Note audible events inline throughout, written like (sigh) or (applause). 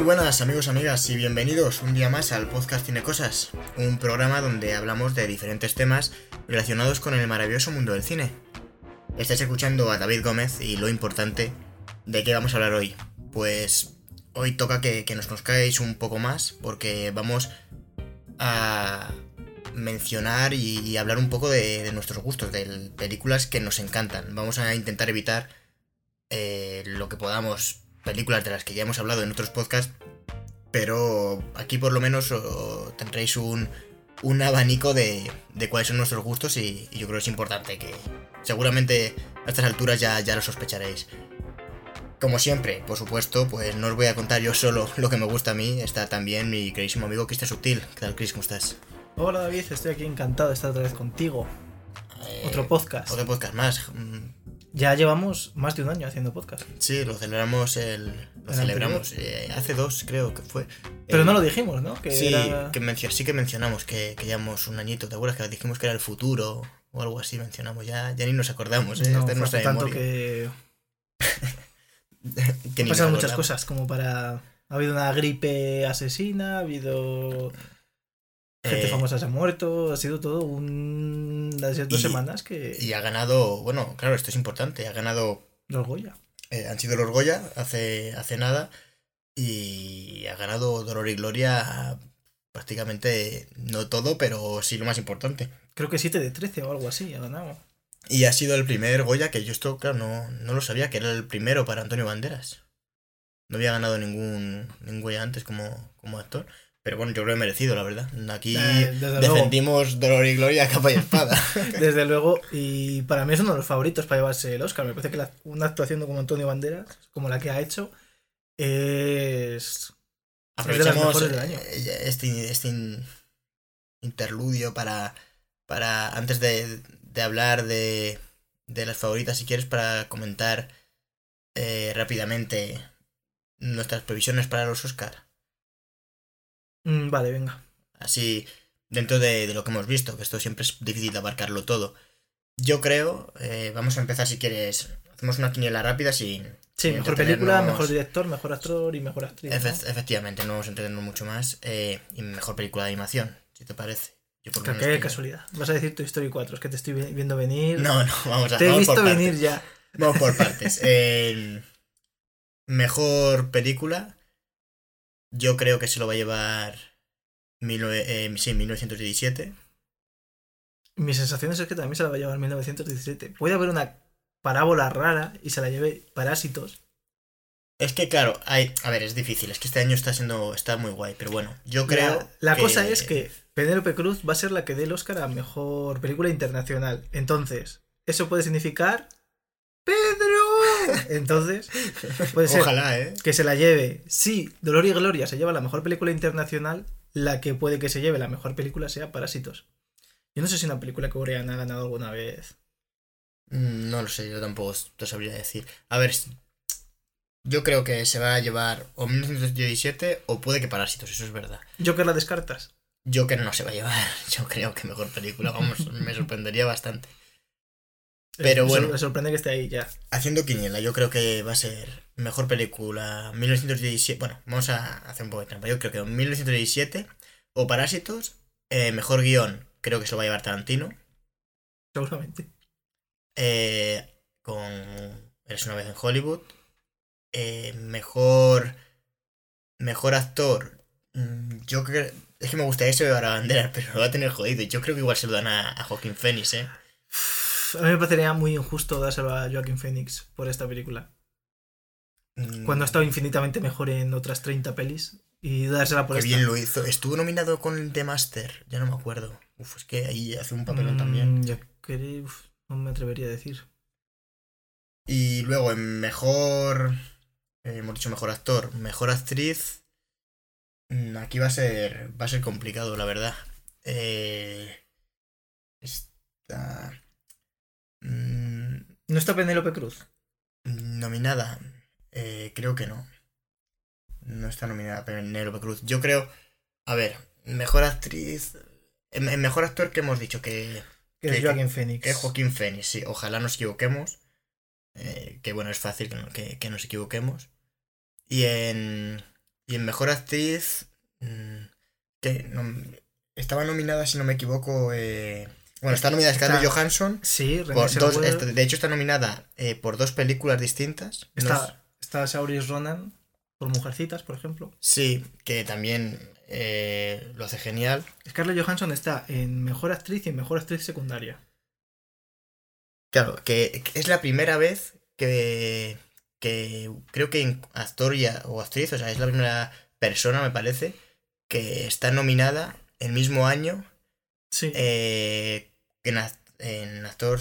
Muy buenas amigos, amigas y bienvenidos un día más al podcast Cine Cosas, un programa donde hablamos de diferentes temas relacionados con el maravilloso mundo del cine. Estáis escuchando a David Gómez y lo importante, ¿de qué vamos a hablar hoy? Pues hoy toca que, nos conozcáis un poco más porque vamos a mencionar y, hablar un poco de, nuestros gustos, de películas que nos encantan. Vamos a intentar evitar eh, lo que podamos películas de las que ya hemos hablado en otros podcasts, pero aquí por lo menos tendréis un, un abanico de, de, cuáles son nuestros gustos y, yo creo que es importante que seguramente a estas alturas ya, ya lo sospecharéis. Como siempre, por supuesto, pues no os voy a contar yo solo lo que me gusta a mí, está también mi queridísimo amigo Cristian Subtil. ¿Qué tal, Chris? ¿Cómo estás? Hola David, estoy aquí encantado de estar otra vez contigo. Eh, otro podcast. Otro podcast más. Ya llevamos más de un año haciendo podcast. Sí, lo celebramos el. Lo celebramos. Eh, hace dos, creo que fue. Pero no lo dijimos, ¿no? Que sí, que sí que mencionamos que, que llevamos un añito. ¿Te acuerdas que dijimos que era el futuro? O algo así mencionamos. Ya, ya ni nos acordamos, ¿eh? No, tanto que. (laughs) que Han pasado muchas cosas, como para. Ha habido una gripe asesina, ha habido Gente eh, famosa se ha muerto, ha sido todo un... las dos semanas que... Y ha ganado, bueno, claro, esto es importante, ha ganado... Los Goya. Eh, han sido los Goya hace, hace nada y ha ganado Dolor y Gloria prácticamente, no todo, pero sí lo más importante. Creo que 7 de 13 o algo así, ha ganado. Y ha sido el primer Goya que yo esto, claro, no, no lo sabía, que era el primero para Antonio Banderas. No había ganado ningún, ningún Goya antes como, como actor. Pero bueno, yo creo que merecido, la verdad. Aquí eh, defendimos dolor y gloria capa y espada. (laughs) desde luego, y para mí es uno de los favoritos para llevarse el Oscar. Me parece que una actuación como Antonio Banderas, como la que ha hecho, es. Aprovechamos eh, este, este interludio para, para antes de, de hablar de, de, las favoritas, si quieres, para comentar eh, rápidamente nuestras previsiones para los Oscar. Mm, vale, venga. Así, dentro de, lo que hemos visto, que esto siempre es difícil de abarcarlo todo. Yo creo, eh, vamos a empezar si quieres, hacemos una quiniela rápida sin... Sí, mejor película, mejor director, mejor actor y mejor actriz. Efectivamente, no vamos a entendernos mucho más. Eh, y mejor película de animación, si te parece. Yo por qué casualidad. Vas a decir tu Story 4, es que te estoy viendo venir. No, no, vamos a Te he visto venir ya. Vamos por partes. (laughs) mejor película, yo creo que se lo va a llevar eh, sí, 1917. Mi sensación es que también se la va a llevar 1917. Puede haber una parábola rara y se la lleve Parásitos. Es que claro, hay, a ver, es difícil, es que este año está siendo está muy guay, pero bueno, yo creo La, cosa es que Penélope Cruz va a ser la que dé el Oscar a mejor película internacional. Entonces, eso puede significar Pedro. Entonces, puede ser Ojalá, ¿eh? que se la lleve. Si Dolor y Gloria se lleva la mejor película internacional, la que puede que se lleve la mejor película sea Parásitos. Yo no sé si una película coreana ha ganado alguna vez. Mm, no lo sé, yo tampoco te sabría decir. A ver, yo creo que se va a llevar o 1917 o puede que Parásitos, eso es verdad. ¿Joker la descartas? Joker no se va a llevar, (laughs) yo creo que mejor película, vamos, me sorprendería bastante. Pero bueno. Me sorprende que esté ahí ya. Haciendo quiniela, yo creo que va a ser mejor película 1917. Bueno, vamos a hacer un poco de trampa. Yo creo que 1917 o Parásitos. Eh, mejor guion, creo que se lo va a llevar Tarantino. Seguramente. Eh, con Eres una vez en Hollywood. Eh, mejor. Mejor actor. Mm, yo creo. Es que me gustaría que se a bandera, (laughs) pero lo va a tener jodido. Yo creo que igual se lo dan a, a Joaquín Phoenix, ¿eh? A mí me parecería muy injusto dárselo a Joaquín Phoenix por esta película. Mm. Cuando ha estado infinitamente mejor en otras 30 pelis y dársela por Qué bien lo hizo. Estuvo nominado con The Master, ya no me acuerdo. Uf, es que ahí hace un papelón mm, también. Yo creo, no me atrevería a decir. Y luego en mejor. Eh, hemos dicho mejor actor, mejor actriz. Mm, aquí va a ser. Va a ser complicado, la verdad. Eh, está. ¿No está Penélope Cruz? Nominada. Eh, creo que no. No está nominada Penélope Cruz. Yo creo. A ver, mejor actriz. El mejor actor que hemos dicho que. Que, es Joaquín Phoenix. Que es Joaquín Phoenix, sí. Ojalá nos equivoquemos. Eh, que bueno, es fácil que, que, nos equivoquemos. Y en. y en mejor actriz. mm, que no- estaba nominada, si no me equivoco. eh, bueno, está nominada Scarlett Está- Johansson. Sí, Por dos, este- de hecho, está nominada eh, por dos películas distintas. Está, está Saoirse Ronan por Mujercitas, por ejemplo. sí, que también eh, lo hace genial. Scarlett Johansson está en Mejor Actriz y en Mejor Actriz Secundaria. Claro, que, que es la primera vez que, que creo que en actor y a- o actriz, o sea, es la primera persona, me parece, que está nominada el mismo año Sí. eh, en, en actor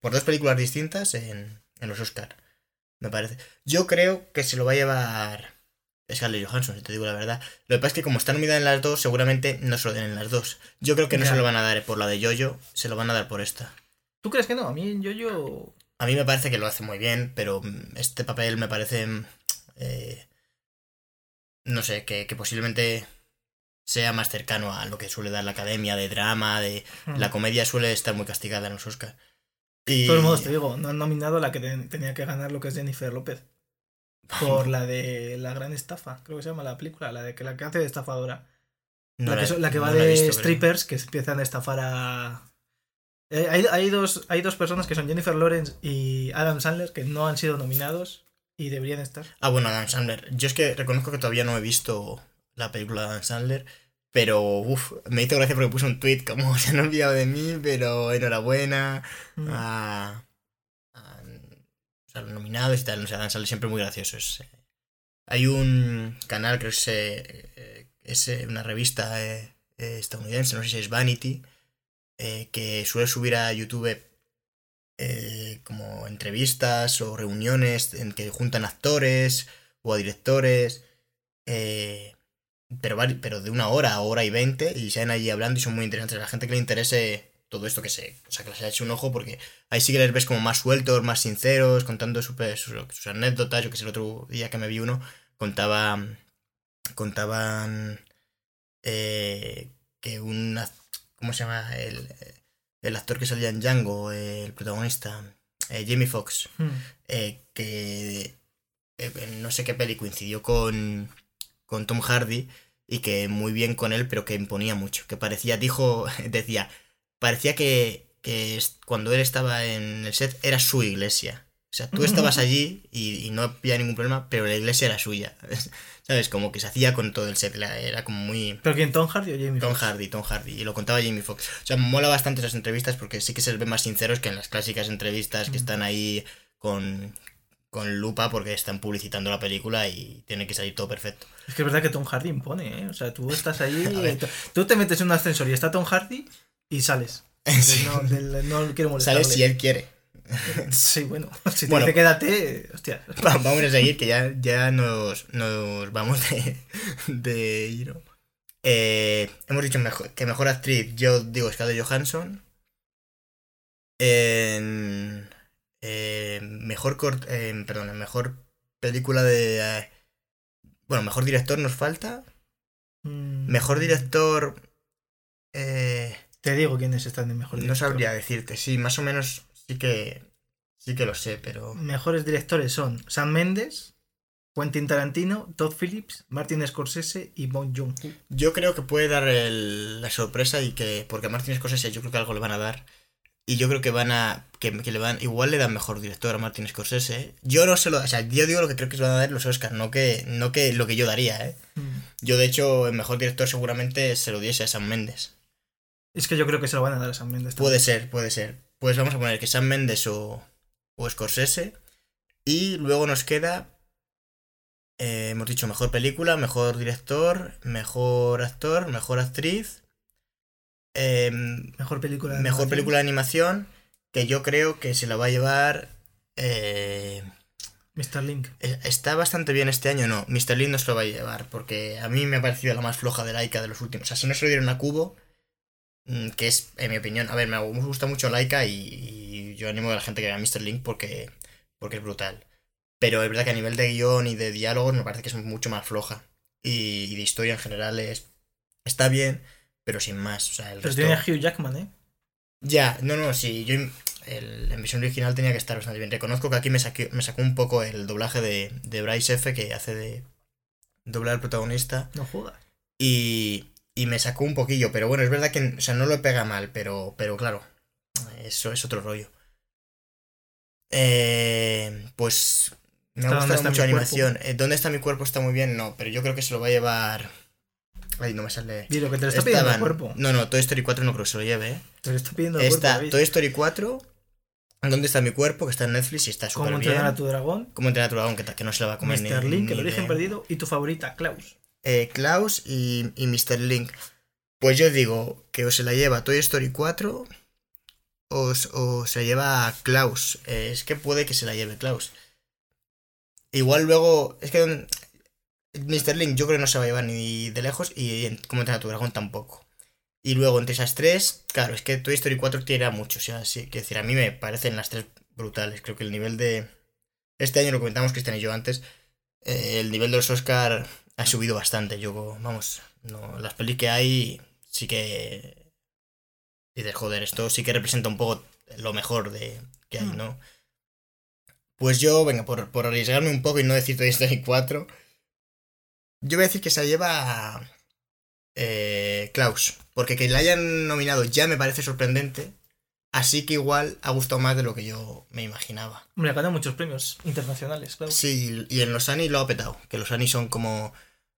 por dos películas distintas en, en los Oscar, me parece. Yo creo que se lo va a llevar Scarlett Johansson, si te digo la verdad. Lo que pasa es que como está nominada en las dos, seguramente no se lo den en las dos. Yo creo que no Ya. se lo van a dar por la de Jojo, se lo van a dar por esta. ¿Tú crees que no? A mí yo yo A mí me parece que lo hace muy bien, pero este papel me parece. eh, no sé, que, que posiblemente sea más cercano a lo que suele dar la academia de drama, de. La comedia suele estar muy castigada en los Oscars. Y... De todos modos, te digo, no han nominado a la que ten- tenía que ganar lo que es Jennifer López. Por la de La Gran Estafa, creo que se llama la película, la de que la que hace de estafadora. No la, que, he- so- la que no va la de visto, creo. strippers que empiezan a estafar a. Eh, hay, hay dos, hay dos personas que son Jennifer Lawrence y Adam Sandler que no han sido nominados y deberían estar. Ah, bueno, Adam Sandler. Yo es que reconozco que todavía no he visto la película de Adam Sandler, pero uff, me hizo gracia porque puse un tweet como (laughs) se han olvidado de mí, pero enhorabuena. Mm. a, a- o sea, los nominados y tal, no sé, Dan sale siempre muy graciosos. eh. Hay un canal, creo que es, eh, es eh, una revista eh, eh, estadounidense, no sé si es Vanity, que suele subir a YouTube como entrevistas o reuniones en que juntan actores o a directores, eh, pero, pero de una hora a hora y veinte, y se van allí hablando y son muy interesantes. A la gente que le interese todo esto que se, o sea, que les haya hecho un ojo, porque ahí sí que les ves como más sueltos, más sinceros, contando sus, sus anécdotas. Yo que sé, el otro día que me vi uno, contaba, contaban eh, que un, ¿cómo se llama? El, el actor que salía en Django, eh, el protagonista, eh, Jamie Foxx, Mm. eh, que eh, no sé qué peli coincidió con, con Tom Hardy y que muy bien con él, pero que imponía mucho. Que parecía, dijo, (laughs) decía, parecía que, que cuando él estaba en el set era su iglesia. O sea, tú estabas allí y, y no había ningún problema, pero la iglesia era suya. (laughs) ¿Sabes? Como que se hacía con todo el set. Era, era como muy... ¿Pero quién? ¿Tom Hardy o Jamie Tom? Hardy, Tom Hardy. Y lo contaba Jamie Foxx. O sea, mola bastante esas entrevistas porque sí que se les ve más sinceros que en las clásicas entrevistas que Mm. están ahí con, con lupa porque están publicitando la película y tiene que salir todo perfecto. Es que es verdad que Tom Hardy impone, ¿eh? O sea, tú estás ahí, (laughs) tú- te metes en un ascensor y está Tom Hardy y sales. (laughs) Sí. No, del- no quiero molestarle. Sale si él quiere. (laughs) Sí, bueno, si te Bueno. dice quédate, hostia. Va- Vamos a seguir, que ya, ya nos, nos vamos de, de. Eh, hemos dicho mejor- que mejor actriz, yo digo Scarlett Johansson. En, eh, mejor cort- eh, perdón, mejor película de... eh, bueno, mejor director nos falta. Mm, Mejor director... eh, Te digo quiénes están en mejor no director. sabría decirte, sí, más o menos sí que... Sí que lo sé, pero... Mejores directores son Sam Mendes, Quentin Tarantino, Todd Phillips, Martin Scorsese y Bong Joon-ho. Yo creo que puede dar el- la sorpresa y que. Porque a Martin Scorsese yo creo que algo le van a dar. Y yo creo que van a. Que, que le van. Igual le dan mejor director a Martin Scorsese. Yo no se lo. O sea, yo digo lo que creo que se van a dar los Oscars, no que, no que lo que yo daría, ¿eh? Mm. Yo, de hecho, el mejor director seguramente se lo diese a Sam Mendes. Es que yo creo que se lo van a dar a Sam Mendes. también. Puede ser, puede ser. Pues vamos a poner que Sam Mendes o, o Scorsese. Y luego nos queda. eh, hemos dicho mejor película, mejor director, mejor actor, mejor actriz. Em, Mejor película. de mejor animación. película de animación. Que yo creo que se la va a llevar. eh, Mr. Link. eh, está bastante bien este año, no. Mr. Lin no se lo va a llevar. Porque a mí me ha parecido la más floja de Laika de los últimos. O sea, si no se lo dieron a Cubo. mm, Que es, en mi opinión. A ver, me gusta mucho Laika y, y yo animo a la gente que vea Mr. Link porque, porque es brutal. Pero es verdad que a nivel de guion y de diálogos me parece que es mucho más floja. Y, y de historia en general es. Está bien, pero sin más. O sea, el Pero resto- tiene a Hugh Jackman, ¿eh? ya, no, no, sí, yo el, en versión original tenía que estar bastante bien. Reconozco que aquí me, saqué- me sacó un poco el doblaje de, de Bryce F. que hace de, doblar al protagonista. No jodas. Y, y me sacó un poquillo, pero bueno, es verdad que, o sea, no lo pega mal, pero, pero claro, eso es otro rollo. Eh, pues me ha ¿Está dónde gustado mucho la cuerpo? animación. Eh, ¿Dónde está mi cuerpo? Está muy bien, no, pero yo creo que se lo va a llevar. Ay, no me sale. Dilo, que te lo está pidiendo el cuerpo. No, no, Toy Story 4 no creo que se lo lleve, ¿eh? Te lo está pidiendo el cuerpo. Está. Toy Story 4. ¿Dónde está mi cuerpo? Que está en Netflix y está ¿Cómo súper bien. entrenar a tu dragón? ¿Cómo entrenar a tu dragón? Que, no se la va a comer Mr. ni- Link, ni el origen de- perdido. Y tu favorita, Klaus. Eh, Klaus y, y Mr. Link. Pues yo digo que o se la lleva Toy Story 4 o, o se lleva Klaus. Eh, es que puede que se la lleve Klaus. Igual luego. Es que Mr. Link yo creo que no se va a llevar ni de lejos y en Cómo entrenar tu dragón tampoco. Y luego entre esas tres, claro, es que Toy Story 4 tiene mucho. O sea, sí, que decir, a mí me parecen las tres brutales. Creo que el nivel de. Este año lo comentamos Cristian y yo antes. eh, el nivel de los Oscar ha subido bastante. Yo, vamos, no, las pelis que hay sí que. Dices, joder, esto sí que representa un poco lo mejor de que hay, Mm. ¿no? Pues yo, venga, por, por arriesgarme un poco y no decir Toy Story 4, yo voy a decir que se lleva eh, Klaus. Porque que la hayan nominado ya me parece sorprendente. Así que igual ha gustado más de lo que yo me imaginaba. Hombre, gana muchos premios internacionales, Klaus. Sí, y en los Annie lo ha petado. Que los Annie son como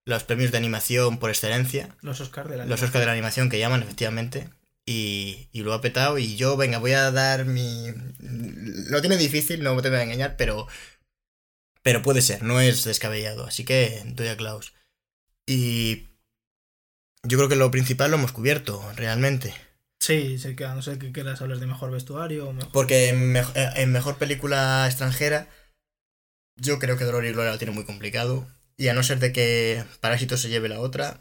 los premios de animación por excelencia. Los Oscar de la Los Oscar de la animación que llaman, efectivamente. Y, y lo ha petado. Y yo, venga, voy a dar mi. Lo tiene difícil, no te voy a engañar, pero. Pero puede ser, no es descabellado. Así que doy a Klaus. Y. Yo creo que lo principal lo hemos cubierto, realmente. Sí, sé que a no ser que quieras hablar de mejor vestuario o mejor. Porque en, eh, en mejor película extranjera, yo creo que Dolor y Gloria lo tiene muy complicado. Y a no ser de que Parásito se lleve la otra.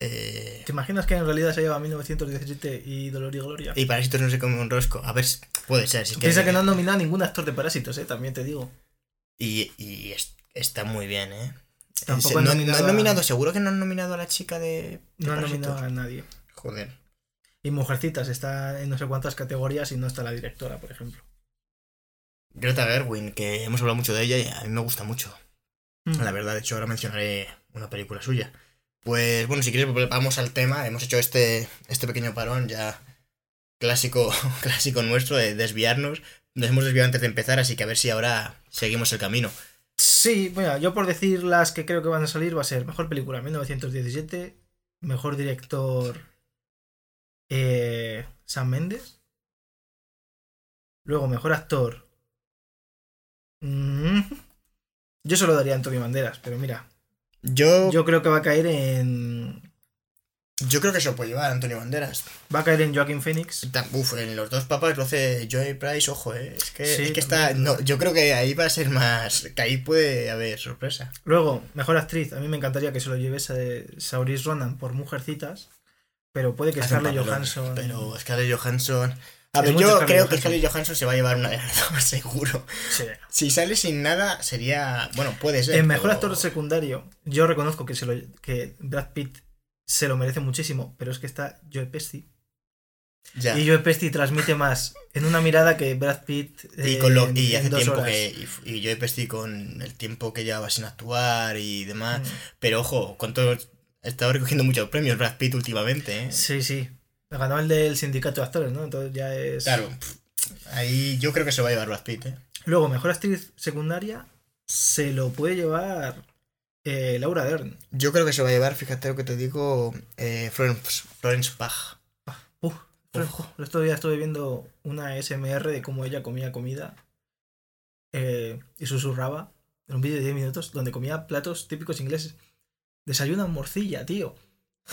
eh, ¿Te imaginas que en realidad se lleva 1917 y Dolor y Gloria? y Parásitos no se come un rosco. A ver, puede ser. Si Piensa que no han nominado a ningún actor de Parásitos, eh, también te digo. Y, y es- está muy bien, ¿eh? Tampoco Se- han no, nominado no han a- nominado, seguro que no han nominado a la chica de. de No han nominado a nadie. Joder. Y Mujercitas está en no sé cuántas categorías y no está la directora, por ejemplo. Greta Gerwin, que hemos hablado mucho de ella y a mí me gusta mucho. Mm. La verdad, de hecho, ahora mencionaré una película suya. Pues bueno, si quieres, vamos al tema. Hemos hecho este, este pequeño parón ya clásico, (laughs) clásico nuestro de desviarnos. Nos hemos desviado antes de empezar, así que a ver si ahora seguimos el camino. Sí, bueno, yo por decir las que creo que van a salir va a ser mejor película 1917, mejor director eh, Sam Mendes, luego mejor actor. mm, yo se lo daría a Antonio Banderas, pero mira, Yo, yo, yo creo que va a caer en creo que se lo puede llevar Antonio Banderas. va a caer en Joaquin Phoenix. Uf, en los dos papas lo hace Joey Price, ojo, eh. Es que, Sí, es que está. No, yo creo que ahí va a ser más. Que ahí puede haber sorpresa. Luego mejor actriz, a mí me encantaría que se lo llevese Saoirse Ronan por Mujercitas, pero puede que Hace Scarlett papelón, Johansson Pero Scarlett Johansson. A ver, yo Scarlett creo que. Scarlett Johansson se va a llevar una de las (laughs) dos, seguro. Sí. Si sale sin nada, sería. Bueno, puede ser. El mejor pero- actor secundario, yo reconozco que, se lo, que Brad Pitt se lo merece muchísimo, pero es que está Joe Pesci. Ya. Y Joe Pesci transmite más en una mirada que Brad Pitt. Y, con lo, y hace tiempo horas. que. Y, y yo he pesti con el tiempo que llevaba sin actuar y demás. Mm. Pero ojo, cuánto. Estaba recogiendo muchos premios Brad Pitt últimamente, ¿eh? Sí, sí. Ganó el del sindicato de actores, ¿no? Entonces ya es. Claro. Ahí yo creo que se va a llevar Brad Pitt, ¿eh? Luego, mejor actriz secundaria se lo puede llevar eh, Laura Dern. Yo creo que se va a llevar, fíjate lo que te digo, eh, Florence, Florence. Uf, Ojo. el otro día estuve viendo una SMR de cómo ella comía comida eh, y susurraba en un vídeo de 10 minutos donde comía platos típicos ingleses. Desayuna morcilla, tío.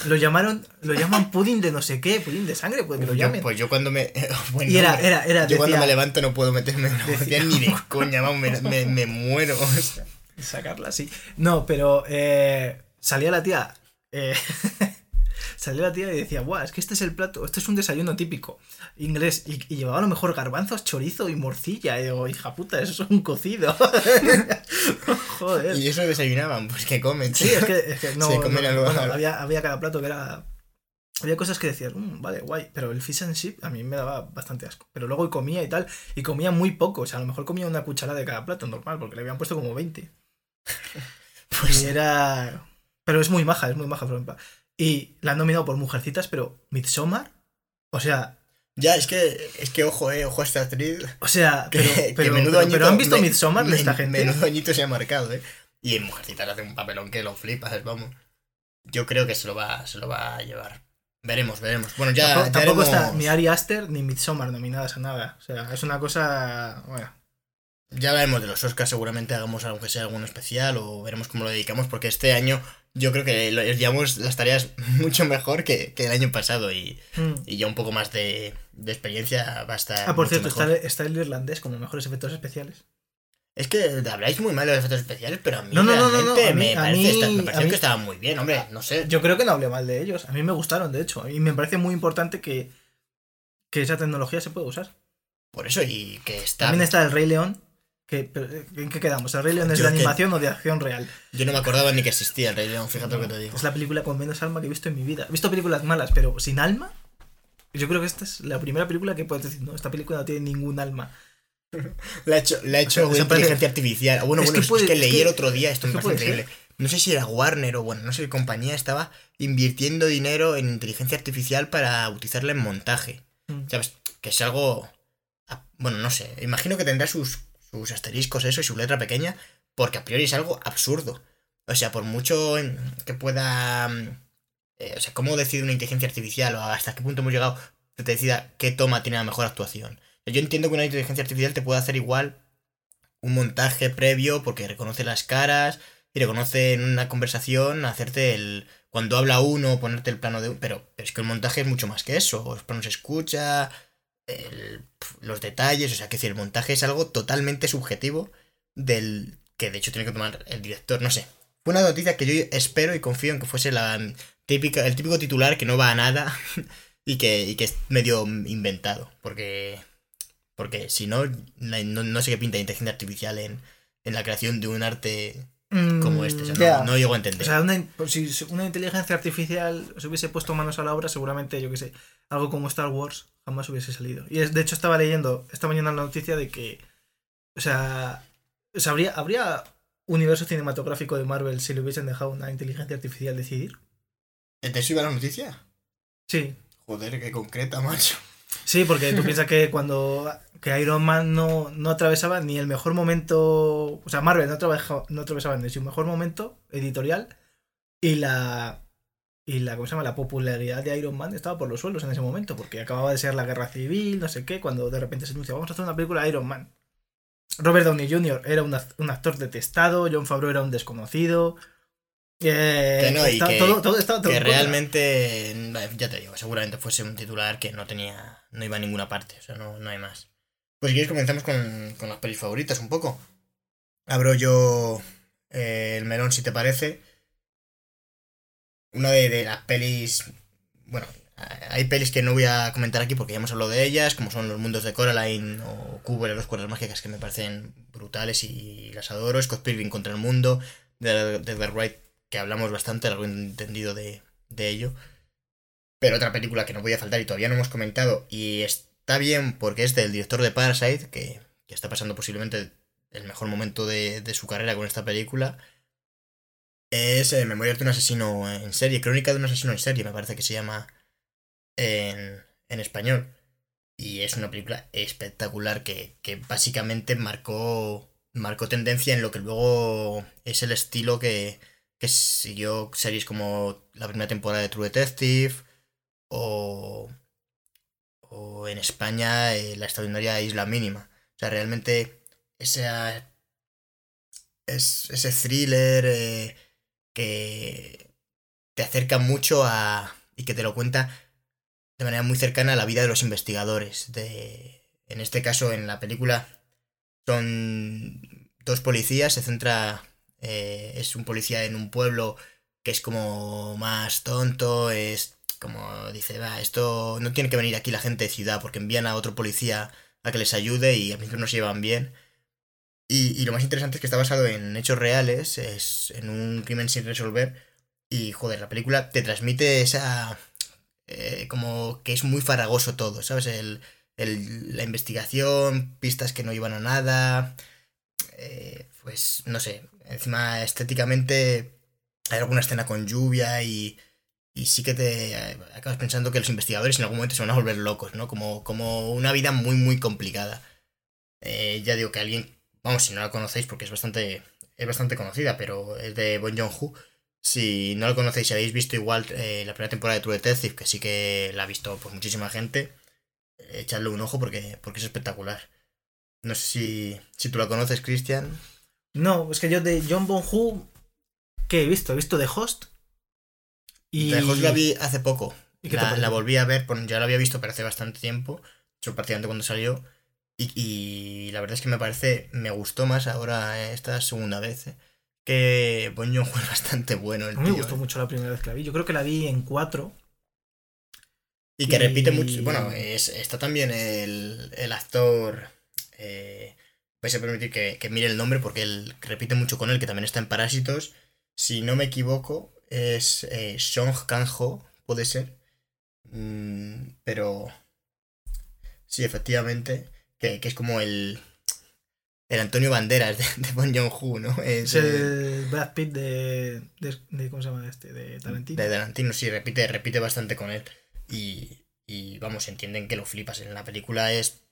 Lo llamaron, lo llaman (laughs) pudding de no sé qué, pudding de sangre, puede que lo Yo- llamen. pues yo cuando me. (laughs) buen y era, nombre. era, era, Yo cuando me levanto no puedo meterme en una decía- morcilla ni de coña, vamos, me, me, me muero. o sea. (laughs) sacarla así. No, pero eh, salía la tía. eh, (laughs) salía la tía y decía, Buah, es que este es el plato, este es un desayuno típico inglés. Y, y llevaba a lo mejor garbanzos, chorizo y morcilla. Y digo, hija puta, eso es un cocido. (laughs) Joder. Y eso desayunaban, pues que comen. Sí, es que, es que no. Se comen no, bueno, había, había cada plato que era. Había cosas que decías, "Mm, vale, guay, pero el fish and chip a mí me daba bastante asco. Pero luego comía y tal, y comía muy poco, o sea, a lo mejor comía una cucharada de cada plato, normal, porque le habían puesto como 20. (laughs) Pues- Y era. Pero es muy maja, es muy maja, Florence. Y la han nominado por Mujercitas, pero Midsommar. O sea, Ya, es que, es que ojo, eh, ojo a esta actriz. o sea, (laughs) Que, pero, que menudo pero- añito- pero ¿han visto me- Midsommar de esta gente? Menudo añito se ha marcado, eh. Y en Mujercitas hace un papelón que lo flipas, vamos. Yo creo que se lo va, se lo va a llevar. Veremos, veremos. Bueno, ya. tampoco ya tampoco está ni Ari Aster ni Midsommar nominadas a nada. O sea, es una cosa. Bueno. Ya hablaremos de los Oscars, seguramente hagamos algo que sea algún especial o veremos cómo lo dedicamos, porque este año yo creo que lo- llevamos las tareas (laughs) mucho mejor que, que el año pasado y, Mm. y ya un poco más de, de experiencia va a estar. Ah, por cierto, está, el- está el irlandés como mejores efectos especiales. Es que habláis muy mal de los efectos especiales, pero a mí No, no, no, no, realmente a mí- me, a parece mí- esta- me a pareció mí- que estaban muy bien, hombre, no sé. Yo creo que no hablé mal de ellos. A mí me gustaron, de hecho. Y me parece muy importante que, que esa tecnología se pueda usar. Por eso, y que está. También está el Rey León. Que, pero, ¿En qué quedamos? ¿El Rey León es Yo de que- animación o de acción real? Yo no me acordaba ni que existía el Rey León, fíjate lo que te digo. Es la película con menos alma que he visto en mi vida. He visto películas malas, pero sin alma. Yo creo que esta es la primera película que puedes decir, no, esta película no tiene ningún alma. (laughs) La ha hecho, la ha hecho O sea, una parece- inteligencia artificial. Ah, Bueno, Es bueno, que es, puede- es que leí el otro día, esto es me parece increíble. No sé si era Warner o bueno, no sé qué compañía estaba invirtiendo dinero en inteligencia artificial para utilizarla en montaje. Mm. ¿Sabes? Que es algo. ah, Bueno, no sé. Imagino que tendrá sus, sus asteriscos eso y su letra pequeña, porque a priori es algo absurdo. O sea, por mucho que pueda. mm, eh, o sea, cómo decide una inteligencia artificial o hasta qué punto hemos llegado que te decida qué toma tiene la mejor actuación. Yo entiendo que una inteligencia artificial te puede hacer igual un montaje previo porque reconoce las caras y reconoce en una conversación hacerte el. Cuando habla uno, ponerte el plano de. Pero, pero es que el montaje es mucho más que eso. Los planos escucha, el- los detalles. O sea, que decir, el montaje es algo totalmente subjetivo del. que de hecho tiene que tomar el director. No sé. Fue una noticia que yo espero y confío en que fuese la típica, el típico titular que no va a nada (laughs) y que, y que es medio inventado. Porque. Porque si no, no, no sé qué pinta inteligencia artificial en, en la creación de un arte como este. O sea, no- no, llego a entender. O sea, una, pues si una inteligencia artificial se hubiese puesto manos a la obra, seguramente, yo que sé, algo como Star Wars jamás hubiese salido. Y es, de hecho estaba leyendo esta mañana la noticia de que, o sea, o sea, habría, habría universo cinematográfico de Marvel si le hubiesen dejado una inteligencia artificial decidir. ¿De eso iba la noticia? Sí, Joder, qué concreta, macho. sí, porque tú piensas que cuando que Iron Man no, no atravesaba ni el mejor momento, o sea, Marvel no, no atravesaba ni su mejor momento editorial y la y la ¿cómo se llama? la popularidad de Iron Man estaba por los suelos en ese momento, porque acababa de ser la guerra civil, no sé qué, cuando de repente se anuncia, vamos a hacer una película de Iron Man. Robert Downey Jr. era un, un actor detestado, John Favreau era un desconocido. eh, Que no, y estaba que- todo- todo- estaba todo Que realmente, ya te digo, seguramente fuese un titular que no tenía, no iba a ninguna parte, o sea, no, no hay más. Pues si quieres comenzamos con, con las pelis favoritas un poco. Abro yo eh, el melón si te parece. Una de, de las pelis, bueno, hay pelis que no voy a comentar aquí porque ya hemos hablado de ellas, como son Los Mundos de Coraline o Cubo y las cuerdas mágicas que me parecen brutales y las adoro. Scott Pilgrim contra el mundo, de, de The Wright, que hablamos bastante, algo entendido de, de ello. Pero otra película que no voy a faltar y todavía no hemos comentado, y está bien porque es del director de Parasite, que, que está pasando posiblemente el mejor momento de, de su carrera con esta película, es eh, Memorias de un asesino en serie, Crónica de un asesino en serie, me parece que se llama en, en español. Y es una película espectacular que, que básicamente marcó, marcó tendencia en lo que luego es el estilo que, que siguió series como la primera temporada de True Detective o, o en España eh, la extraordinaria Isla Mínima. O sea, realmente esa, es, ese thriller eh, que te acerca mucho a... y que te lo cuenta de manera muy cercana a la vida de los investigadores. De, en este caso, en la película, son dos policías, se centra... eh, es un policía en un pueblo que es como más tonto, es como dice, va, esto no tiene que venir aquí la gente de ciudad porque envían a otro policía a que les ayude y al principio no se llevan bien. Y, y lo más interesante es que está basado en hechos reales, es en un crimen sin resolver. Y joder, la película te transmite esa. eh, como que es muy farragoso todo, ¿sabes? El, el- la investigación, pistas que no iban a nada. eh, pues no sé, Encima, estéticamente, hay alguna escena con lluvia y, y sí que te acabas pensando que los investigadores en algún momento se van a volver locos, ¿no? Como, como una vida muy, muy complicada. Eh, ya digo que alguien, vamos, si no la conocéis porque es bastante, es bastante conocida, pero es de Bon Joon-ho. Si no la conocéis, si habéis visto igual eh, la primera temporada de True Detective, que sí que la ha visto pues, muchísima gente, echadle un ojo porque, porque es espectacular. No sé si, si tú la conoces, Cristian. No, es que yo de John Bonhu, ¿qué he visto? He visto The Host. Y... The Host la vi hace poco. ¿Y la, la, volví a ver, ya la había visto, pero hace bastante tiempo, yo prácticamente cuando salió. Y, y, la verdad es que me parece, me gustó más ahora esta segunda vez. ¿eh? Que Bon Joon es bastante bueno. El a mí me gustó ¿eh? mucho la primera vez que la vi. Yo creo que la vi en cuatro. Y que repite mucho. Bueno, es, está también el, el actor. Eh, vais a permitir que, que, mire el nombre porque él repite mucho con él, que también está en Parásitos. Si no me equivoco, es eh, Song Kang-ho, puede ser. Mm, pero. Sí, efectivamente. Que, que, es como el. El Antonio Banderas de, de Bon Joon-ho, ¿no? Es, el Brad Pitt de, de, ¿Cómo se llama este? De Tarantino. De Tarantino, sí, repite, repite bastante con él. Y, y vamos, entienden que lo flipas. En la película es.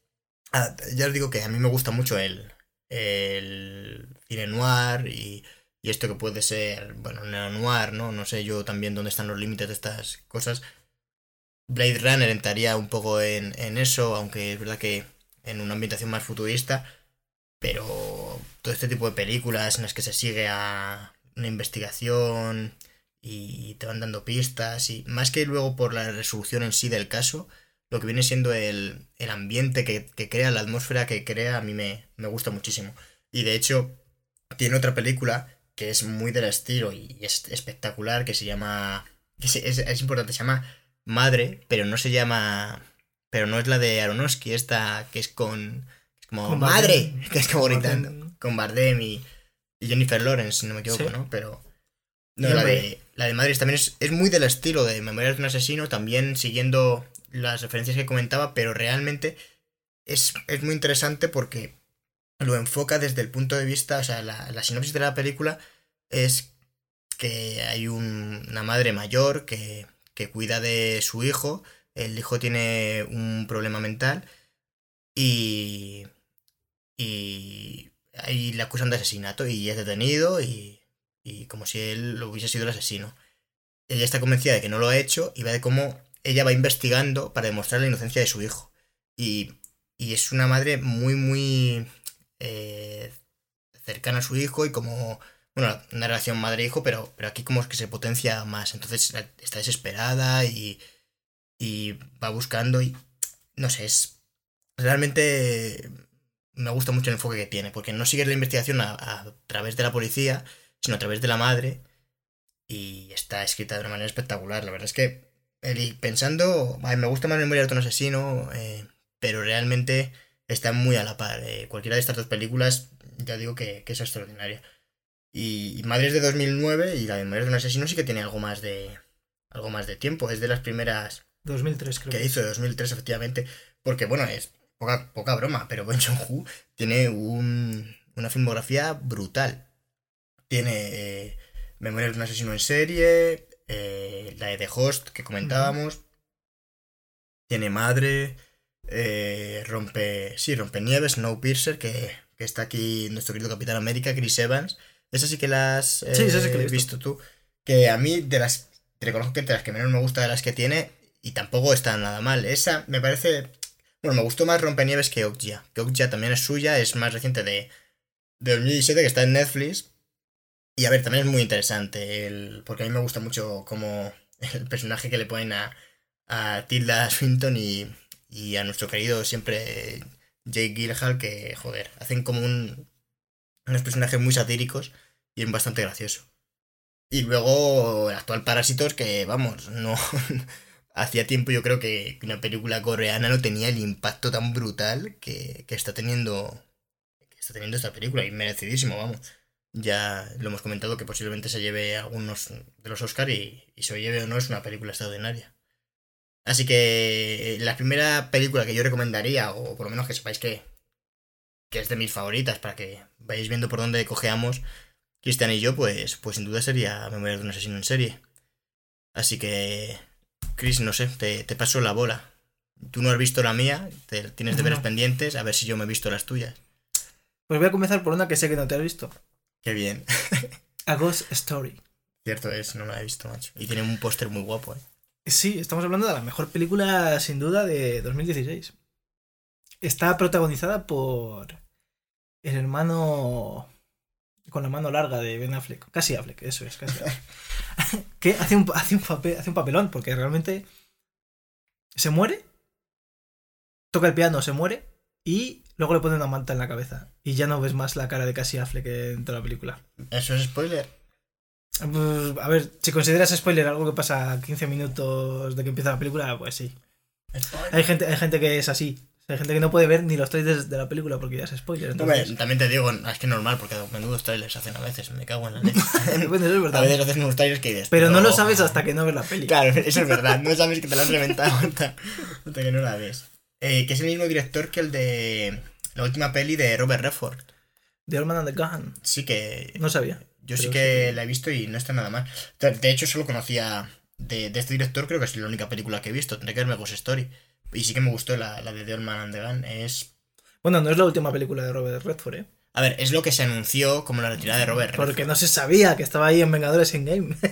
Ah, ya os digo que a mí me gusta mucho el, el cine noir y, y esto que puede ser, bueno, noir, ¿no? No sé yo también dónde están los límites de estas cosas. Blade Runner entraría un poco en, en eso, aunque es verdad que en una ambientación más futurista, pero todo este tipo de películas en las que se sigue a una investigación y te van dando pistas y más que luego por la resolución en sí del caso, lo que viene siendo el, el ambiente que, que, crea, la atmósfera que crea, a mí me, me, gusta muchísimo. Y de hecho, tiene otra película que es muy del estilo y es espectacular, que se llama... Es, es, es importante, se llama Madre, pero no se llama... Pero no es la de Aronofsky, esta que es con... Es como con Madre, (laughs) que es como gritando. Con Bardem y, y Jennifer Lawrence, si no me equivoco, ¿Sí? ¿no? Pero... No, la de, la de Madrid también es, es, muy del estilo de Memorias de un asesino, también siguiendo las referencias que comentaba, pero realmente es, es muy interesante porque lo enfoca desde el punto de vista, o sea, la, la sinopsis de la película es que hay un, una madre mayor que, que cuida de su hijo, el hijo tiene un problema mental y, y ahí le acusan de asesinato y es detenido y y como si él hubiese sido el asesino. Ella está convencida de que no lo ha hecho y va de cómo ella va investigando para demostrar la inocencia de su hijo. Y, y es una madre muy, muy eh, cercana a su hijo y como, bueno, una relación madre-hijo, pero, pero aquí como es que se potencia más. Entonces está desesperada y, y va buscando y, no sé, es realmente me gusta mucho el enfoque que tiene, porque no sigue la investigación a, a través de la policía, sino a través de la madre. Y está escrita de una manera espectacular. La verdad es que, pensando, me gusta más Memoria de un asesino, eh, pero realmente está muy a la par. Eh, cualquiera de estas dos películas, ya digo que, que es extraordinaria. Y, Madre es de 2009 y la de de un asesino sí que tiene algo más de algo más de tiempo. Es de las primeras... 2003 creo. Que hizo, 2003 efectivamente. Porque bueno, es poca, poca broma, pero (laughs) Ben Joon-ho tiene un, una filmografía brutal. Tiene eh, Memorias de un asesino en serie, eh, la de The Host que comentábamos. Tiene Madre, eh, Rompe. Sí, Rompe Nieves, Snowpiercer, que, que está aquí nuestro querido Capitán América, Chris Evans. Esa sí que las sí, sí que he visto tú. Que a mí, de las. Te reconozco que de las que menos me gusta de las que tiene, y tampoco está nada mal. Esa me parece. Bueno, me gustó más Rompenieves que Okja. Que Okja también es suya, es más reciente de, de 2017, que está en Netflix. Y a ver, también es muy interesante, el, porque a mí me gusta mucho como (laughs) el personaje que le ponen a, a Tilda Swinton y, y a nuestro querido siempre Jake Gyllenhaal, que, joder, hacen como un, unos personajes muy satíricos y es bastante gracioso. Y luego el actual Parásitos, que vamos, (laughs) no... Hacía tiempo yo creo que una película coreana no tenía el impacto tan brutal que, que está teniendo está teniendo esta película y merecidísimo, vamos ya lo hemos comentado que posiblemente se lleve algunos de los Oscar y, se lleve o no es una película extraordinaria. Así que la primera película que yo recomendaría, o por lo menos que sepáis que, que es de mis favoritas, para que vayáis viendo por dónde cojeamos, Cristian y yo, pues, pues sin duda sería Memoria de un asesino en serie. Así que, Chris, no sé, te, te paso la bola. Tú no has visto la mía, te, tienes deberes No. pendientes, a ver si yo me he visto las tuyas. Pues voy a comenzar por una que sé que no te has visto. Qué bien. A Ghost Story. Cierto es, no la he visto, macho. Y tiene un póster muy guapo, eh. Sí, estamos hablando de la mejor película sin duda de 2016. Está protagonizada por el hermano con la mano larga de Ben Affleck. Casi Affleck, eso es, casi Affleck. (laughs) que hace un, hace, un papel, hace un papelón porque realmente se muere, toca el piano, se muere y luego le pone una manta en la cabeza. Y ya no ves más la cara de Casi Affleck en toda la película. Eso es spoiler. Pues, a ver, si consideras spoiler algo que pasa a 15 minutos de que empieza la película, pues sí. Spoiler. Hay gente, hay gente que es así. Hay gente que no puede ver ni los trailers de la película porque ya es spoiler. Entonces, también te digo, es que es normal, porque menudos trailers hacen a veces, me cago en la leche. (laughs) Bueno, eso es a verdad. veces haces unos trailers que dices. Pero no lo sabes hasta que no ves la peli. Claro, eso es (laughs) verdad, no sabes que te lo han reventado hasta, hasta que no la ves. Eh, que es el mismo director que el de la última peli de Robert Redford. The Old Man and the Gun. Sí que No sabía. yo sí que sí. la he visto y no está nada mal. De de hecho, solo conocía de, de este director, creo que es la única película que he visto, tendré que verme Ghost Story. Y sí que me gustó la, la de The Old Man and the Gun. Es... Bueno, no es la última película de Robert Redford, ¿eh? A ver, es lo que se anunció como la retirada de Robert Redford. Porque no se sabía que estaba ahí en Vengadores en Game. (laughs)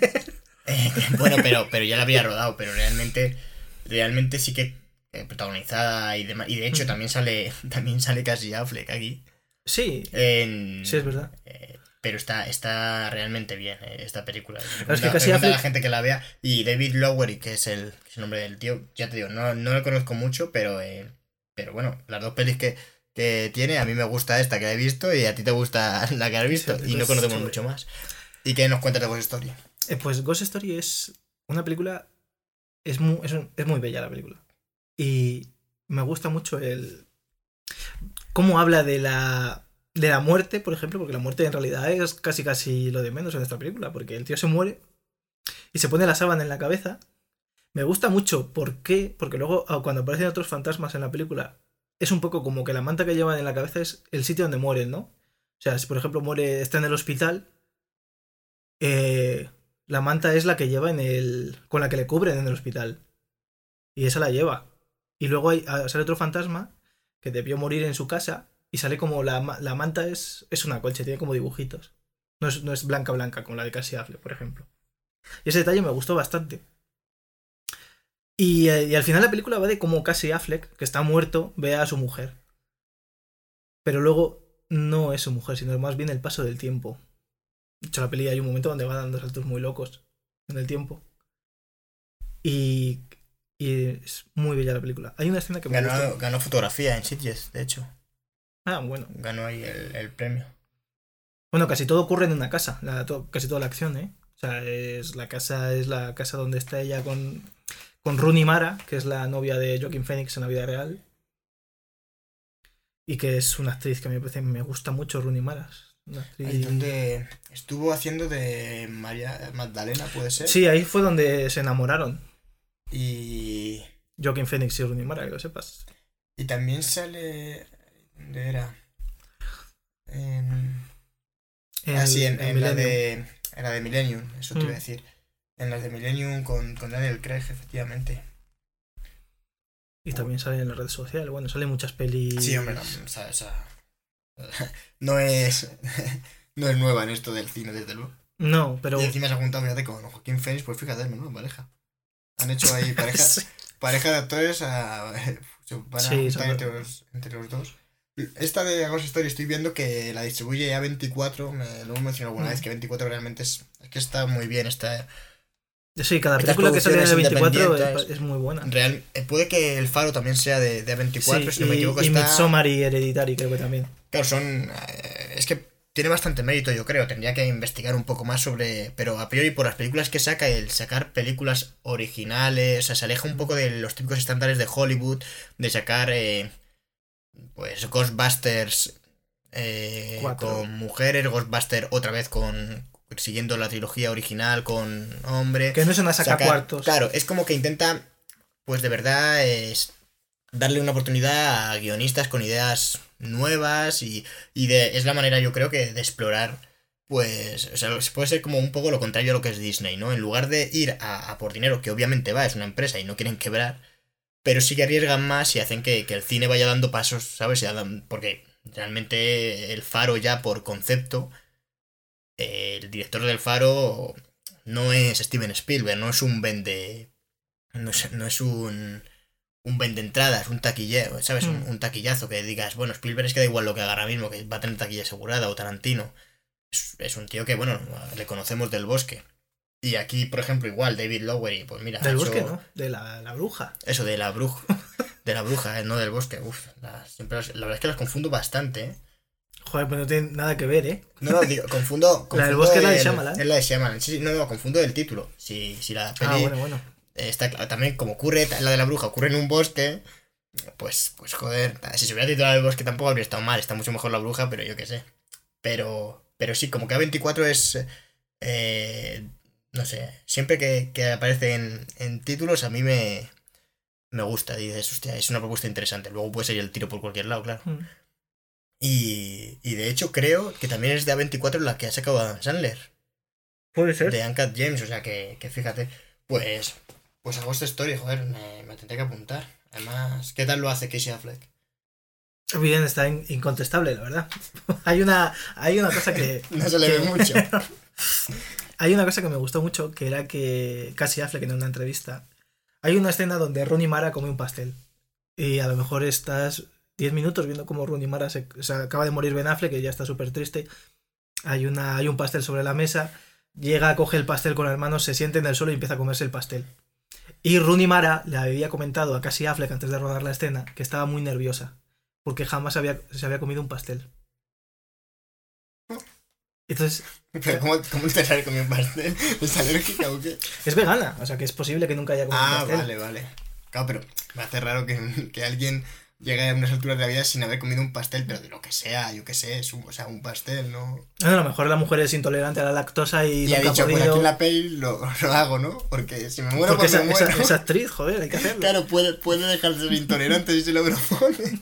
Eh, bueno, pero, pero ya la había rodado, pero realmente, realmente sí que eh, protagonizada y demás. Y de hecho también sale, (laughs) también sale casi Affleck aquí. sí, En- sí, es verdad. eh, pero está, está realmente bien eh, esta película. es que recomiendo a la gente que la vea. Y David Lowery, que es el, que es el nombre del tío, ya te digo, no, no lo conozco mucho, pero, eh, pero bueno, las dos pelis que, que tiene, a mí me gusta esta que he visto y a ti te gusta (laughs) la que has visto. Sí, y no Ghost conocemos Story. mucho más. ¿Y qué nos cuentas de Ghost Story? Eh, pues Ghost Story es una película. Es muy, es, un- es muy bella la película. Y me gusta mucho el. cómo habla de la. De la muerte, por ejemplo, porque la muerte en realidad es casi casi lo de menos en esta película. Porque el tío se muere y se pone la sábana en la cabeza. Me gusta mucho, ¿por qué? Porque luego, ah, cuando aparecen otros fantasmas en la película, es un poco como que la manta que llevan en la cabeza es el sitio donde mueren, ¿no? O sea, si por ejemplo muere, está en el hospital, eh, la manta es la que lleva en el. con la que le cubren en el hospital. Y esa la lleva. Y luego hay, ah, sale otro fantasma que debió morir en su casa y sale como la, la manta es, es una colcha, tiene como dibujitos. No es, no es blanca blanca como la de Cassie Affleck, por ejemplo. Y ese detalle me gustó bastante. Y, eh, y al final la película va de cómo Cassie Affleck, que está muerto, ve a su mujer. Pero luego no es su mujer, sino más bien el paso del tiempo. De hecho, la peli hay un momento donde va dando saltos muy locos en el tiempo. Y, y es muy bella la película. Hay una escena que me gusta. Ganó, ganó fotografía en Sitges, de hecho. Ah, bueno. Ganó ahí el, el premio. Bueno, casi todo ocurre en una casa. la- to- casi toda la acción, ¿eh? O sea, es la casa es la casa donde está ella con, con Rooney Mara, que es la novia de Joaquin Phoenix en la vida real. Y que es una actriz que me parece, me gusta mucho Rooney Mara. actriz- Ahí donde estuvo haciendo de María Magdalena, puede ser. Sí, ahí fue donde se enamoraron. Y, Joaquin Phoenix y Rooney Mara, que lo sepas. y también sale. ¿Dónde era? En, ah, sí, en, en la de, en la de Millennium, eso te iba a Mm. decir. En las de Millennium con, con Daniel Craig, efectivamente. Y también sale en la red social. Bueno, sale muchas pelis. Sí, hombre, no, o sea, esa- (laughs) no es. (laughs) no es nueva en esto del cine, desde luego. No, pero. Y encima se ha juntado, fíjate, con Joaquín Phoenix, pues fíjate, menuda pareja. Han hecho ahí (laughs) pareja, Sí. pareja de actores a, se van a Sí, juntar son- entre los, entre los dos. Esta de Ghost Story estoy viendo que la distribuye ya 24, me lo hemos mencionado alguna Mm. vez, que 24 realmente es, es que está muy bien, está Sí, cada película que sale de producciones 24 es, es muy buena. real. eh, Puede que El Faro también sea de, de 24, Sí, si no me y- equivoco. y está... Midsommar y Hereditary creo que también. Claro, son. eh, es que tiene bastante mérito, yo creo. Tendría que investigar un poco más sobre. Pero a priori, por las películas que saca, el sacar películas originales. O sea, se aleja un poco de los típicos estándares de Hollywood. De sacar. eh, pues Ghostbusters. eh, con mujeres. Ghostbusters otra vez con. Siguiendo la trilogía original con hombre. Que no es una saca cuartos. Claro, es como que intenta, pues de verdad, es darle una oportunidad a guionistas con ideas nuevas y, y de, es la manera, yo creo que, de explorar pues, o sea, puede ser como un poco lo contrario a lo que es Disney, ¿no? En lugar de ir a, por dinero, que obviamente va, es una empresa y no quieren quebrar, pero sí que arriesgan más y hacen que, el cine vaya dando pasos, ¿sabes? Porque realmente el faro ya por concepto, el director del faro no es Steven Spielberg, no es un vende... No es, no es un un vende entradas, un taquillero, ¿sabes? Un, mm. un, taquillazo que digas, bueno, Spielberg es que da igual lo que haga ahora mismo, que va a tener taquilla asegurada, o Tarantino es, un tío que, bueno, le conocemos del bosque. Y aquí, por ejemplo, igual, David Lowery, pues mira. Del bosque, ¿no? De la, bruja. Eso, de la bruja. (laughs) de la bruja, eh, no del bosque. Uf, la, siempre la verdad es que las confundo bastante, ¿eh? Joder, pues no tiene nada que ver, ¿eh? No, no, digo, confundo. (laughs) la del bosque es la de Shyamalan. Es la de Shyamalan. Sí, sí, no, no, confundo el título. Si, si la peli. Ah, bueno, bueno. Está también, como ocurre, la de la bruja ocurre en un bosque. Pues, pues joder, si se hubiera titulado el bosque tampoco habría estado mal. Está mucho mejor la bruja, pero yo qué sé. Pero, pero sí, como que A24 es... Eh, no sé, siempre que, aparece en, títulos a mí me, me gusta. Dices, hostia, es una propuesta interesante. Luego puede ser el tiro por cualquier lado, claro. Mm. Y, y de hecho creo que también es de A24 la que ha sacado Adam Sandler. Puede ser. De Uncut James, o sea que, que fíjate. Pues, pues hago esta historia, joder, me, me tendré que apuntar. Además, ¿qué tal lo hace Casey Affleck? Bien, está incontestable, la verdad. (laughs) hay, una, hay una cosa que. (laughs) no se le ve mucho. (laughs) hay una cosa que me gustó mucho, que era que casi Affleck en una entrevista. Hay una escena donde Ronnie Mara come un pastel. Y a lo mejor estás 10 minutos viendo cómo Ronnie Mara se, acaba de morir Ben Affleck, que ya está súper triste. Hay, una, hay un pastel sobre la mesa. Llega, coge el pastel con las manos, se siente en el suelo y empieza a comerse el pastel. Y Rooney Mara le había comentado a Cassie Affleck antes de rodar la escena que estaba muy nerviosa porque jamás había, se había comido un pastel. Entonces. (laughs) ¿Cómo, cómo te sale comido pastel? (laughs) ¿Es alérgica o qué? Es vegana, o sea que es posible que nunca haya comido un pastel. Ah, vale, vale. Claro, pero me hace raro que, que alguien llega a unas alturas de la vida sin haber comido un pastel, pero de lo que sea, yo que sé, es un, o sea, un pastel, ¿no? a lo mejor la mujer es intolerante a la lactosa y, y ha dicho, pues aquí en la peli lo, (laughs) lo, hago, ¿no? Porque si me muero, Porque pues me muero. Esa, actriz, joder, hay que hacerlo. Claro, puede, puede dejar de ser intolerante si se lo propone.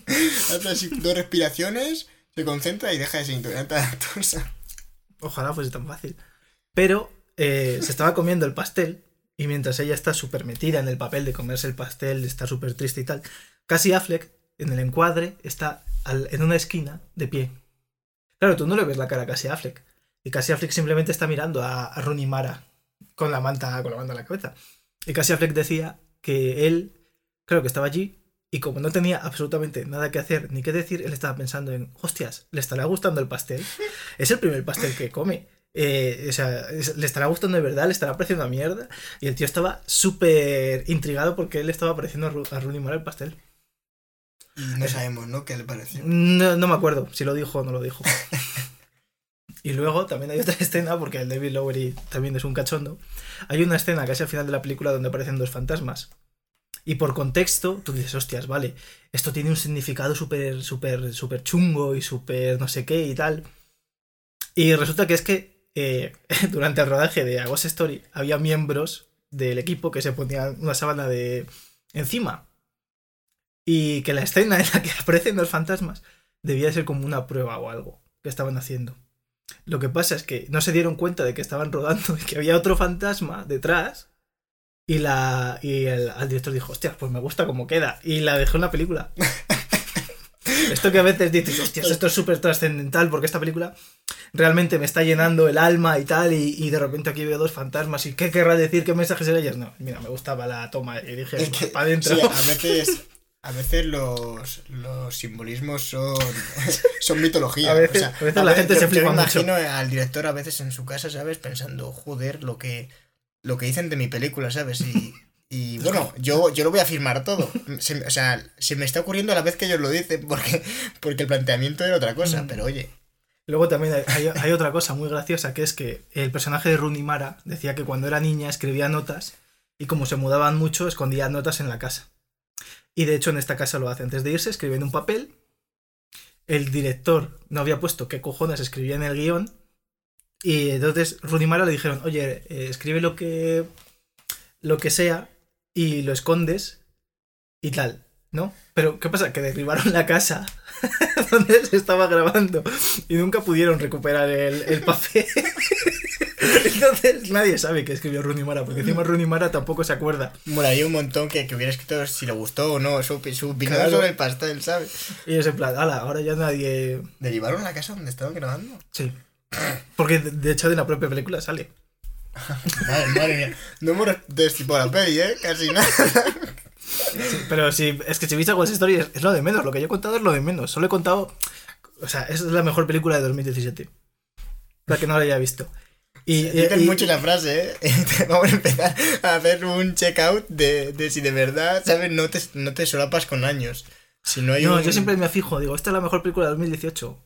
Hace así dos respiraciones, se concentra y deja de ser intolerante a la lactosa. Ojalá fuese tan fácil. Pero eh, se estaba comiendo el pastel y mientras ella está súper metida en el papel de comerse el pastel, está súper triste y tal, casi Affleck en el encuadre, está en una esquina de pie. Claro, tú no le ves la cara a Cassie Affleck. Y Cassie Affleck simplemente está mirando a, a Rooney Mara con la manta, con la manta en la cabeza. Y Cassie Affleck decía que él, creo que estaba allí, y como no tenía absolutamente nada que hacer ni que decir, él estaba pensando en, hostias, ¿le estará gustando el pastel? (laughs) Es el primer pastel que come. Eh, o sea, ¿le estará gustando de verdad? ¿Le estará pareciendo a mierda? Y el tío estaba súper intrigado porque él estaba pareciendo a Mara el pastel. No sabemos, ¿no? ¿Qué le pareció? No, no me acuerdo si lo dijo o no lo dijo. (laughs) y luego también hay otra (laughs) escena, porque el David Lowery también es un cachondo. Hay una escena casi al final de la película donde aparecen dos fantasmas. Y por contexto, tú dices, hostias, vale, esto tiene un significado súper, súper, súper chungo y súper no sé qué y tal. Y resulta que es que eh, (laughs) durante el rodaje de A Ghost Story había miembros del equipo que se ponían una sábana de encima y que la escena en la que (laughs) aparecen los fantasmas debía ser como una prueba o algo que estaban haciendo. Lo que pasa es que no se dieron cuenta de que estaban rodando y que había otro fantasma detrás. Y, la, y el, director dijo, hostia, pues me gusta cómo queda. Y la dejó en la película. (laughs) esto que a veces dices, hostias, esto es súper trascendental porque esta película realmente me está llenando el alma y tal. Y, de repente aquí veo dos fantasmas. ¿Y qué querrá decir? ¿Qué mensajes eran ellos? No, mira, me gustaba la toma y dije, para adentro. a (laughs) veces a veces los, los simbolismos son, (laughs) son mitología. A veces, la gente se flipa me imagino al director a veces en su casa, ¿sabes? Pensando, joder, lo que, lo que dicen de mi película, ¿sabes? Y, y (laughs) bueno, yo, yo lo voy a afirmar todo. o sea, se me está ocurriendo a la vez que ellos lo dicen, porque, porque el planteamiento era otra cosa, mm. pero oye. Luego también hay, hay, otra cosa muy graciosa, que es que el personaje de Rooney Mara decía que cuando era niña escribía notas y como se mudaban mucho, escondía notas en la casa. Y de hecho en esta casa lo hace. Antes de irse escribe en un papel. El director no había puesto qué cojones escribía en el guion. Y entonces Rudy Mara le dijeron, oye, eh, escribe lo que, lo que sea y lo escondes y tal. ¿No? Pero, ¿qué pasa? Que derribaron la casa (laughs) donde se estaba grabando y nunca pudieron recuperar el, el papel. (laughs) Entonces nadie sabe que escribió Rooney Mara, porque encima Rooney Mara tampoco se acuerda. Molaría un montón que, que hubiera escrito si le gustó o no, su, su opinión Claro. sobre el pastel, ¿sabes? Y es en plan, ala, ahora ya nadie. ¿Derivaron la casa donde estaban grabando? Sí. Porque de de hecho de la propia película sale. (laughs) Madre, madre mía. No hemos destipado la peli, ¿eh? Casi nada. Pero si, es que si viste West Story es, es lo de menos, lo que yo he contado es lo de menos. Solo he contado. O sea, es la mejor película de 2017. La que no la haya visto. Y, Dices y- mucho la frase, ¿eh? (laughs) Vamos a empezar a hacer un checkout de, de si de verdad, ¿sabes? No te, no te solapas con años. Si no hay No, un- yo siempre me fijo, digo, esta es la mejor película de 2018.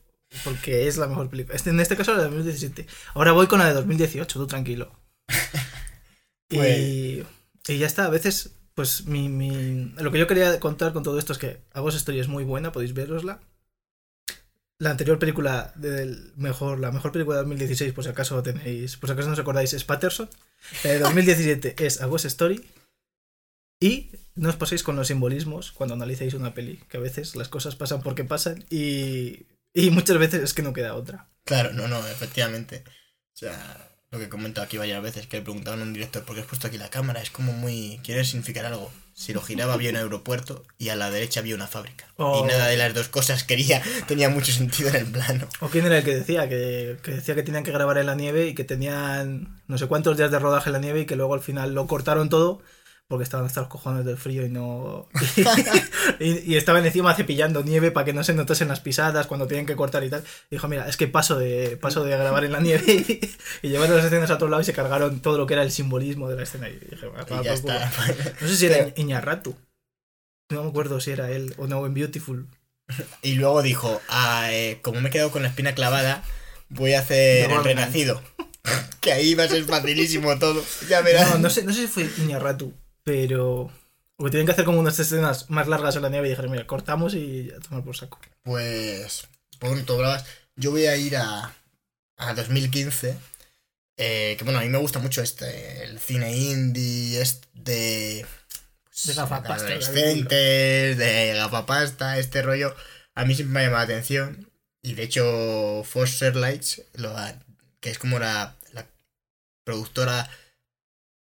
Porque es la mejor película. Este, en este caso la de 2017. Ahora voy con la de 2018, tú tranquilo. (laughs) Pues- Y, y ya está, a veces, pues mi, mi- lo que yo quería contar con todo esto es que A Vos Story es muy buena, podéis verosla. La anterior película del mejor, la mejor película de 2016, por si acaso tenéis, por si acaso no os acordáis, es Patterson. La de 2017 (laughs) es A Ghost Story. Y no os paséis con los simbolismos cuando analicéis una peli, que a veces las cosas pasan porque pasan y, y muchas veces es que no queda otra. Claro, no, no, efectivamente. O sea, lo que he comentado aquí varias veces, que le preguntaban a un director por qué has puesto aquí la cámara, es como muy... quiere significar algo. Si lo giraba había un aeropuerto y a la derecha había una fábrica. Oh. Y nada de las dos cosas quería, (laughs) tenía mucho sentido en el plano. ¿O quién era el que decía? Que, que decía que tenían que grabar en la nieve y que tenían no sé cuántos días de rodaje en la nieve y que luego al final lo cortaron todo porque estaban hasta los cojones del frío y no... (laughs) y, y estaban encima cepillando nieve para que no se notasen las pisadas cuando tenían que cortar y tal. Y dijo, mira, es que paso de, paso de grabar en la nieve (laughs) y, y llevaron las escenas a otro lado y se cargaron todo lo que era el simbolismo de la escena. Y dije, "Va, Y ya por culo". está. No sé si era (laughs) Pero- Iñarratu. No me acuerdo si era él o no en Beautiful. Y luego dijo, ah, eh, como me he quedado con la espina clavada, voy a hacer No, el renacido. que ahí va a ser facilísimo todo. Ya verás. No, no sé, no sé si fue Iñarratu, pero. Porque tienen que hacer como unas escenas más largas en la nieve y dijeron, mira, cortamos y a tomar por saco. Pues, tú hablabas, yo voy a ir a, a 2015. eh, que bueno, a mí me gusta mucho este, el cine indie, este de. pues, De gafapasta, adolescentes, de gafapasta, este rollo. A mí siempre me ha llamado la atención. Y de hecho, Foster Lights, lo que es como la, la productora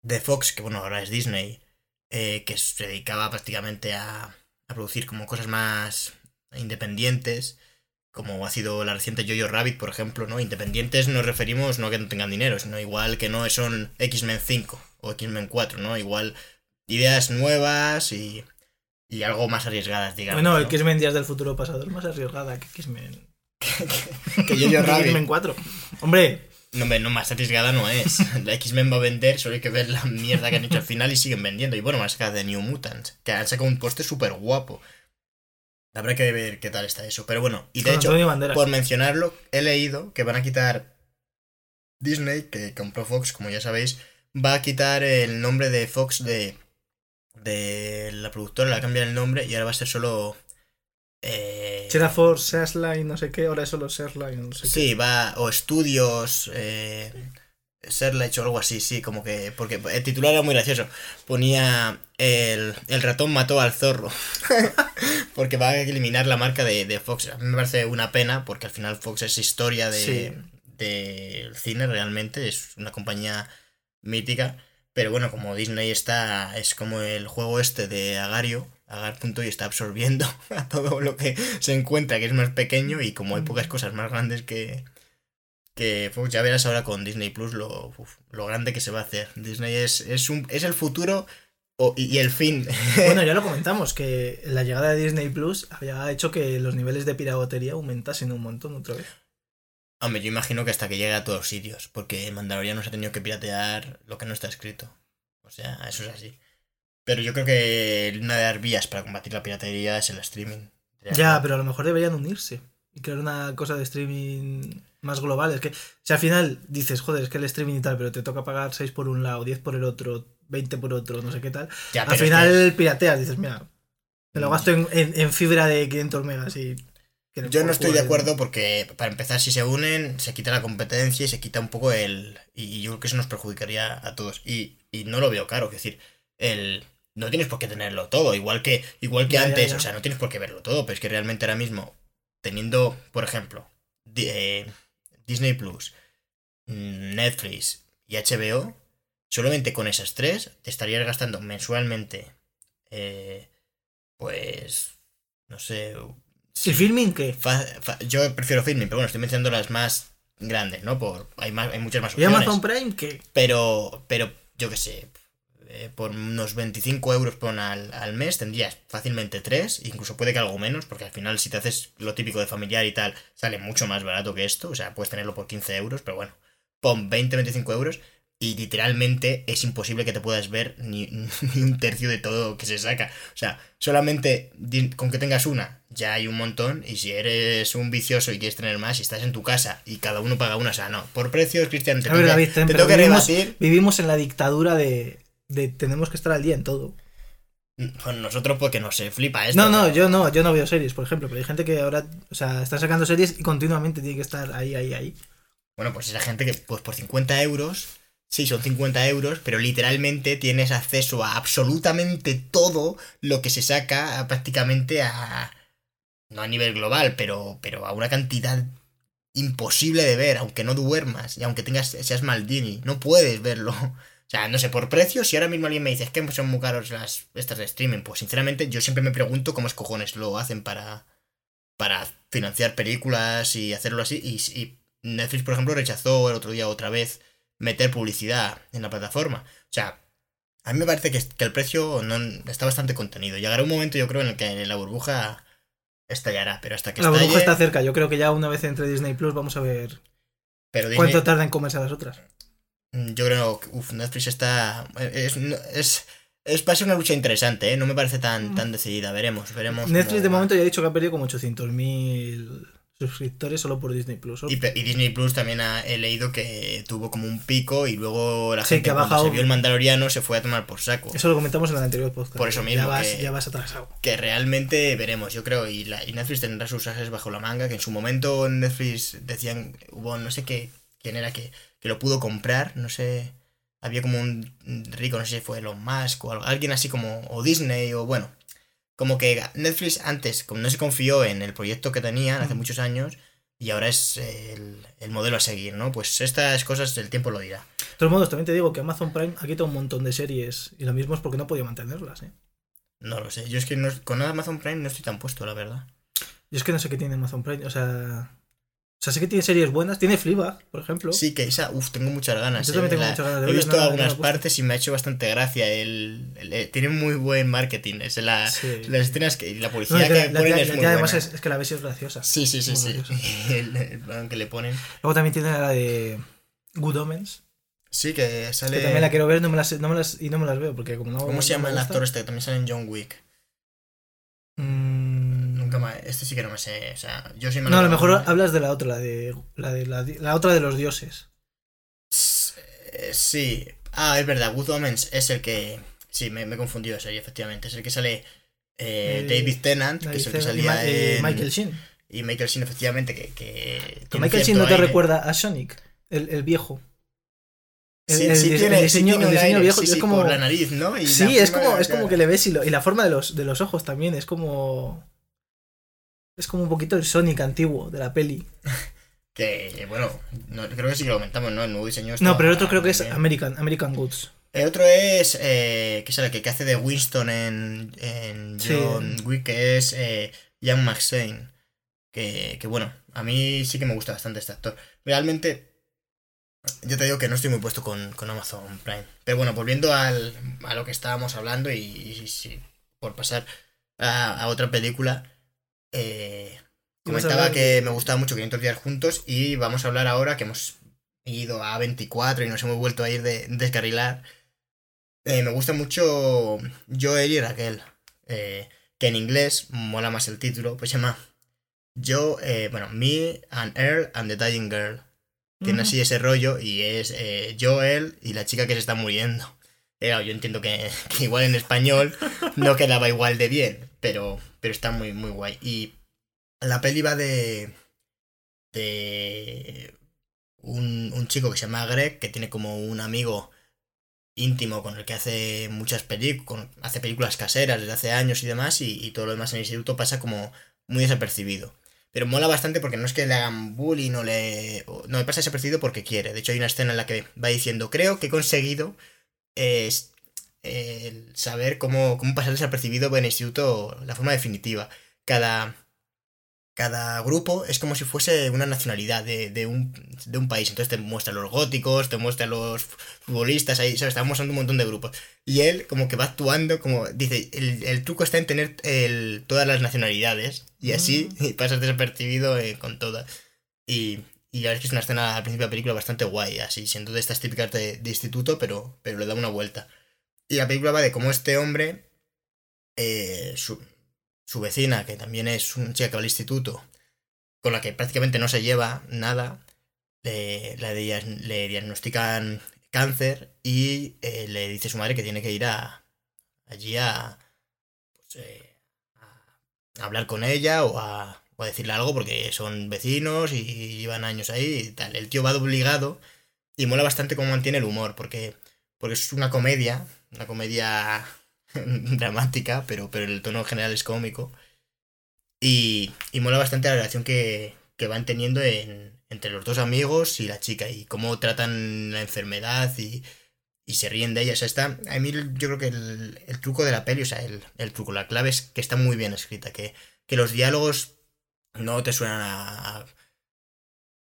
de Fox, que bueno, ahora es Disney, eh, que se dedicaba prácticamente a, a producir como cosas más independientes, como ha sido la reciente Jojo Rabbit, por ejemplo, ¿no? Independientes nos referimos no a que no tengan dinero, sino igual que no son X-Men 5 o X-Men 4, ¿no? Igual ideas nuevas y, y algo más arriesgadas, digamos. bueno, ¿no? X-Men Días del Futuro Pasado es más arriesgada que X-Men. (laughs) que Jojo que Rabbit. X-Men 4. Hombre, No, no, más arriesgada no es. (laughs) La X-Men va a vender, solo hay que ver la mierda que han hecho al final y siguen vendiendo. Y bueno, más que de New Mutants, que han sacado un poste súper guapo. Habrá que ver qué tal está eso. Pero bueno, y de con hecho, Banderas. por mencionarlo, he leído que van a quitar Disney, que compró Fox, como ya sabéis, va a quitar el nombre de Fox de, de la productora, le va a cambiar el nombre y ahora va a ser solo... Eh, Si era for Searchlight, no sé qué, ahora es solo Searchlight, no sé qué. Sí, va, o estudios, eh, Searchlight o algo así, sí, como que, porque el titular era muy gracioso, ponía el, el ratón mató al zorro, (laughs) porque va a eliminar la marca de, de Fox, a mí me parece una pena, porque al final Fox es historia de, Sí. del cine realmente, es una compañía mítica, pero bueno, como Disney está, es como el juego este de Agario, Agar punto y está absorbiendo (laughs) a todo lo que se encuentra, que es más pequeño y como hay pocas cosas más grandes que, que Fox, ya verás ahora con Disney Plus lo, uf, lo grande que se va a hacer. Disney es, es, un, es el futuro o- y, y el fin. (laughs) Bueno, ya lo comentamos, que la llegada de Disney Plus había hecho que los niveles de piratería aumentasen un montón otra vez. Hombre, yo imagino que hasta que llegue a todos los sitios, porque Mandalorian no se ha tenido que piratear lo que no está escrito. O sea, eso es así. Pero yo creo que una de las vías para combatir la piratería es el streaming. Ya, pero a lo mejor deberían unirse y crear una cosa de streaming más global. Es que si al final dices, joder, es que el streaming y tal, pero te toca pagar 6 por un lado, 10 por el otro, 20 por otro, no sé qué tal. Ya, Al es final que- pirateas, dices, mira, me lo Mm. gasto en, en- en fibra de 500 megas y... Yo no estoy de acuerdo porque, para empezar, si se unen, se quita la competencia y se quita un poco el... Y yo creo que eso nos perjudicaría a todos. Y, y no lo veo caro, es decir, el, no tienes por qué tenerlo todo, igual que, igual que Ya, antes, ya. o sea, no tienes por qué verlo todo, pero es que realmente ahora mismo, teniendo, por ejemplo, eh, Disney Plus, mm, Netflix y HBO, solamente con esas tres te estarías gastando mensualmente, eh, pues, no sé, ¿Y filming qué? fa- fa- yo prefiero filming, pero bueno, estoy mencionando las más grandes, ¿no? Por, hay, más, hay muchas más ¿Y opciones. Amazon Prime qué? Pero, pero yo qué sé, eh, por unos 25 euros pon al, al mes tendrías fácilmente 3, incluso puede que algo menos, porque al final si te haces lo típico de familiar y tal, sale mucho más barato que esto, o sea, puedes tenerlo por 15 euros, pero bueno, pon 20-25 euros y literalmente es imposible que te puedas ver ni, (laughs) ni un tercio de todo lo que se saca. O sea, solamente con que tengas una ya hay un montón y si eres un vicioso y quieres tener más y estás en tu casa y cada uno paga una, o sea, no, por precios, Cristian, te ver, tengo David, te ten- tengo que vivimos, rebatir. vivimos en la dictadura de, de tenemos que estar al día en todo. Con nosotros porque no se flipa esto. No, no, pero- yo no, yo no veo series, por ejemplo, pero hay gente que ahora, o sea, está sacando series y continuamente tiene que estar ahí, ahí, ahí. Bueno, pues esa gente que pues por 50 euros, sí, son 50 euros, pero literalmente tienes acceso a absolutamente todo lo que se saca a- prácticamente a... No a nivel global, pero, pero a una cantidad imposible de ver, aunque no duermas y aunque tengas seas Maldini, no puedes verlo. O sea, no sé, por precio, si ahora mismo alguien me dice es que son muy caros las estas de streaming, pues sinceramente yo siempre me pregunto cómo es cojones lo hacen para para financiar películas y hacerlo así y, y Netflix, por ejemplo, rechazó el otro día otra vez meter publicidad en la plataforma. O sea, a mí me parece que, que el precio no, está bastante contenido. Llegará un momento, yo creo, en el que la burbuja estallará, pero hasta que La burbuja estalle... está cerca, yo creo que ya una vez entre Disney Plus vamos a ver Pero Disney- cuánto tarda en comerse a las otras. Yo creo que uf, Netflix está... Es, es, es, va a ser una lucha interesante, ¿eh? No me parece tan, tan decidida. Veremos, veremos. Netflix de va. momento ya ha dicho que ha perdido como 800.000 suscriptores solo por Disney Plus. Y, Disney Plus también ha, he leído que tuvo como un pico y luego la Sí, gente que ha cuando bajado. se vio el Mandaloriano se fue a tomar por saco. Eso lo comentamos en el anterior podcast. Por eso mismo Ya vas, que- ya vas atrasado. Que realmente veremos, yo creo, y, la, y Netflix tendrá sus ases bajo la manga, que en su momento en Netflix decían, hubo no sé qué, quién era que, que lo pudo comprar, no sé, había como un rico, no sé si fue Elon Musk o alguien así como, o Disney, o bueno, como que Netflix antes, como no se confió en el proyecto que tenían hace Mm. muchos años, y ahora es el, el modelo a seguir, ¿no? Pues estas cosas el tiempo lo dirá. De todos modos, también te digo que Amazon Prime ha quitado un montón de series y lo mismo es porque no podía mantenerlas. ¿eh? No lo sé, yo es que no- con Amazon Prime no estoy tan puesto, la verdad. Yo es que no sé qué tiene Amazon Prime. O sea, o sea, sé que tiene series buenas. Tiene Fleabag, por ejemplo. Sí, que esa, uff, tengo muchas ganas. Yo eh, también tengo la- muchas ganas de He visto no no algunas partes y me ha hecho bastante gracia. El, el- eh, tiene muy buen marketing. Es la, Sí. las escenas que y la No, publicidad y que que la- ponen la- es muy y además buena. es, es que la ves es graciosa. Sí, sí, sí, sí. (laughs) el, el plan que le ponen. Luego también tiene la de Good Omens. Sí, que sale. Que también la quiero ver no me las, no me las, y no me las veo porque como no. ¿Cómo se no llama el actor este que también sale en John Wick? Mm, Nunca más. Este sí que no me sé. O sea, yo soy No, a lo mejor hablas de la otra, la de la, de, la, la otra de los dioses. Eh, Sí. Ah, es verdad. Good Omens es el que. Sí, me, me he confundido serie, efectivamente. Es el que sale. eh, Eh, David Tennant, que es el que y salía Ma- eh, en- Michael Sheen. Y Michael Sheen, efectivamente, que. que Michael Sheen no te aire. recuerda a Sonic, el, el viejo. El, Sí, el tiene, el sí diseño, tiene el un diseño aire, viejo sí, es como. por la nariz, ¿no? Y sí, es como, es como que le ves y, lo- y la forma de los, de los ojos también es como. Es como un poquito el Sonic antiguo de la peli. (laughs) Que, bueno, no, creo que sí que lo comentamos, ¿no? El nuevo diseño No, pero el otro creo que es bien. American, American Goods. El otro es. Eh, que sale? Que, que hace de Winston en, en. John Wick, que es eh, Ian McShane. Que, que, bueno, a mí sí que me gusta bastante este actor. Realmente. Yo te digo que no estoy muy puesto con, con Amazon Prime. Pero bueno, volviendo al, a lo que estábamos hablando y, y sí, por pasar a, a otra película. Eh, comentaba que me gustaba mucho 500 días juntos y vamos a hablar ahora que hemos ido a 24 y nos hemos vuelto a ir de descarrilar. Eh, me gusta mucho Joel y Raquel, eh, que en inglés mola más el título, pues se llama Yo, eh, bueno, Me and Earl and the Dying Girl. Tiene así ese rollo y es eh, Joel y la chica que se está muriendo. Eh, claro, yo entiendo que, (laughs) que igual en español no quedaba igual de bien, pero, pero está muy, muy guay. Y la peli va de. de. Un, un chico que se llama Greg, que tiene como un amigo íntimo con el que hace muchas películas, hace películas caseras desde hace años y demás, y, y, todo lo demás en el instituto pasa como muy desapercibido. Pero mola bastante porque no es que le hagan bullying o le. No, le pasa desapercibido porque quiere. De hecho, hay una escena en la que va diciendo: Creo que he conseguido eh, saber cómo, cómo pasar desapercibido en el instituto, la forma definitiva. Cada cada grupo es como si fuese una nacionalidad de, un, país. Entonces te muestra los góticos, te muestra los futbolistas, ahí, ¿sabes? Estamos mostrando un montón de grupos. Y él como que va actuando, como dice, el, truco está en tener todas las nacionalidades y así mm. y (laughs) pasas desapercibido eh, con todas. Y, y la verdad es que es una escena al principio de la película bastante guay, así, siendo de estas típicas de, instituto, pero, pero le da una vuelta. Y la película va de cómo este hombre... Eh, su vecina, que también es un chica que va al instituto, con la que prácticamente no se lleva nada, le, le diagnostican cáncer y eh, le dice a su madre que tiene que ir a, allí a, pues, eh, a hablar con ella o a, o decirle algo porque son vecinos y llevan años ahí y tal. El tío va obligado y mola bastante cómo mantiene el humor porque, porque es una comedia, una comedia (laughs) dramática, pero, pero el tono general es cómico. Y, y mola bastante la relación que, que van teniendo en, entre los dos amigos y la chica y cómo tratan la enfermedad y, y se ríen de ella. O sea, está, a mí yo creo que el, el truco de la peli, o sea, el, el, truco, la clave es que está muy bien escrita, que, que los diálogos no te suenan a,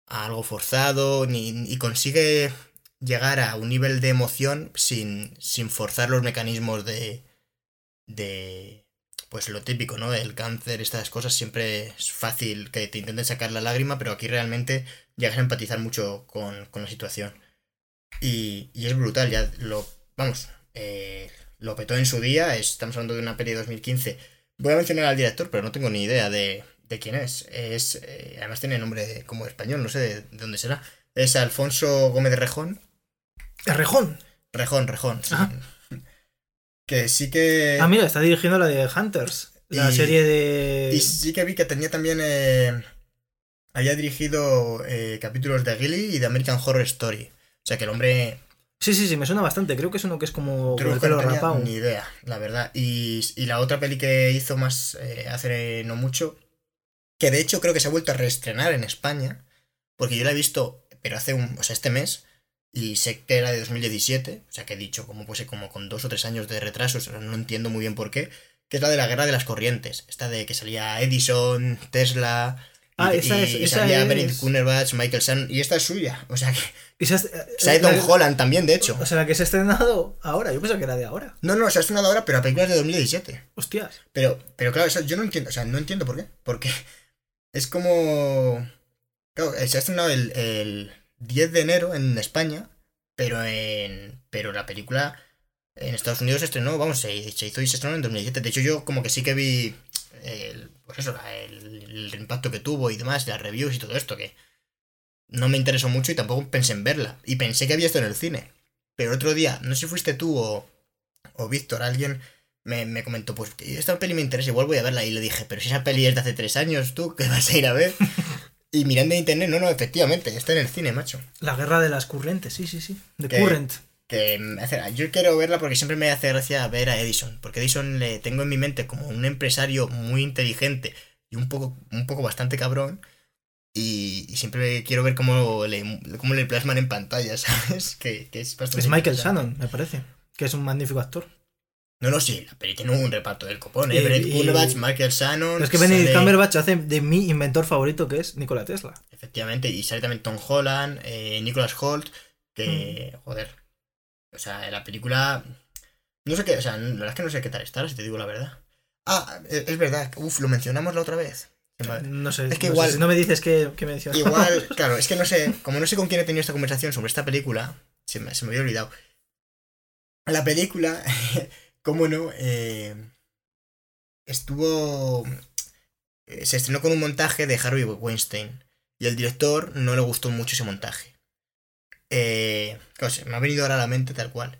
a algo forzado ni, y consigue llegar a un nivel de emoción sin, sin forzar los mecanismos de, de pues lo típico, ¿no? El cáncer, estas cosas siempre es fácil que te intenten sacar la lágrima, pero aquí realmente llegas a empatizar mucho con, la situación. Y, y, es brutal, ya lo, vamos, eh, lo petó en su día, estamos hablando de una peli de 2015. Voy a mencionar al director, pero no tengo ni idea de, de quién es. Es, eh, además tiene nombre como español, no sé de, dónde será. Es Alfonso Gómez de Rejón. ¿Rejón? Rejón, Rejón, sí. Que sí que. Ah, mira, está dirigiendo la de Hunters. La serie de. Y sí que vi que tenía también. Eh, había dirigido eh, capítulos de Gilly y de American Horror Story. O sea que el hombre. Sí, sí, sí, me suena bastante. Creo que es uno que es como. Creo que no tenía ni idea, la verdad. Y, y, la otra peli que hizo más eh, hace no mucho. Que de hecho creo que se ha vuelto a reestrenar en España. Porque yo la he visto, pero hace un. O sea, este mes y sé que era de 2017, o sea que he dicho como pues como con dos o tres años de retraso, no entiendo muy bien por qué, que es la de la guerra de las corrientes, esta de que salía Edison, Tesla, Ah, esa es. Y salía Michael Shannon, y esta es suya. O sea que. Esa sale Tom Holland también, de hecho. O sea, la que se ha estrenado ahora. Yo pensaba que era de ahora. No, no, se ha estrenado ahora, pero la película es de 2017. Hostias. Pero, pero claro, yo no entiendo. O sea, no entiendo por qué. Porque es como. Claro, se ha estrenado el 10 de enero en España, pero en pero la película en Estados Unidos se estrenó, vamos, se, hizo y se estrenó en 2017. De hecho, yo como que sí que vi el, pues eso, el, impacto que tuvo y demás, las reviews y todo esto, que no me interesó mucho y tampoco pensé en verla. Y pensé que había esto en el cine. Pero otro día, no sé si fuiste tú o, o Víctor, alguien me, me, comentó, pues esta peli me interesa, igual voy a verla. Y le dije, pero si esa peli es de hace tres años, ¿tú qué vas a ir a ver? (laughs) Y mirando en internet, no, no, efectivamente, está en el cine, macho. La guerra de las currentes, sí, sí, sí. De Current. Que yo quiero verla porque siempre me hace gracia ver a Edison. Porque Edison le tengo en mi mente como un empresario muy inteligente y un poco, un poco bastante cabrón. Y, siempre quiero ver cómo le, cómo le plasman en pantalla, (laughs) ¿sabes? Que, es Es Michael Shannon, me parece. Que es un magnífico actor. No, no, sí, peli tiene un reparto del copón, ¿eh? Benedict Cumberbatch, Michael Shannon... es que Benedict Cumberbatch hace de mi inventor favorito, que es Nikola Tesla. Efectivamente, y sale también Tom Holland, eh, Nicholas Holt, que... Mm. Joder. O sea, la película... No sé qué, o sea, la verdad es que no sé qué tal está, si te digo la verdad. Ah, e, es verdad, uf, lo mencionamos la otra vez. No sé, es que igual... si no me dices que, que mencionamos. Igual, (laughs) claro, es que no sé, como no sé con quién he tenido esta conversación sobre esta película, se me, se me había olvidado. La película (laughs) cómo no, eh, estuvo... Eh, se estrenó con un montaje de Harvey Weinstein y al director no le gustó mucho ese montaje. Eh, me ha venido ahora a la mente tal cual.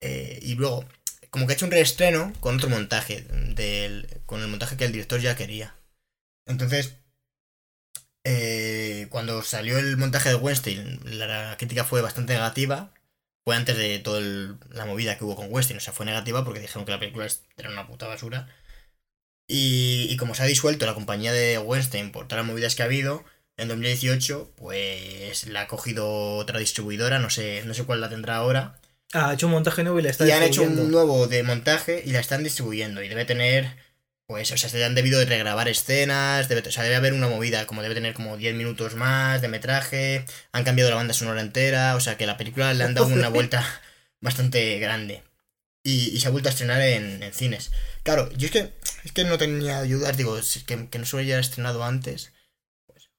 Eh, y luego, como que ha hecho un reestreno con otro montaje, del, con el montaje que el director ya quería. Entonces, cuando salió el montaje de Weinstein, la crítica fue bastante negativa fue antes de toda la movida que hubo con Westin, o sea, fue negativa porque dijeron que la película era una puta basura. Y, y como se ha disuelto la compañía de Weinstein por todas las movidas que ha habido, en 2018, pues la ha cogido otra distribuidora, no sé, no sé cuál la tendrá ahora. Ha hecho un montaje nuevo y la está Y han hecho un nuevo de montaje y la están distribuyendo. Y debe tener, pues, o sea, se han debido de regrabar escenas, debe, o sea, debe haber una movida, como debe tener como 10 minutos más de metraje, han cambiado la banda sonora entera, o sea, que la película le han dado una (laughs) vuelta bastante grande. Y, se ha vuelto a estrenar en, cines. Claro, yo es que, es que no tenía ayudas, digo, que, que no se hubiera estrenado antes.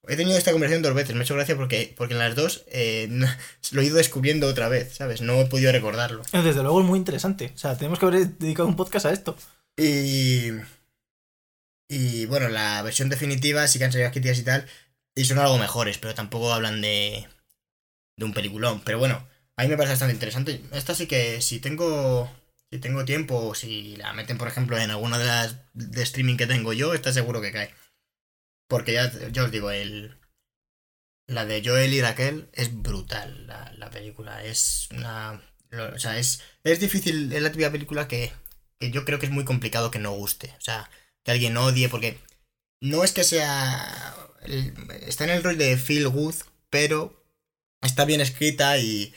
He tenido esta conversación dos veces, me ha hecho gracia porque, porque en las dos eh, (laughs) lo he ido descubriendo otra vez, ¿sabes? No he podido recordarlo. Desde luego es muy interesante. O sea, tenemos que haber dedicado un podcast a esto. Y. Y bueno, la versión definitiva sí que han salido críticas y tal. Y son algo mejores, pero tampoco hablan de. de un peliculón. Pero bueno, a mí me parece bastante interesante. Esta sí que si tengo. Si tengo tiempo, o si la meten, por ejemplo, en alguna de las de streaming que tengo yo, está seguro que cae. Porque ya, yo os digo, el, la de Joel y Raquel es brutal, la, película. Es una... O sea, es, es difícil, es la típica película que, que yo creo que es muy complicado que no guste. O sea, que alguien odie, porque no es que sea... está en el rol de Phil Good, pero está bien escrita y...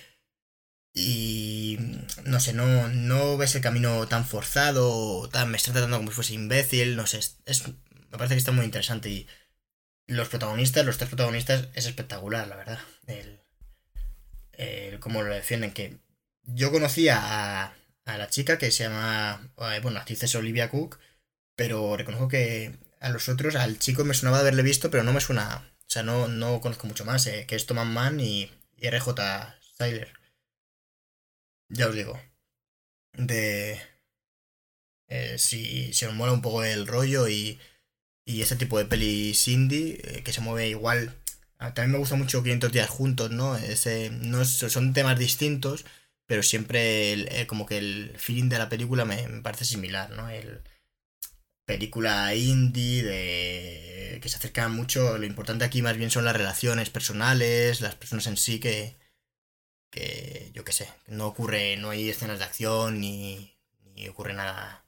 Y no sé, no, no ves el camino tan forzado, tan, me está tratando como si fuese imbécil, no sé, es, me parece que está muy interesante y los protagonistas, los tres protagonistas, es espectacular, la verdad. El, cómo lo defienden. Que yo conocía a, a la chica que se llama. Eh, bueno, la actriz es Olivia Cook, pero reconozco que a los otros, al chico me sonaba haberle visto, pero no me suena. O sea, no, no conozco mucho más, eh, que es Thomas Mann y, y RJ Styler. Ya os digo. De. Eh, si se os mola un poco el rollo y y ese tipo de pelis indie eh, que se mueve igual. Ah, también me gusta mucho 500 días juntos, ¿no? Ese, no son temas distintos, pero siempre como que el feeling de la película me, parece similar, ¿no? El película indie de que se acerca mucho, lo importante aquí más bien son las relaciones personales, las personas en sí que que yo qué sé, no ocurre, no hay escenas de acción ni, ni ocurre nada.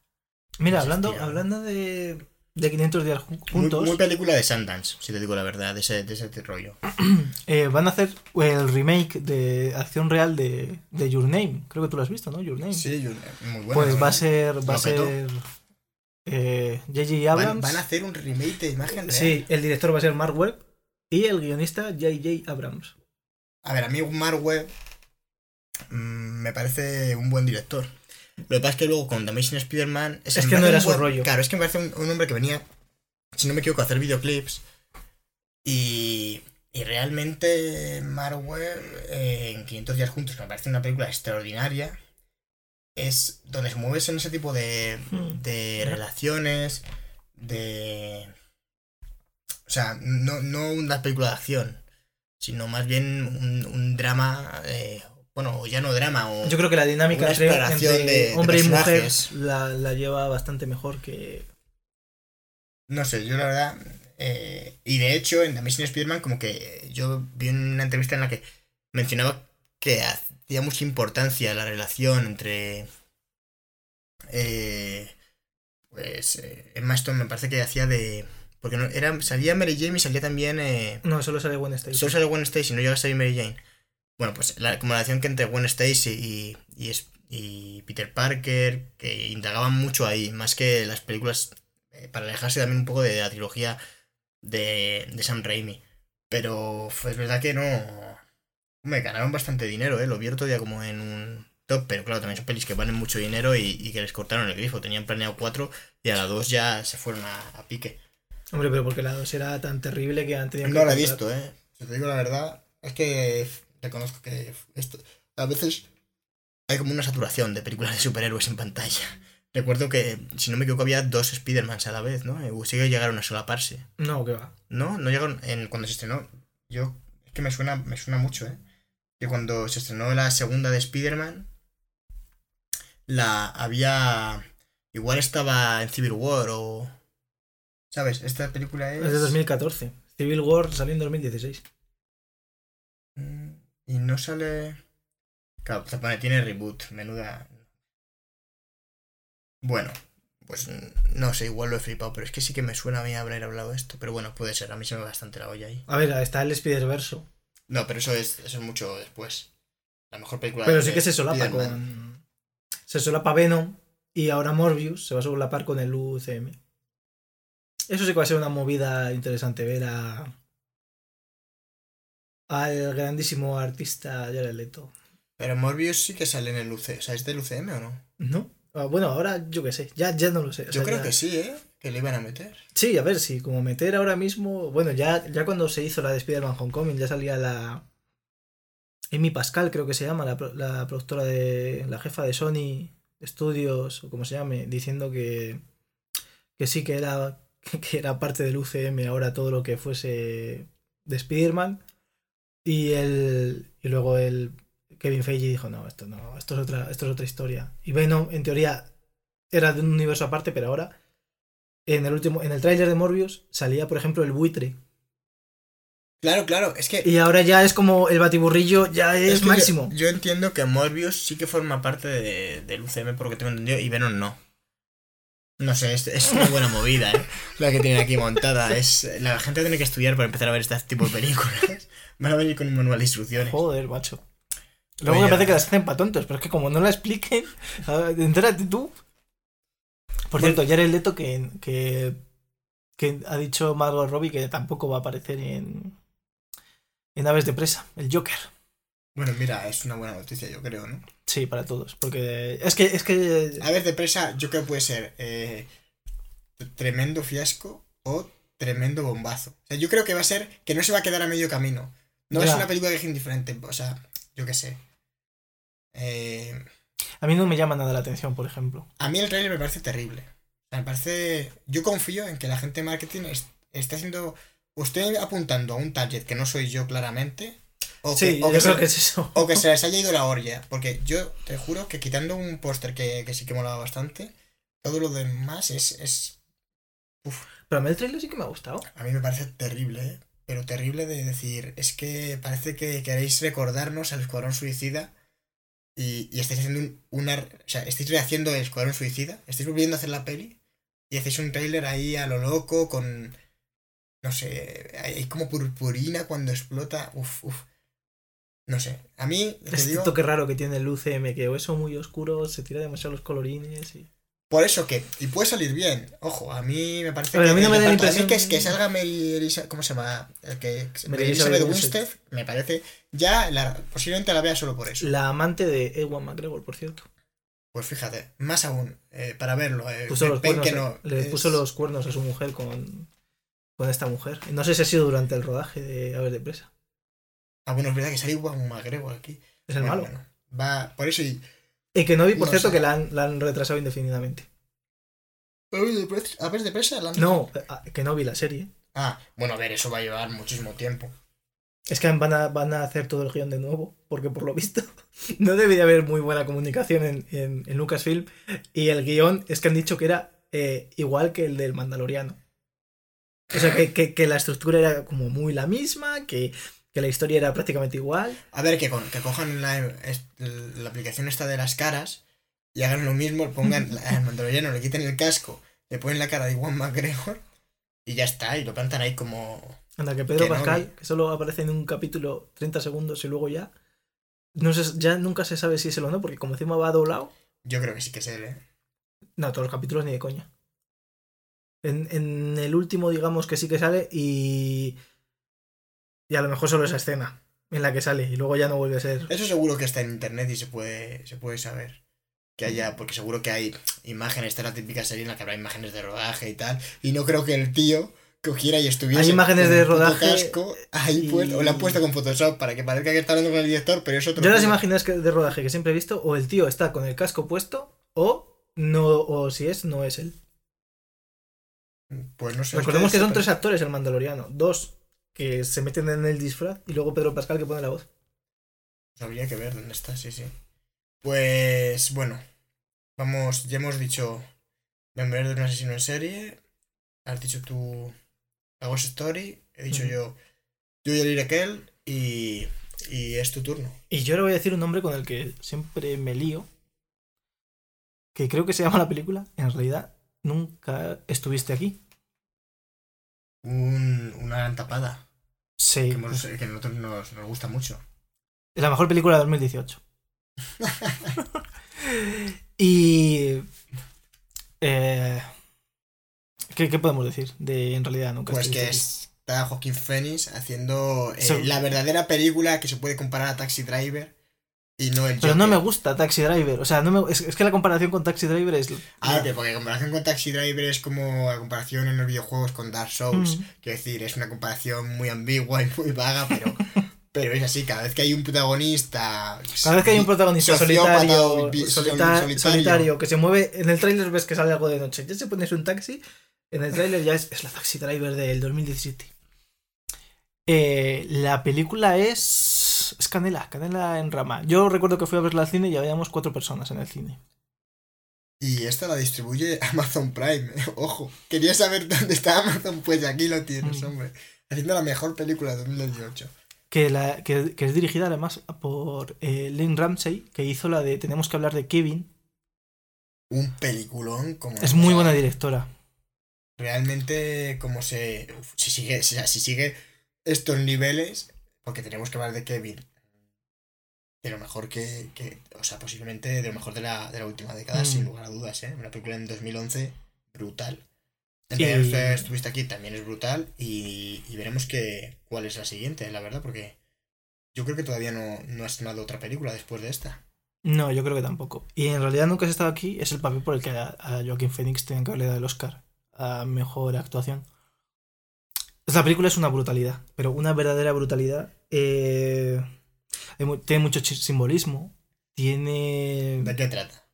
Mira, hablando, hablando de, de 500 días juntos. Muy, película de Sundance, si te digo la verdad, de ese, de ese rollo. (clears throat) Eh, van a hacer el remake de acción real de, de, Your Name. Creo que tú lo has visto, ¿no? Your Name. Sí, Your Name. Muy bueno. Pues va a ser. Va a ser. J.J. Eh, Abrams. Van, a hacer un remake de imagen real. Sí, el director va a ser Mark Webb y el guionista J.J. Abrams. A ver, a mí Mark Webb mm, me parece un buen director. Lo que pasa es que luego con The Amazing Spider-Man... Es, que no era su rollo. Claro, es que me parece un, hombre que venía, si no me equivoco, a hacer videoclips. Y, y realmente Marvel eh, en 500 días juntos me parece una película extraordinaria. Es donde se mueves en ese tipo de, hmm. de relaciones, de... O sea, no, no una película de acción, sino más bien un, un drama eh, bueno, ya no drama o... Yo creo que la dinámica entre, hombre y mujer la, lleva bastante mejor que... No sé, yo la verdad... Eh, y de hecho, en The Amazing Spider-Man como que yo vi una entrevista en la que mencionaba que hacía mucha importancia la relación entre... Eh, pues eh, Emma Stone me parece que hacía de... Porque no, era, salía Mary Jane y salía también... Eh, no, solo sale Gwen Stacy. Solo sale Gwen Stacy, no llega a salir Mary Jane. Bueno, pues la relación que entre Gwen Stacy y, y, Peter Parker, que indagaban mucho ahí, más que las películas, eh, para alejarse también un poco de la trilogía de, de Sam Raimi. Pero es verdad que no. Me ganaron bastante dinero, ¿eh? Lo vi otro día como en un top, pero claro, también son pelis que valen mucho dinero y, que les cortaron el grifo. Tenían planeado cuatro y a la dos ya se fueron a, pique. Hombre, pero porque la dos era tan terrible que han tenido No la he visto, ¿eh? Si te digo la verdad, es que reconozco que esto, a veces hay como una saturación de películas de superhéroes en pantalla. (laughs) Recuerdo que, si no me equivoco, había dos Spider-Mans a la vez, ¿no? Eh, sí que llegaron a solaparse. No, ¿qué va? No, no llegaron en, cuando se estrenó. Yo, es que me suena, me suena mucho, ¿eh? Que cuando se estrenó la segunda de Spider-Man, la había... Igual estaba en Civil War o... ¿Sabes? Esta película es... Es de 2014. Civil War salió en 2016. Y no sale. Claro, se pone, tiene reboot, menuda. Bueno, pues no sé, igual lo he flipado, pero es que sí que me suena a mí haber hablado esto. Pero bueno, puede ser, a mí se me va bastante la olla ahí. A ver, está el Spider-Verso. No, pero eso es, eso es mucho después. La mejor película Pero de sí que se solapa con. Se solapa Venom y ahora Morbius se va a solapar con el UCM. Eso sí que va a ser una movida interesante ver a. al grandísimo artista Jared Leto. Pero Morbius sí que sale en el UC. O sea, ¿es del UCM o no? ¿No? Ah, Bueno, ahora yo qué sé, ya, ya no lo sé. o Yo sea, creo ya- que sí, ¿eh? Que le iban a meter. Sí, a ver, si como meter ahora mismo. Bueno, ya, ya cuando se hizo la de Spider-Man Homecoming ya salía la. Amy Pascal, creo que se llama, la, la productora de. la jefa de Sony Studios, o como se llame, diciendo que. que sí que era. (laughs) que era parte del UCM ahora todo lo que fuese de Spider-Man. Y el. y luego el. Kevin Feige dijo, no, esto no, esto es otra, esto es otra historia. Y Venom, en teoría, era de un universo aparte, pero ahora en el último, en el tráiler de Morbius salía, por ejemplo, el buitre. Claro, claro, es que. Y ahora ya es como el batiburrillo, ya es, es que yo- máximo. Yo, entiendo que Morbius sí que forma parte de- del UCM, por lo que tengo entendido, y Venom no. No sé, es, es una buena movida, ¿eh? La que tienen aquí montada. Es, la gente tiene que estudiar para empezar a ver este tipo de películas. (laughs) Van a venir con un manual de instrucciones. Joder, macho. Luego Oye, me parece que las hacen para tontos, pero es que como no la expliquen, (laughs) entérate tú. Por Bueno. cierto, Jared Leto que, que, que ha dicho Margot Robbie que tampoco va a aparecer en, en Aves de Presa, el Joker. Bueno, mira, es una buena noticia, yo creo, ¿no? Sí, para todos. Porque es que, es que A ver, de presa, yo creo que puede ser eh, tremendo fiasco o tremendo bombazo. O sea, yo creo que va a ser que no se va a quedar a medio camino. No es una película que es indiferente. O sea, yo qué sé. Eh, a mí no me llama nada la atención, por ejemplo. a mí el trailer me parece terrible. Me parece. Yo confío en que la gente de marketing es- está haciendo. O estoy apuntando a un target que no soy yo claramente. O que, Sí, o yo que creo se- que es eso. o que se les haya ido la olla. Porque yo te juro que quitando un póster que, que sí que molaba bastante, todo lo demás es, es. Pero a mí el trailer sí que me ha gustado. A mí me parece terrible, ¿eh? Pero terrible de decir, es que parece que queréis recordarnos al Escuadrón Suicida y, y estáis haciendo un, una... O sea, estáis rehaciendo el Escuadrón Suicida, estáis volviendo a hacer la peli y hacéis un trailer ahí a lo loco con... No sé, hay como purpurina cuando explota. Uf, uf. No sé, a mí, te Este digo, toque raro que tiene el UCM, que o eso muy oscuro, se tira demasiado los colorines y... por eso que... Y puede salir bien, ojo, a mí me parece ver, que... a mí no me da la impresión- que, es que salga Mary Elisa- ¿Cómo se llama? El que... Mary Elizabeth Winstead, me parece... Ya, la, posiblemente la vea solo por eso. La amante de Ewan McGregor, por cierto. Pues fíjate, más aún, eh, para verlo. Eh, Puso los cuernos, que no, le es- puso los cuernos a su mujer con, con esta mujer. No sé si ha sido durante el rodaje de Aves de Presa. Ah, bueno, es verdad que sale Juan Magrego aquí. Es el Bueno, malo. bueno, va, por eso y... Y que no vi, por No cierto, sé. que la han, la han retrasado indefinidamente. A ver, de presa- la han- No, que no vi la serie. Ah, bueno, a ver, eso va a llevar muchísimo tiempo. Es que van a, van a hacer todo el guion de nuevo, porque por lo visto (laughs) no debe de haber muy buena comunicación en, en, en Lucasfilm. Y el guion es que han dicho que era eh, igual que el del Mandaloriano. O sea, que, que, que la estructura era como muy la misma, que, que la historia era prácticamente igual. A ver, que, con- que cojan la, es- la aplicación esta de las caras y hagan lo mismo, pongan (laughs) al mandaloriano, le quiten el casco, le ponen la cara de Juan McGregor y ya está, y lo plantan ahí como... Anda, que Pedro Que Pascal, que solo aparece en un capítulo 30 segundos y luego ya. No sé, ya nunca se sabe si es él o no, porque como encima va doblado. Yo creo que sí que es él, ¿eh? No, todos los capítulos ni de coña. En, en el último, digamos que sí que sale y. Y a lo mejor solo esa escena en la que sale y luego ya no vuelve a ser. Eso seguro que está en internet y se puede, se puede saber. Que haya, porque seguro que hay imágenes, esta es la típica serie en la que habrá imágenes de rodaje y tal. Y no creo que el tío cogiera y estuviese. Hay imágenes con de rodaje casco ahí y- puesto, o lo han puesto con Photoshop para que parezca que está hablando con el director, pero eso otro. Yo las imágenes de rodaje que siempre he visto, o el tío está con el casco puesto, o no, o si es, no es él. Pues no sé. Recordemos que son tres actores el Mandaloriano. Dos que se meten en el disfraz y luego Pedro Pascal que pone la voz. Habría que ver dónde está, sí, sí. Pues bueno, vamos, ya hemos dicho Member de un asesino en serie, has dicho tú Ghost Story, he dicho Ujú. yo Yo y el Irakel y y es tu turno. Y yo le voy a decir un nombre con el que siempre me lío. Que creo que se llama la película. En realidad, nunca estuviste aquí. Un, una gran tapada. Sí. Que, hemos- que a nosotros nos, nos gusta mucho. Es la mejor película de 2018. (laughs) y. eh, ¿qué, qué podemos decir de en realidad nunca Pues que está Joaquín Phoenix haciendo eh, So- la verdadera película que se puede comparar a Taxi Driver y no el Pero no me gusta Taxi Driver. O sea, no me- es, es que la comparación con Taxi Driver es. A ver, porque en comparación con Taxi Driver es como la comparación en los videojuegos con Dark Souls. Mm. Quiero decir, es una comparación muy ambigua y muy vaga, pero, (laughs) pero es así. Cada vez que hay un protagonista. Cada vez que hay un protagonista solitario, solita- solitario. solitario, que se mueve, en el tráiler ves que sale algo de noche, ya se pones un taxi, en el tráiler ya es, es la taxi driver del 2017. Eh, la película es... es Canela, Canela en rama. Yo recuerdo que fui a verla al cine y habíamos cuatro personas en el cine. Y esta la distribuye (laughs) Amazon Prime. (laughs) Ojo, quería saber dónde está Amazon, pues aquí lo tienes, Mm. hombre. Haciendo la mejor película de 2018. Que, la, que, que es dirigida además por eh, Lynn Ramsey, que hizo la de Tenemos que hablar de Kevin. Un peliculón como. Es muy buena directora. Realmente, como se. si sigue, si sigue estos niveles, porque tenemos que hablar de Kevin. De lo mejor que. que- o sea, posiblemente de lo mejor de la, de la última década, Mm. sin lugar a dudas, ¿eh? Una película en 2011 brutal. Realidad, usted estuviste aquí también es brutal y, y veremos que, cuál es la siguiente, la verdad, porque yo creo que todavía no, no ha estrenado otra película después de esta. No, yo creo que tampoco. Y en realidad nunca has estado aquí, es el papel por el que a, a Joaquín Phoenix tienen que haberle dado el Oscar a mejor actuación. Esta película es una brutalidad, pero una verdadera brutalidad. Eh, tiene mucho simbolismo, tiene... ¿De qué trata?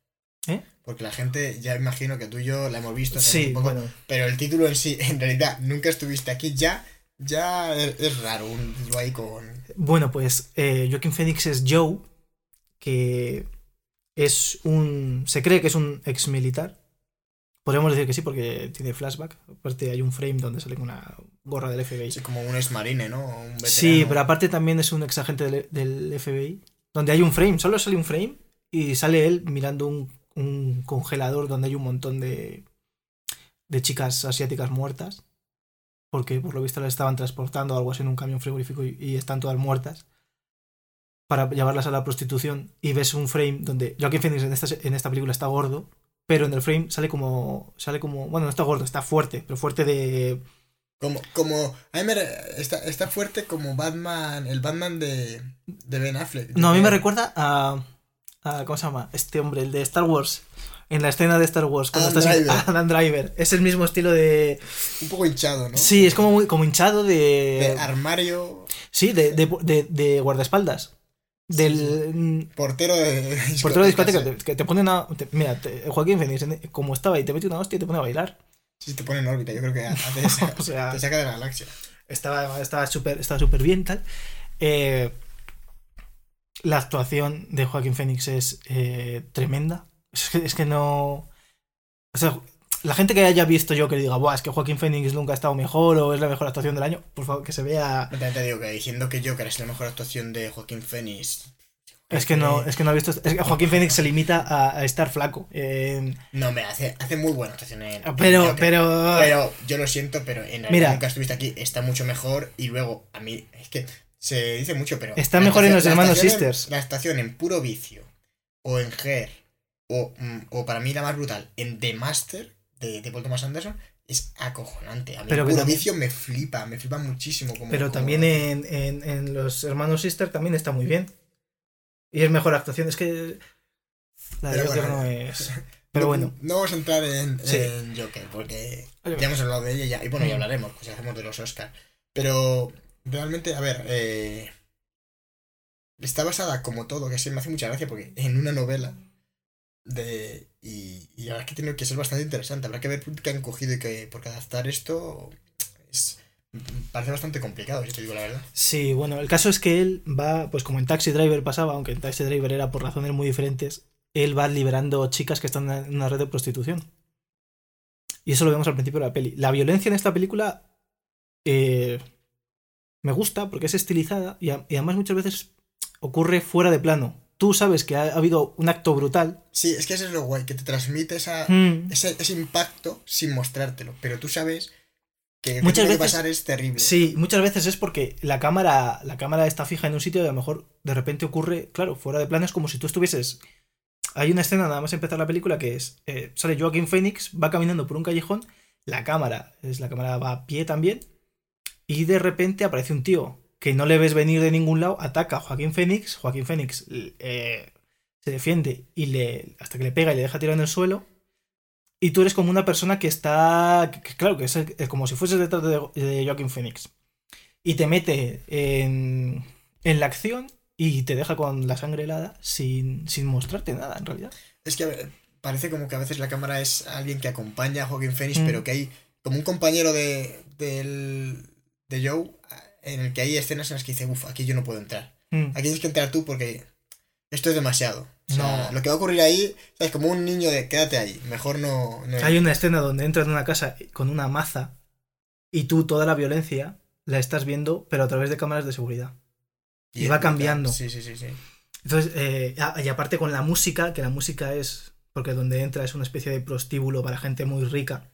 ¿Eh? Porque la gente, ya imagino que tú y yo la hemos visto Sí, un poco, bueno, pero el título en sí, en realidad, nunca estuviste aquí, ya, ya es, es raro un título ahí con... bueno, pues eh, Joaquín Phoenix es Joe, que es un... se cree que es un ex militar. Podríamos decir que sí, porque tiene flashback. Aparte hay un frame donde sale con una gorra del FBI. Sí, como un ex-marine, ¿no? Un veterano. Sí, pero aparte también es un ex agente del, del FBI, donde hay un frame, solo sale un frame y sale él mirando un, un congelador donde hay un montón de, de chicas asiáticas muertas, porque por lo visto las estaban transportando algo así en un camión frigorífico y, y están todas muertas, para llevarlas a la prostitución y ves un frame donde Joaquin Phoenix en esta, en esta película está gordo, pero en el frame sale como, sale como, bueno, no está gordo, está fuerte, pero fuerte de... Como, como, a mí me re- está, está fuerte como Batman, el Batman de, de Ben Affleck. No, a mí me recuerda a, a- ¿Cómo se llama? Este hombre, el de Star Wars. En la escena de Star Wars. Cuando Adam está sin- Driver. (laughs) Adam Driver. Es el mismo estilo de. Un poco hinchado, ¿no? Sí, es como, muy, como hinchado de. De armario, Sí, de, de, de- de guardaespaldas. Del. portero de Portero de discoteca. sí. Que te pone una. te- mira, te- Joaquín Phoenix, en- como estaba y te mete una hostia y te pone a bailar. Sí, te pone en órbita, yo creo que (laughs) O sea, te saca de la galaxia. estaba estaba súper estaba súper bien tal Eh, la actuación de Joaquín Phoenix es eh, tremenda es que, es que no o sea la gente que haya visto yo que diga Buah, es que Joaquín Phoenix nunca ha estado mejor o es la mejor actuación del año por favor que se vea También te digo que diciendo que Joker es la mejor actuación de Joaquín Phoenix. es que no es que no ha visto es que Joaquín Phoenix se limita a, a estar flaco Eh, No, me hace, hace muy buena actuación en. en pero Joker. pero Pero yo lo siento, pero en Mira. nunca estuviste aquí, está mucho mejor. Y luego, a mí, es que se dice mucho, pero. Está mejor en Los Hermanos en- Sisters. la actuación en puro vicio, o en Her, o, mm, o para mí la más brutal, en The Master, de, de Paul Thomas Anderson, es acojonante. A mí Pero el puro vicio me flipa, me flipa muchísimo. Como, Pero como- también en, en, en Los Hermanos Sister también está muy bien. Y es mejor actuación. Es que la de Joker bueno, no es. (laughs) Pero no, bueno. No vamos a entrar en, Sí. en Joker, porque Oye, ya hemos hablado de ella ya, y bueno, ya Mm. hablaremos, pues ya hacemos de los Oscars. Pero realmente, a ver, eh, está basada como todo, que sí me hace mucha gracia, porque en una novela de y, y es que tiene que ser bastante interesante. Habrá que ver qué han cogido y que porque adaptar esto es parece bastante complicado, si te digo la verdad. Sí, bueno, el caso es que él va, pues como en Taxi Driver pasaba, aunque en Taxi Driver era por razones muy diferentes, él va liberando chicas que están en una red de prostitución. Y eso lo vemos al principio de la peli. La violencia en esta película eh, me gusta porque es estilizada y además muchas veces ocurre fuera de plano. Tú sabes que ha habido un acto brutal. Sí, es que eso es lo guay, que te transmite esa, Mm. ese, ese impacto sin mostrártelo. Pero tú sabes que Muchas que veces- pasar es terrible. Sí, muchas veces es porque la cámara, la cámara está fija en un sitio y a lo mejor de repente ocurre, claro, fuera de plano es como si tú estuvieses. Hay una escena nada más empezar la película que es, eh, sale Joaquín Phoenix, va caminando por un callejón, la cámara, es la cámara va a pie también, y de repente aparece un tío que no le ves venir de ningún lado, ataca a Joaquín Phoenix, Joaquín Phoenix eh, se defiende y le hasta que le pega y le deja tirado en el suelo. Y tú eres como una persona que está. que- claro, que es como si fueses detrás de, de Joaquin Phoenix. Y te mete en, en la acción y te deja con la sangre helada sin, sin mostrarte nada, en realidad. Es que a ver, parece como que a veces la cámara es alguien que acompaña a Joaquin Phoenix, Mm. pero que hay como un compañero de, del, de Joe en el que hay escenas en las que dice, uff, aquí yo no puedo entrar. Mm. Aquí tienes que entrar tú porque esto es demasiado. O sea, No. lo que va a ocurrir ahí es como un niño de quédate ahí, mejor no... no Hay una escena donde entra en una casa con una maza y tú toda la violencia la estás viendo, pero a través de cámaras de seguridad. y es va cambiando. Sí, sí, sí, sí. Entonces, eh, y aparte con la música, que la música es, porque donde entra es una especie de prostíbulo para gente muy rica,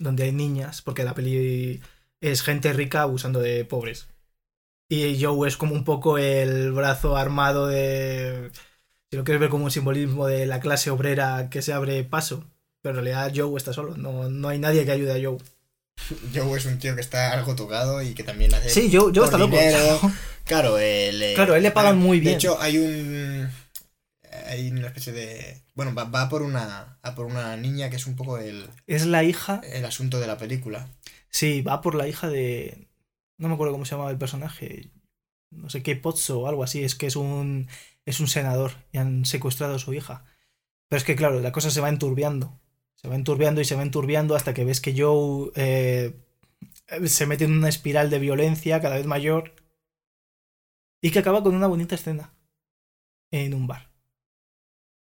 donde hay niñas, porque la peli es gente rica abusando de pobres. Y Joe es como un poco el brazo armado de, si lo quieres ver como un simbolismo de la clase obrera que se abre paso. Pero en realidad Joe está solo, no, no hay nadie que ayude a Joe. (laughs) Joe es un tío que está algo tocado y que también hace... Sí, Joe, está loco. (laughs) Claro, eh, le- Claro, él le pagan muy bien. De hecho, hay un... Hay una especie de... Bueno, va, va por una a por una niña que es un poco el, Es la hija el asunto de la película. Sí, va por la hija de. No me acuerdo cómo se llamaba el personaje. No sé qué Pozzo o algo así. Es que es un. Es un senador y han secuestrado a su hija. Pero es que, claro, la cosa se va enturbiando. Se va enturbiando y se va enturbiando hasta que ves que Joe eh, se mete en una espiral de violencia cada vez mayor. Y que acaba con una bonita escena. En un bar.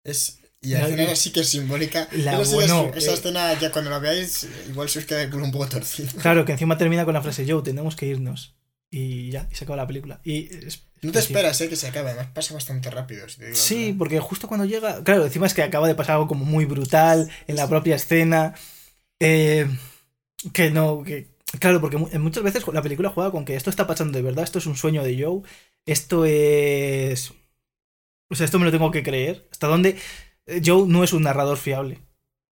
Es, y la La- escena sí que es simbólica. La- Esa escena- bueno, esa eh, escena ya cuando la veáis, igual se os queda el culo un poco torcido. Claro, que encima termina con la frase Joe, tenemos que irnos. Y ya, y se acaba la película. Y es- No te es- esperas, eh, que se acabe. Además pasa bastante rápido. si te digo Sí, porque justo cuando llega. Claro, encima es que acaba de pasar algo como muy brutal en la propia escena. eh, que no. Que, claro, porque mu- muchas veces la película juega con que esto está pasando de verdad, esto es un sueño de Joe, esto es. O sea, esto me lo tengo que creer. Hasta dónde Joe no es un narrador fiable.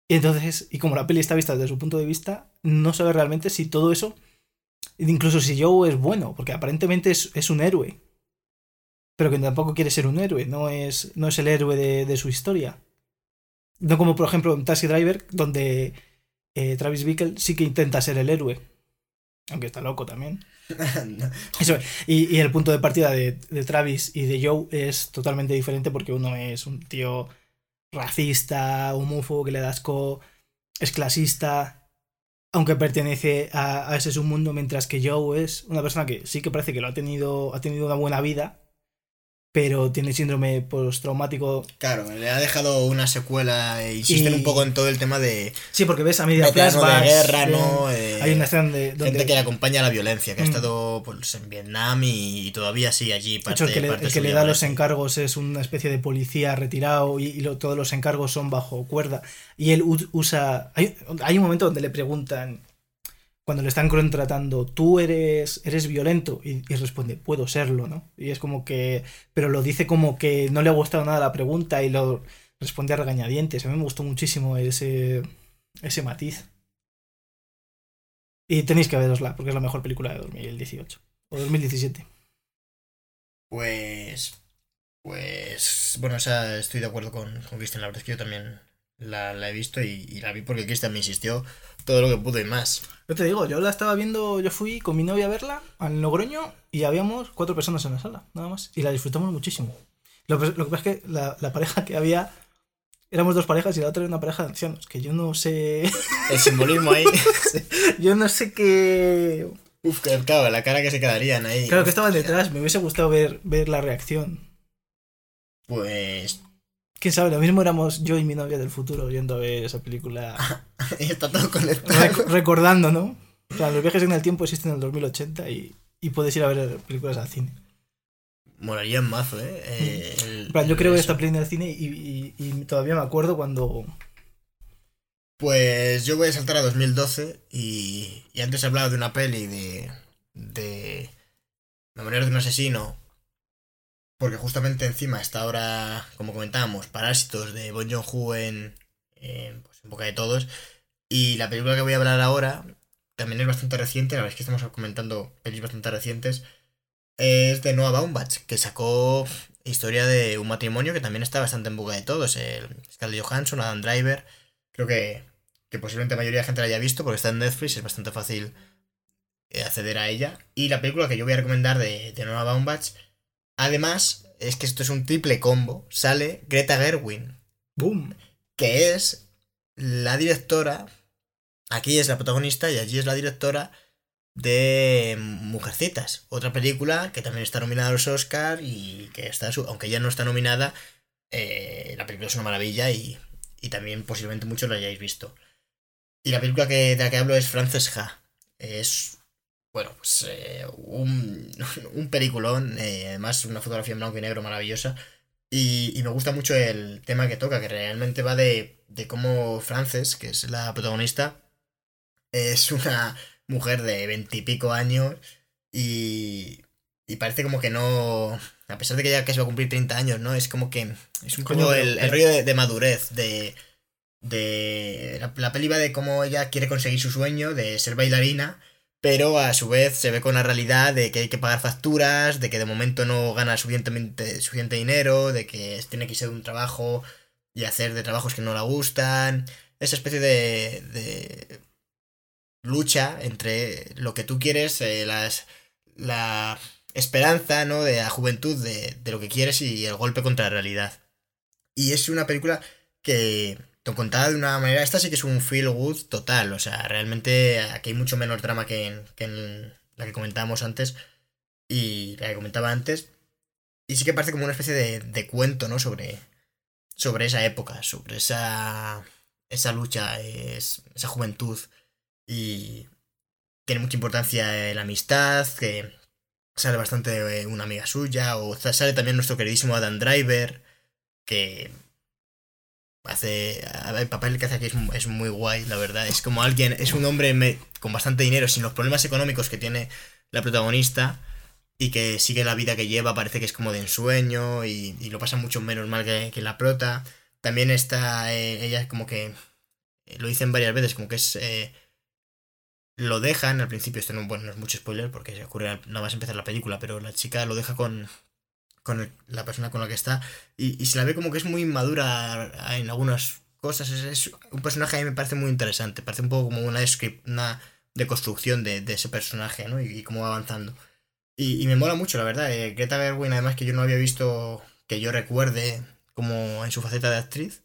Y entonces, y como la peli está vista desde su punto de vista, no sabe realmente si todo eso. Incluso si Joe es bueno, porque aparentemente es, es un héroe pero que tampoco quiere ser un héroe, no es, no es el héroe de, de su historia. No como por ejemplo en Taxi Driver, donde eh, Travis Bickle sí que intenta ser el héroe. Aunque está loco también. No. (laughs) Eso, y, y el punto de partida de, de Travis y de Joe es totalmente diferente porque uno es un tío racista, homófobo, que le da asco, es clasista, aunque pertenece a, a ese submundo, mientras que Joe es una persona que sí que parece que lo ha tenido, ha tenido una buena vida, pero tiene síndrome postraumático. Claro, le ha dejado una secuela e insisten Y- un poco en todo el tema de Sí, porque ves a media veterano de flashbacks, guerra, eh, ¿no? Eh, Hay una escena de, donde Gente que le acompaña a la violencia, que ha Mm. estado pues, en Vietnam y, y todavía sí allí. De Parte, hecho, el que le, parte el que le da los encargos es una especie de policía retirado y, y lo- todos los encargos son bajo cuerda. Y él usa. Hay, hay un momento donde le preguntan, cuando le están contratando, ¿tú eres, eres violento? Y, y responde, puedo serlo, ¿no? Y es como que. Pero lo dice como que no le ha gustado nada la pregunta y lo responde a regañadientes. A mí me gustó muchísimo ese, ese matiz. Y tenéis que verosla, porque es la mejor película de 2018. O 2017. Pues. Pues. Bueno, o sea, estoy de acuerdo con, con Cristian. La verdad es que yo también la, la he visto y, y la vi porque Cristian me insistió todo lo que pudo y más. Yo te digo, yo la estaba viendo, yo fui con mi novia a verla al Logroño y habíamos cuatro personas en la sala, nada más. Y la disfrutamos muchísimo. Lo, que- lo que pasa es que la, la pareja que había, éramos dos parejas y la otra era una pareja de ancianos, que yo no sé, (laughs) El simbolismo ahí. (laughs) yo no sé qué... Uf, que- claro, la cara que se quedarían ahí. Claro que estaban detrás, me hubiese gustado ver, ver la reacción. Pues. Quién sabe, lo mismo éramos yo y mi novia del futuro yendo a ver esa película, (laughs) Está todo conectado. rec- recordando, ¿no? O sea, los viajes en el tiempo existen en el 2080 y, y puedes ir a ver películas al cine. molaría en mazo, ¿eh? eh el- En plan, yo el creo que esta peli en el cine y, y- y todavía me acuerdo cuando. Pues yo voy a saltar a 2012 y, y antes he hablado de una peli de... de... Memorias de un asesino. Porque justamente encima está ahora, como comentábamos, Parásitos de Bon Joon-ho en, en, pues, en boca de todos. Y la película que voy a hablar ahora también es bastante reciente, la verdad es que estamos comentando pelis bastante recientes. Es de Noah Baumbach, que sacó historia de un matrimonio que también está bastante en boca de todos. El Scarlett Johansson, Adam Driver. Creo que, que posiblemente la mayoría de gente la haya visto porque está en Netflix, es bastante fácil eh, acceder a ella. Y la película que yo voy a recomendar de, de Noah Baumbach, además, es que esto es un triple combo. Sale Greta Gerwin, ¡Boom! que es la directora. Aquí es la protagonista y allí es la directora de Mujercitas, otra película que también está nominada a los Oscar y que está, su- aunque ya no está nominada, eh, la película es una maravilla y, y también posiblemente muchos la hayáis visto. Y la película que, de la que hablo es Frances Ha. Es, bueno, pues eh, un, (laughs) un peliculón, eh, además una fotografía en blanco y negro maravillosa. Y, y me gusta mucho el tema que toca, que realmente va de, de cómo Frances, que es la protagonista, es una mujer de veintipico años y, y parece como que no, a pesar de que ya casi va a cumplir 30 años, ¿no? Es como que es un Coño, poco el, el rollo de, de madurez, de... de la, la peli va de cómo ella quiere conseguir su sueño de ser bailarina, pero a su vez se ve con la realidad de que hay que pagar facturas, de que de momento no gana suficiente dinero, de que tiene que irse de un trabajo y hacer de trabajos que no le gustan. Esa especie de, de lucha entre lo que tú quieres, eh, las, la esperanza ¿no? de la juventud de, de lo que quieres y el golpe contra la realidad. Y es una película que, contada de una manera, esta sí que es un feel good total, o sea, realmente aquí hay mucho menos drama que en, que la que comentábamos antes y la que comentaba antes. Y sí que parece como una especie de, de cuento, ¿no? Sobre, sobre esa época, sobre esa, esa lucha, es, esa juventud. Y tiene mucha importancia eh, la amistad, que sale bastante eh, una amiga suya, o sa- sale también nuestro queridísimo Adam Driver, que hace el papel que hace aquí es, mu- es muy guay, la verdad. Es como alguien, es un hombre con bastante dinero, sin los problemas económicos que tiene la protagonista, y que sigue la vida que lleva, parece que es como de ensueño, y, lo pasa mucho menos mal que, la prota. También está, eh, ella como que, eh, lo dicen varias veces, como que es... eh, lo dejan al principio, esto no, bueno, no es mucho spoiler porque se ocurre nada más empezar la película, pero la chica lo deja con, con la persona con la que está y, se la ve como que es muy inmadura en algunas cosas. Es, un personaje a mí me parece muy interesante, parece un poco como una, descrip- una deconstrucción de, ese personaje, ¿no? Y, y cómo va avanzando. Y, y me mola mucho, la verdad. eh, Greta Gerwig, además que yo no había visto, que yo recuerde, como en su faceta de actriz.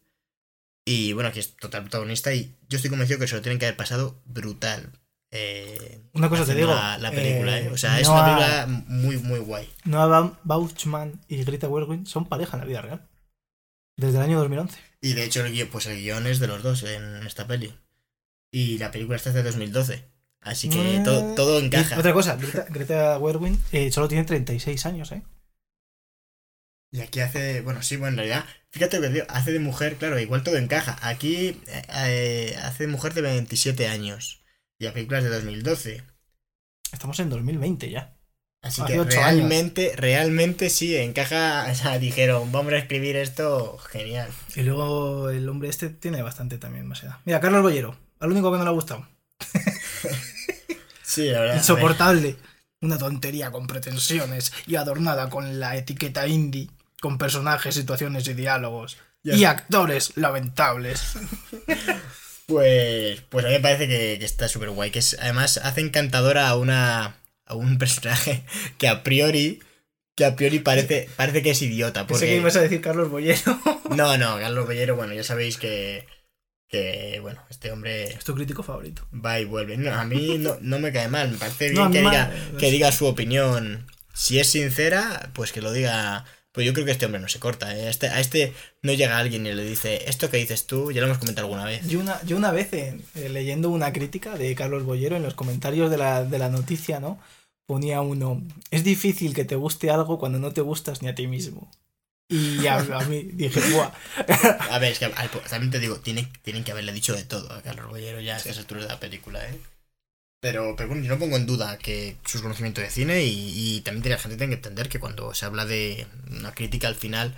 Y bueno, aquí es total protagonista y yo estoy convencido que se lo tienen que haber pasado brutal. Eh, Una cosa te digo, La, la película, eh, ¿eh? O sea, es una película muy, muy guay. Noah Ba- Bauchman y Greta Gerwig son pareja en la vida real. Desde el año 2011. Y de hecho, el guion, pues el guion es de los dos en esta peli. Y la película está desde 2012. Así que Eh, todo, Y encaja. otra cosa, Greta, Greta Gerwig eh, solo tiene 36 años, ¿eh? Y aquí hace, bueno, sí, bueno, en realidad, fíjate lo que digo, hace de mujer, claro, igual todo encaja. Aquí hace de mujer de 27 años. Y la película es de 2012. Estamos en 2020 ya. Así Hace que realmente, realmente sí, encaja. O sea, dijeron, vamos a escribir esto, genial. Y luego el hombre este tiene bastante también más edad. Mira, Carlos Bollero, al único que no le ha gustado. (laughs) Sí, la verdad. Insoportable. Una tontería con pretensiones y adornada con la etiqueta indie, con personajes, situaciones y diálogos. Ya. Y actores lamentables. (laughs) Pues, pues a mí me parece que, que está súper guay. Que es, además hace encantadora a una a un (laughs) personaje que a priori que a priori parece parece que es idiota. Pensé que Porque ibas a decir Carlos Bollero. (laughs) no, no, Carlos Bellero, bueno, ya sabéis que que bueno, este hombre Es tu crítico favorito. va y vuelve. No, a mí no, no me cae mal, me parece bien No, que diga que diga su opinión. Si es sincera, pues que lo diga. Pues yo creo que este hombre no se corta. ¿eh? A, este, a este no llega alguien y le dice, esto que dices tú, ya lo hemos comentado alguna vez. Yo una, yo una vez eh, eh, leyendo una crítica de Carlos Bollero en los comentarios de la, de la noticia, ¿no? ponía uno, es difícil que te guste algo cuando no te gustas ni a ti mismo. Y a, a mí (laughs) dije, ¡buah! A ver, es que al- también te digo, tienen, tienen que haberle dicho de todo a Carlos Bollero ya a estas alturas de la película, ¿eh? Pero, pero bueno, yo no pongo en duda que sus conocimientos de cine y, y también la gente tiene que entender que cuando se habla de una crítica al final,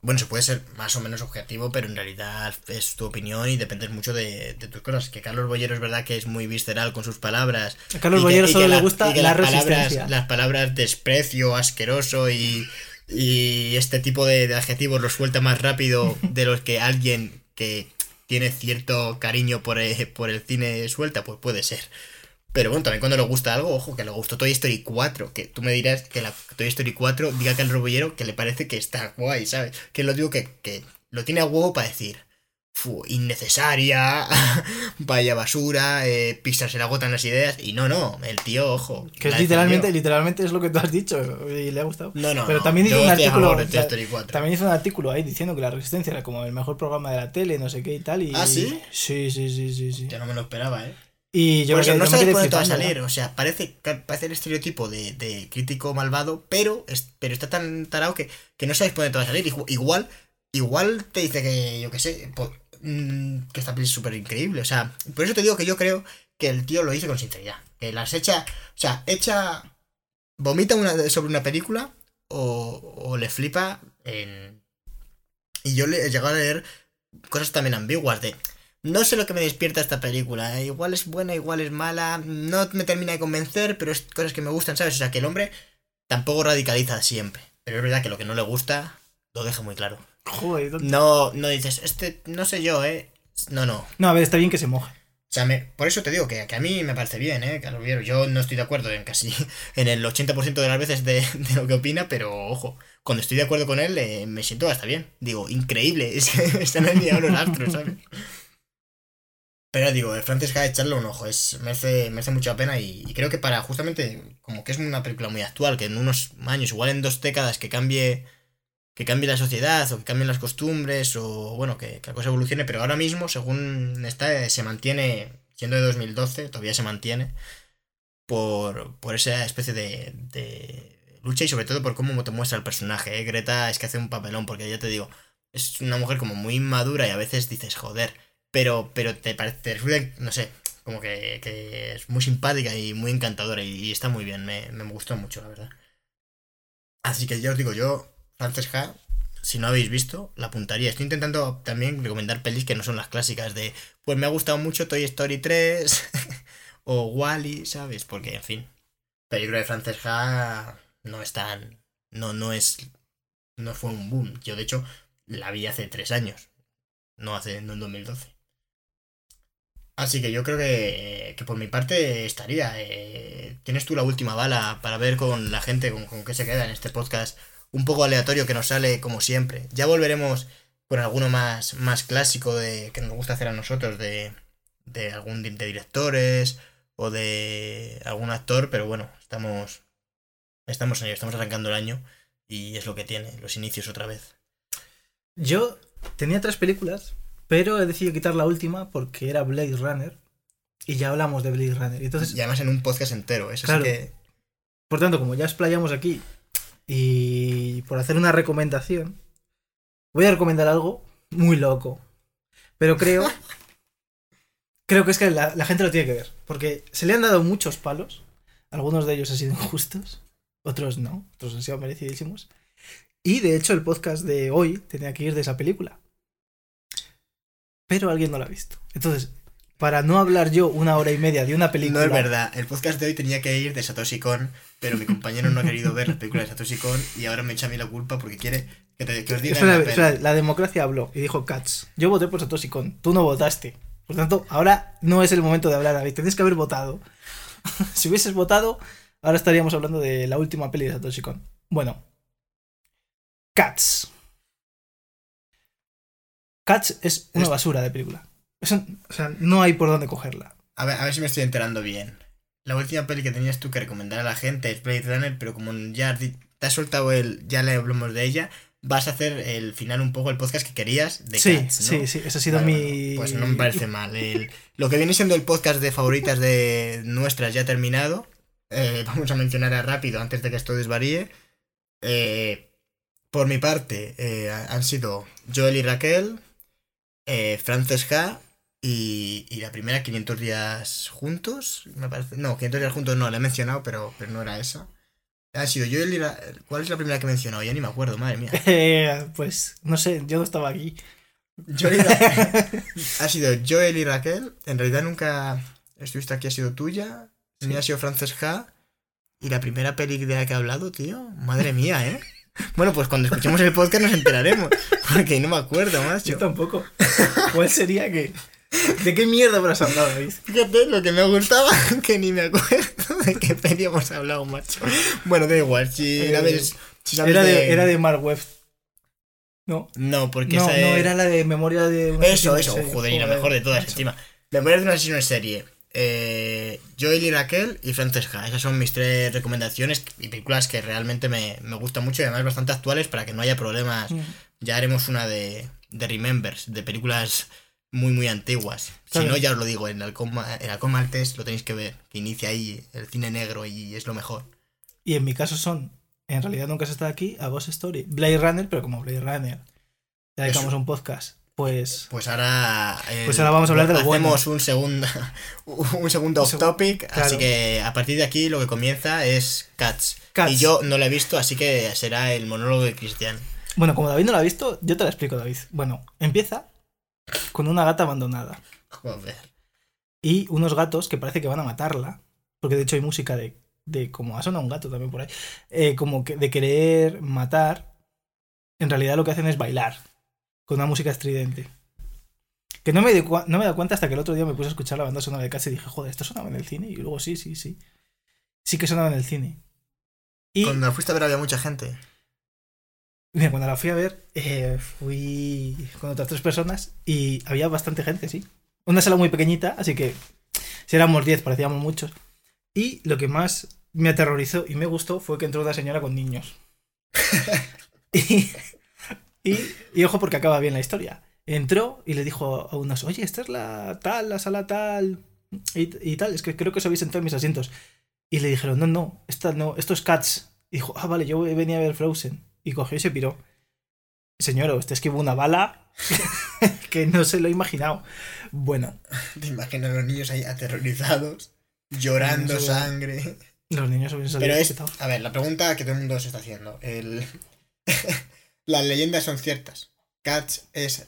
bueno, se puede ser más o menos objetivo, pero en realidad es tu opinión y depende mucho de, de tus cosas. Que Carlos Bollero es verdad que es muy visceral con sus palabras. A Carlos y que- Bollero y que solo le la- gusta y que la las palabras, resistencia. las palabras desprecio, asqueroso y, y este tipo de, de adjetivos los suelta más rápido de los que alguien que tiene cierto cariño por el, por el cine suelta, pues puede ser. Pero bueno, también cuando le gusta algo, ojo, que le gustó Toy Story 4, que tú me dirás que la Toy Story 4 diga a Carlos Bollero que le parece que está guay, ¿sabes? Que lo digo que, que lo tiene a huevo para decir, fu, innecesaria, (laughs) vaya basura, eh, Pixar se le agotan las ideas, y no, no, el tío, ojo. Que es literalmente, literalmente es lo que tú has dicho y le ha gustado. No, no, Pero no, también hizo un artículo. o sea, Story 4. También hizo un artículo ahí diciendo que la resistencia era como el mejor programa de la tele, no sé qué y tal. Y... ¿Ah, sí? Sí, sí, sí, sí. sí. Yo no me lo esperaba, ¿eh? Y yo Por eso quedé- no sabes por dónde va a salir. ¿no? O sea, parece, parece el estereotipo de, de crítico malvado, pero, es- pero está tan tarado que, que no sabes por dónde te va a salir. Igu- Igual, igual te dice que, yo qué sé, po- mm, que esta peli es súper increíble. O sea, por eso te digo que yo creo que el tío lo hizo con sinceridad. Que las echa, o sea, echa, vomita una, sobre una película o, o le flipa en... Y yo le he llegado a leer cosas también ambiguas de... No sé lo que me despierta esta película. eh, Igual es buena, igual es mala. No me termina de convencer, pero es cosas que me gustan, ¿sabes? O sea, que el hombre tampoco radicaliza siempre. Pero es verdad que lo que no le gusta lo deja muy claro. Joder, ¿dónde- No, no dices, este, no sé yo, ¿eh? No, no. O No, a ver, está bien que se moje. sea, me- por eso te digo que, que a mí me parece bien, ¿eh? Carlos Viero. Yo no estoy de acuerdo en casi (laughs) en el 80% de las veces de, de lo que opina, pero ojo, cuando estoy de acuerdo con él eh, me siento hasta bien. Digo, increíble, (laughs) es que están alineados los astros, ¿sabes? Pero digo, el Frances Ha, echarle un ojo, es, merece, merece mucha pena y, y creo que para justamente, como que es una película muy actual, que en unos años, igual en dos décadas, que cambie que cambie la sociedad o que cambien las costumbres o bueno, que, que la cosa evolucione, pero ahora mismo, según está, eh, se mantiene, siendo de 2012, todavía se mantiene por, por esa especie de, de lucha y sobre todo por cómo te muestra el personaje. ¿eh? Greta es que hace un papelón, porque ya te digo, es una mujer como muy inmadura y a veces dices, joder, pero, pero te parece, no sé, como que, que es muy simpática y muy encantadora y, y está muy bien, me, me gustó mucho, la verdad. Así que yo os digo, yo, Frances Ha, si no habéis visto, la apuntaría. Estoy intentando también recomendar pelis que no son las clásicas de, pues me ha gustado mucho Toy Story 3 (laughs) o Wally, ¿sabes? Porque, en fin, peligro de Frances Ha no es tan, no, no es, no fue un boom. Yo, de hecho, la vi hace tres años, no hace, no en 2012. Así que yo creo que, que por mi parte estaría. eh, Tienes tú la última bala para ver con la gente con, con qué se queda en este podcast un poco aleatorio que nos sale como siempre. Ya volveremos con alguno más, más clásico de que nos gusta hacer a nosotros de, de algún de directores o de algún actor, pero bueno, estamos estamos en ello, estamos arrancando el año y es lo que tiene, los inicios otra vez. Yo tenía tres películas, pero he decidido quitar la última porque era Blade Runner. Y ya hablamos de Blade Runner. Entonces, y además en un podcast entero, eso Claro. sí que por tanto, como ya explayamos aquí y por hacer una recomendación, voy a recomendar algo muy loco. Pero creo. (laughs) creo que es que la, la gente lo tiene que ver. Porque se le han dado muchos palos. Algunos de ellos han sido injustos. Otros no. Otros han sido merecidísimos. Y de hecho, el podcast de hoy tenía que ir de esa película. Pero alguien no la ha visto. Entonces, para no hablar yo una hora y media de una película. No es verdad, el podcast de hoy tenía que ir de Satoshi Kon, pero mi compañero no ha querido ver la película de Satoshi Kon y ahora me echa a mí la culpa porque quiere que, te, que os diga Espera, la espera, la democracia habló y dijo Cats. Yo voté por Satoshi Kon, tú no votaste. Por tanto, ahora no es el momento de hablar, David. Tienes que haber votado. (laughs) si hubieses votado, ahora estaríamos hablando de la última peli de Satoshi Kon. Bueno, Cats. Cats es una basura de película. Eso- o sea, no hay por dónde cogerla. A ver, a ver si me estoy enterando bien. La última peli que tenías tú que recomendar a la gente es Blade Runner, pero como ya te has soltado el, ya le hablamos de ella, vas a hacer el final un poco el podcast que querías de sí, Cats, ¿no? sí, sí, ese ha sido Vale, mi... bueno, pues no me parece mal. El- lo que viene siendo el podcast de favoritas de nuestras ya ha terminado. eh, vamos a mencionar rápido antes de que esto desvaríe. Eh, por mi parte, eh, han sido Joel y Raquel, Frances Ha y, y la primera 500 días juntos, me parece. No, 500 días juntos no, la he mencionado, pero, pero no era esa. Ha sido Joel y Ra- ¿Cuál es la primera que he mencionado? Ya ni me acuerdo, madre mía. Eh, (laughs) pues no sé, yo no estaba aquí. Joel y Ra- (laughs) ha sido Joel y Raquel. En realidad nunca estuviste aquí, ha sido tuya. Ni ha sido Frances Ha. Y la primera peli de la que he hablado, tío. Madre mía, ¿eh? Bueno, pues cuando escuchemos el podcast nos enteraremos. (laughs) Porque no me acuerdo, Yo macho. tampoco. ¿Cuál sería que.? ¿De qué mierda habrás hablado, David? Fíjate lo que me gustaba, (laughs) que ni me acuerdo de qué peli hemos hablado, macho. Bueno, da igual, si Eh. Si Era de, era de Mark Webb. No, No, porque no, esa no, es- era la de memoria de. un Eso, eso, serie. joder, y la mejor de todas, macho. encima. Memorias de un asesino en serie. Eh, Joel y Raquel y Francesca. Esas son mis tres recomendaciones y películas que realmente me, me gustan mucho y además bastante actuales para que no haya problemas. Mm. Ya haremos una de, de Remembers, de películas muy, muy antiguas. Si no, ya os lo digo, en Halcón, en Halcón Maltés lo tenéis que ver, que inicia ahí el cine negro y es lo mejor. Y en mi caso son. En realidad nunca se está aquí. A Ghost Story. Blade Runner, pero como Blade Runner. Ya dedicamos Eso. un podcast. Pues. Pues ahora. el- Pues ahora vamos a hablar de lo bueno. Hacemos un segundo, (laughs) un segundo Un off topic. claro. Así que a partir de aquí lo que comienza es Cats. Cats. Y yo no lo he visto, así que será el monólogo de Cristian. Bueno, como David no lo ha visto, yo te lo explico, David. Bueno, empieza con una gata abandonada. Joder. Y unos gatos que parece que van a matarla. Porque de hecho hay música de. de como ha sonado un gato también por ahí. eh, como que de querer matar. En realidad lo que hacen es bailar. Con una música estridente. Que no me, no me he dado cuenta hasta que el otro día me puse a escuchar la banda sonora de Cats y dije, joder, ¿esto sonaba en el cine? Y luego sí, sí, sí. Sí que sonaba en el cine. Y Cuando la fuiste a ver había mucha gente. Mira, cuando la fui a ver, eh, fui con otras tres personas y había bastante gente, sí. Una sala muy pequeñita, así que si éramos 10 parecíamos muchos. Y lo que más me aterrorizó y me gustó fue que entró una señora con niños. (laughs) y, y, y ojo porque acaba bien la historia. Entró y le dijo a unos, oye, esta es la tal, la sala tal, y, y tal, es que creo que os habéis sentado en mis asientos. Y le dijeron, no, no, esta no, esto es Cats. Y dijo, ah, vale, yo venía a ver Frozen. Y cogió y se piró. Señora, usted esquivó una bala (laughs) que no se lo he imaginado. Bueno, Te imaginas a los niños ahí aterrorizados, llorando sangre. los niños salido Pero es. A ver, la pregunta que todo el mundo se está haciendo. El... (laughs) Las leyendas son ciertas. Cats es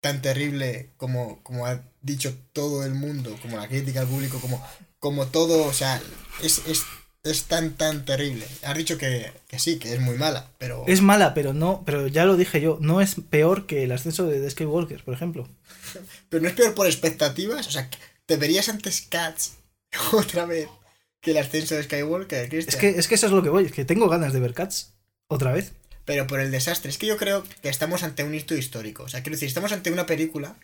tan terrible como, como ha dicho todo el mundo, como la crítica al público, como, como todo, o sea, es, es, es tan, tan terrible. Has dicho que, que sí, que es muy mala, pero... Es mala, pero no, pero ya lo dije yo, no es peor que el ascenso de The Skywalker, por ejemplo. (laughs) Pero no es peor por expectativas, o sea, ¿te verías antes Cats (laughs) otra vez que el ascenso de Skywalker, Es que, es que eso es lo que voy, es que tengo ganas de ver Cats otra vez. pero por el desastre. Es que yo creo que estamos ante un hito histórico. O sea, quiero decir, estamos ante una película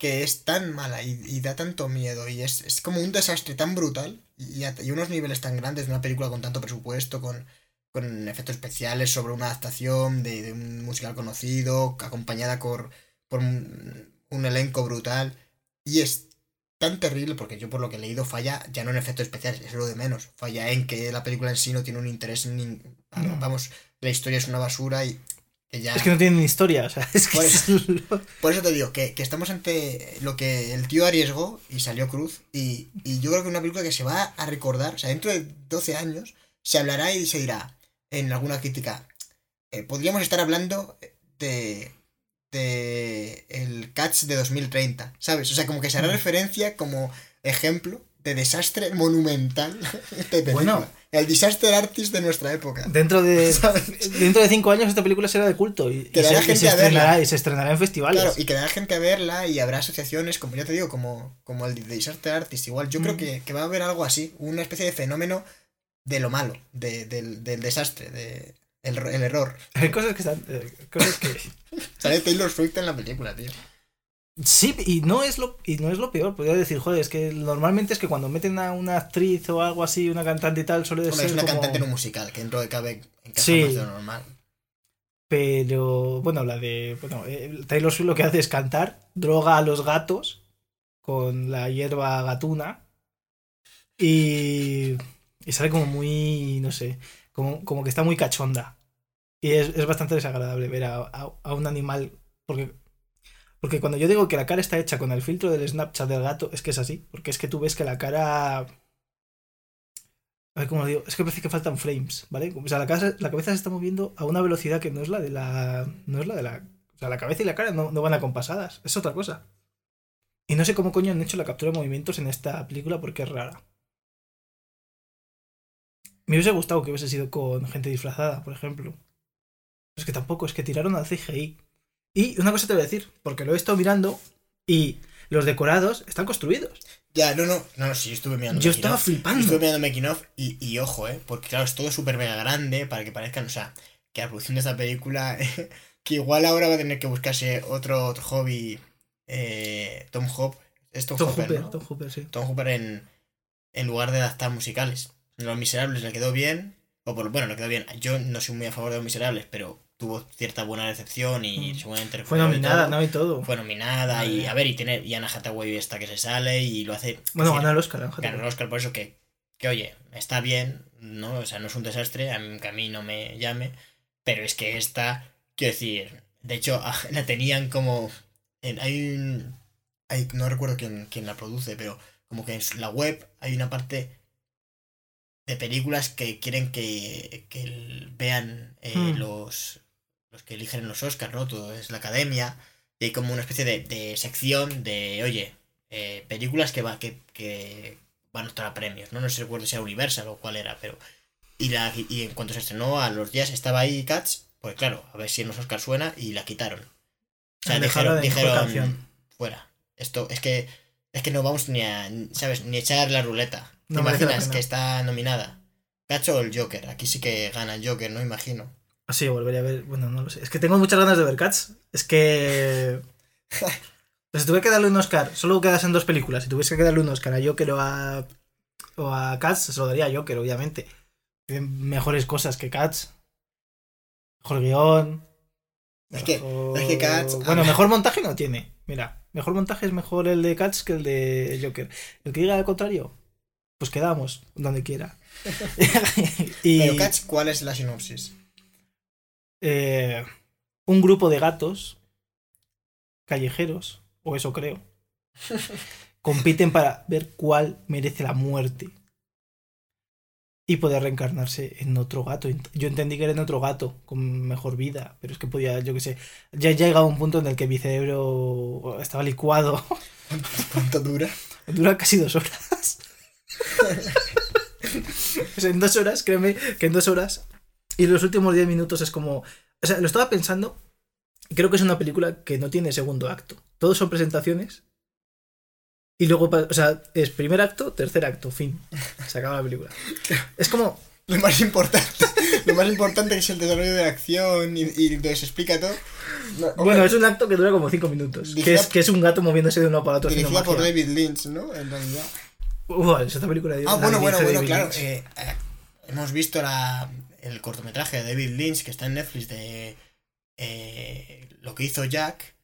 que es tan mala y, y da tanto miedo y es, es como un desastre tan brutal y, y unos niveles tan grandes de una película con tanto presupuesto, con, con efectos especiales sobre una adaptación de, de un musical conocido, acompañada por, por un, un elenco brutal. Y es tan terrible porque yo por lo que he leído falla ya no en efectos especiales, es lo de menos. Falla en que la película en sí no tiene un interés ni- No. Vamos, la historia es una basura y que ya... Es que no tienen historia, o sea, (laughs) es que Por eso te digo, que, que estamos ante lo que el tío arriesgó y salió cruz. Y, y yo creo que es una película que se va a recordar, o sea, dentro de 12 años, se hablará y se dirá en alguna crítica. eh, podríamos estar hablando de, de el Catch de 2030, ¿sabes? O sea, como que se hará Mm. referencia como ejemplo de desastre monumental (laughs) de película. Bueno. El disaster artist de nuestra época. Dentro de (laughs) ¿Sabes? dentro de cinco años esta película será de culto y, se, y gente se a verla. estrenará, y se estrenará en festivales. Claro, y quedará gente a verla y habrá asociaciones, como ya te digo, como, como el de Disaster Artist. Igual, yo creo Mm. que, que va a haber algo así, una especie de fenómeno de lo malo, de- del, del desastre, de el, el error. (laughs) Hay cosas que están. eh, cosas que. (laughs) Sale Taylor Swift en la película, tío. Sí, y no es lo, y no es lo peor. Podría decir, joder, es que normalmente es que cuando meten a una actriz o algo así, una cantante y tal, suele Hombre, ser. es una como- cantante en un musical, que dentro de cabe encaja Sí. más de lo normal. Pero bueno, la de. Bueno, eh, Taylor Swift lo que hace es cantar, droga a los gatos con la hierba gatuna. Y. Y sale como muy, no sé, como, como que está muy cachonda. Y es, es bastante desagradable ver a, a- a un animal. Porque, porque cuando yo digo que la cara está hecha con el filtro del Snapchat del gato, es que es así. Porque es que tú ves que la cara. A ver cómo lo digo. Es que parece que faltan frames, ¿vale? O sea, la cabeza, se está moviendo a una velocidad que no es la de la. No es la de la. O sea, la cabeza y la cara no, no van acompasadas. Es otra cosa. Y no sé cómo coño han hecho la captura de movimientos en esta película porque es rara. Me hubiese gustado que hubiese sido con gente disfrazada, por ejemplo. Es que tampoco, es que tiraron al CGI. Y una cosa te voy a decir, porque lo he estado mirando y los decorados están construidos. Ya, no, no, no, sí, yo estuve mirando. Yo making estaba flipando. Estuve mirando making of y, y ojo, eh, porque claro, es todo súper mega grande para que parezcan, o sea, que la producción de esta película, (laughs) que igual ahora va a tener que buscarse otro, otro hobby, eh, Tom Hop, es Tom, Tom Hopper, Hooper, ¿no? Tom Hooper, sí. Tom Hooper en, en lugar de adaptar musicales. Los Miserables le quedó bien, o por bueno, le quedó bien. Yo no soy muy a favor de Los Miserables, pero tuvo cierta buena recepción y Mm. seguramente Fue nominada, todo. ¿no? Y todo. Fue nominada y a ver, y tiene y Anna Hathaway esta que se sale y lo hace. Bueno, ganó el Oscar, ganó el Oscar por eso que, que oye, está bien, ¿no? O sea, no es un desastre, a mí, que a mí no me llame, pero es que esta, quiero decir, de hecho, (laughs) la tenían como. En, hay un. Hay, no recuerdo quién, quién la produce, pero como que en la web hay una parte de películas que quieren que, que vean eh, Hmm. los, los que eligen los Oscars, ¿no? Todo es la academia. Y hay como una especie de, de sección de, oye, eh, películas que, va, que, que van a estar a premios, ¿no? No sé recuerdo si era Universal o cuál era, pero... Y, la, y en cuanto se estrenó a los días estaba ahí Cats, pues claro, a ver si en los Oscars suena y la quitaron. O sea, dijeron, fuera. Esto es que es que no vamos ni a, ¿sabes? Ni a echar la ruleta. ¿Te No imaginas que está nominada? Cacho o el Joker. Aquí sí que gana el Joker, no imagino. Ah, Sí, volvería a ver. Bueno, no lo sé. Es que tengo muchas ganas de ver Cats. Es que. (laughs) Pues si tuviera que darle un Oscar, solo quedas en dos películas. Si tuviese que darle un Oscar a Joker o a. o a Cats, se lo daría a Joker, obviamente. Tienen mejores cosas que Cats. Mejor guion. Es que- mejor- es que Cats- Bueno, mejor montaje no tiene. Mira, mejor montaje es mejor el de Cats que el de Joker. El que diga al contrario, pues quedamos donde quiera. (laughs) (laughs) y, Pero Cats, ¿cuál es la sinopsis? Eh, un grupo de gatos callejeros, o eso creo, (laughs) compiten para ver cuál merece la muerte y poder reencarnarse en otro gato. Yo entendí que era en otro gato con mejor vida, pero es que podía, yo qué sé, ya ya llegaba un punto en el que mi cerebro estaba licuado. (laughs) ¿Cuánto dura? Dura casi dos horas. (laughs) En dos horas, créeme que en dos horas. Y los últimos diez minutos es como. O sea, lo estaba pensando. y Creo que es una película que no tiene segundo acto. Todos son presentaciones. Y luego, o sea, es primer acto, tercer acto, fin. Se acaba la película. Es como. Lo más importante. (laughs) lo más importante es el desarrollo de la acción y, y se explica todo. No, Bueno, es un acto que dura como cinco minutos. Que es, que es un gato moviéndose de uno para otro. dirigida por. David Lynch, ¿no? En realidad. Uf, esta película de Ah, bueno, bueno, bueno, claro. Eh, eh, hemos visto la, el cortometraje de David Lynch que está en Netflix de eh, lo que hizo Jack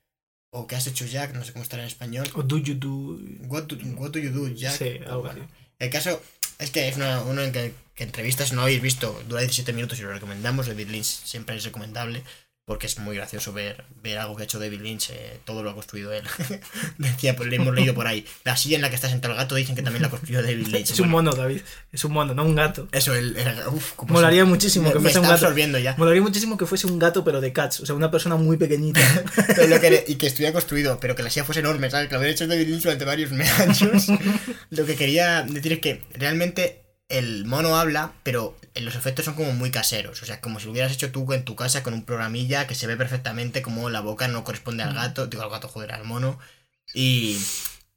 o que has hecho Jack, no sé cómo estará en español. O Do You Do. What do, what do you do, Jack? Sí, algo Bueno, así. El caso es que es una- uno en que, que entrevistas no habéis visto, dura 17 minutos y lo recomendamos. David Lynch siempre es recomendable porque es muy gracioso ver, ver algo que ha hecho David Lynch, eh, todo lo ha construido él. (laughs) Decía, pues le hemos leído por ahí. La silla en la que está sentado el gato dicen que también la construyó David Lynch. Es un mono, David. Es un mono, no un gato. Eso, el, el- uf, cómo Molaría se- muchísimo me, que me fuese un gato. absorbiendo ya. Molaría muchísimo que fuese un gato, pero de cats. O sea, una persona muy pequeñita. (laughs) Pero lo que- y que estuviera construido, pero que la silla fuese enorme, ¿sabes? Que lo hubiera hecho David Lynch durante varios (laughs) años. lo que quería decir es que realmente el mono habla, pero los efectos son como muy caseros. O sea, como si lo hubieras hecho tú en tu casa con un programilla que se ve perfectamente como la boca no corresponde al gato, digo al gato, joder, al mono. Y,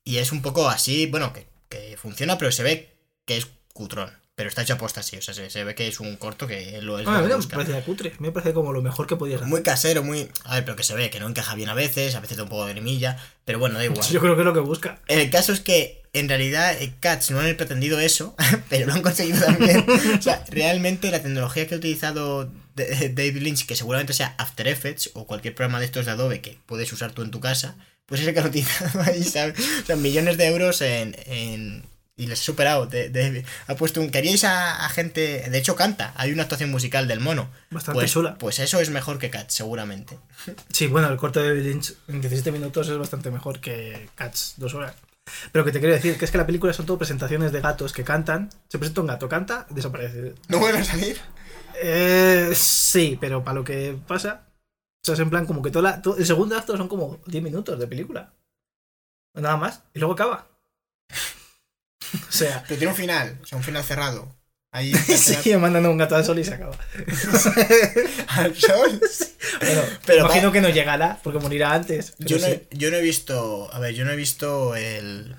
y es un poco así, bueno, que, que funciona, pero se ve que es cutrón. Pero está hecho aposta así, o sea, se, se ve que es un corto que lo es. Ah, me parece cutre. Me parece como lo mejor que podías hacer. Muy casero, muy. A ver, pero que se ve que no encaja bien a veces, a veces da un poco de grimilla, pero bueno, da (laughs) igual. Yo creo que es lo que busca. El caso es que en realidad eh, Cats no han pretendido eso, (laughs) pero lo han conseguido también. (laughs) o sea, realmente la tecnología que ha utilizado David Lynch, que seguramente sea After Effects o cualquier programa de estos de Adobe que puedes usar tú en tu casa, pues es el que han utilizado ahí, ¿sabes? O sea, millones de euros en, en Y les he superado. de- de- ha puesto un. ¿Queríais a, a gente.? De hecho, canta. Hay una actuación musical del mono. Bastante pues, chula. Pues eso es mejor que Cats, seguramente. (laughs) Sí, bueno, el corte de Lynch en 17 minutos es bastante mejor que Cats, dos horas. Pero que te quiero decir, que es que la película son todo presentaciones de gatos que cantan. Se presenta un gato, canta, desaparece. ¿No vuelve a salir? Eh, sí, pero para lo que pasa, o sea, es en plan como que todo, la- todo- el segundo acto son como 10 minutos de película. Nada más. Y luego acaba. O sea, Pero tiene un final. O sea, un final cerrado. Ahí. (laughs) sigue mandando un gato al sol y se acaba. (laughs) al sol. Bueno, Pero imagino va- que no llegará porque morirá antes. pero Yo no, sí. he- yo no he visto. A ver, yo no he visto el,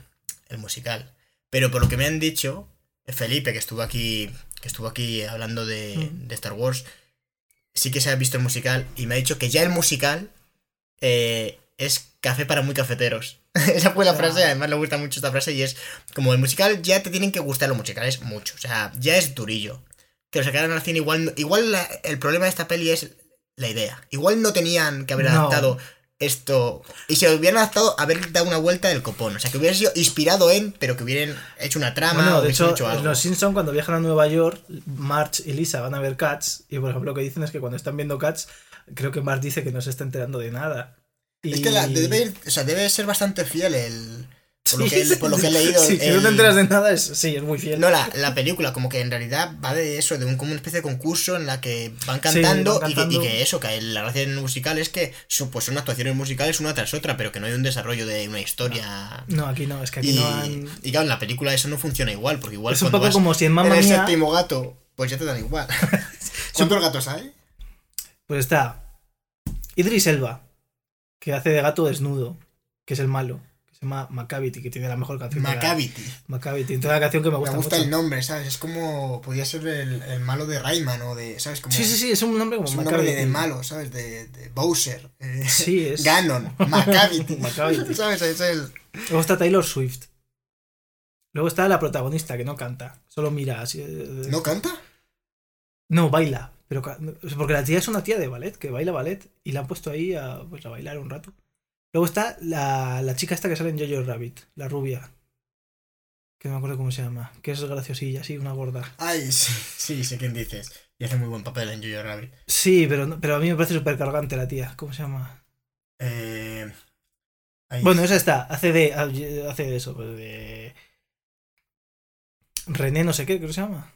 el musical. Pero por lo que me han dicho, Felipe, que estuvo aquí. Que estuvo aquí hablando de, Mm. de Star Wars. Sí que se ha visto el musical. Y me ha dicho que ya el musical. eh, es café para muy cafeteros. (laughs) Esa fue la frase, además le gusta mucho esta frase. Y es como el musical ya te tienen que gustar los musicales mucho. O sea, ya es durillo. Que lo sacaran al cine igual. Igual la- el problema de esta peli es la idea. Igual no tenían que haber No. adaptado esto. Y si hubieran adaptado, haber dado una vuelta del copón. O sea, que hubiera sido inspirado en, pero que hubieran hecho una trama Bueno, o de hecho, hecho algo. los Simpsons cuando viajan a Nueva York, Marge y Lisa van a ver Cats y por ejemplo lo que dicen es que cuando están viendo Cats, creo que Marge dice que no se está enterando de nada. Y... Es que la- debe, ir- o sea, debe ser bastante fiel el. Por, lo, que, por lo que he leído. Sí, que no el- te enteras de nada, es, sí, es muy fiel. No, la, la película, como que en realidad va de eso, de un, como una especie de concurso en la que van Sí, cantando, y que- Y, cantando. que, eso, que la gracia del musical es que son, pues son actuaciones musicales una tras otra, pero que no hay un desarrollo de una historia. No, aquí no, es que aquí Y, no han... y claro, en la película eso no funciona igual, porque igual Es un poco vas como si en Mamma el séptimo gato, pues ya te dan igual. (laughs) ¿Cuántos gatos hay? pues está Idris Elba, que hace de gato desnudo, que es el malo, que se llama Macavity, que tiene la mejor canción. Macavity. Macavity, entonces la canción que me Me gusta, gusta mucho. el nombre, ¿sabes? Es como. Podría ser el, el malo de Rayman o de. ¿Sabes? Como, Sí, sí, sí, es un nombre como Es un nombre de, malo, ¿sabes? De, de Bowser. eh, Sí, es. Ganon. (laughs) Macavity. Macavity. ¿Sabes? Es el. Luego está Taylor Swift. Luego está la protagonista, que no canta, solo mira así. eh, ¿No canta? No, baila. Pero porque la tía es una tía de ballet, que baila ballet, y la han puesto ahí a, pues, a bailar un rato. Luego está la, la chica esta que sale en Jojo Rabbit, la rubia. Que no me acuerdo cómo se llama. Que es graciosilla, sí, una gorda. Ay, (laughs) sí, sí, sé quién dices. Y hace muy buen papel en Jojo Rabbit. Sí, pero, pero a mí me parece súper cargante la tía. ¿Cómo se llama? Eh. Bueno, esa está. Hace de, hace de eso, pues de... René no sé qué, creo que se llama.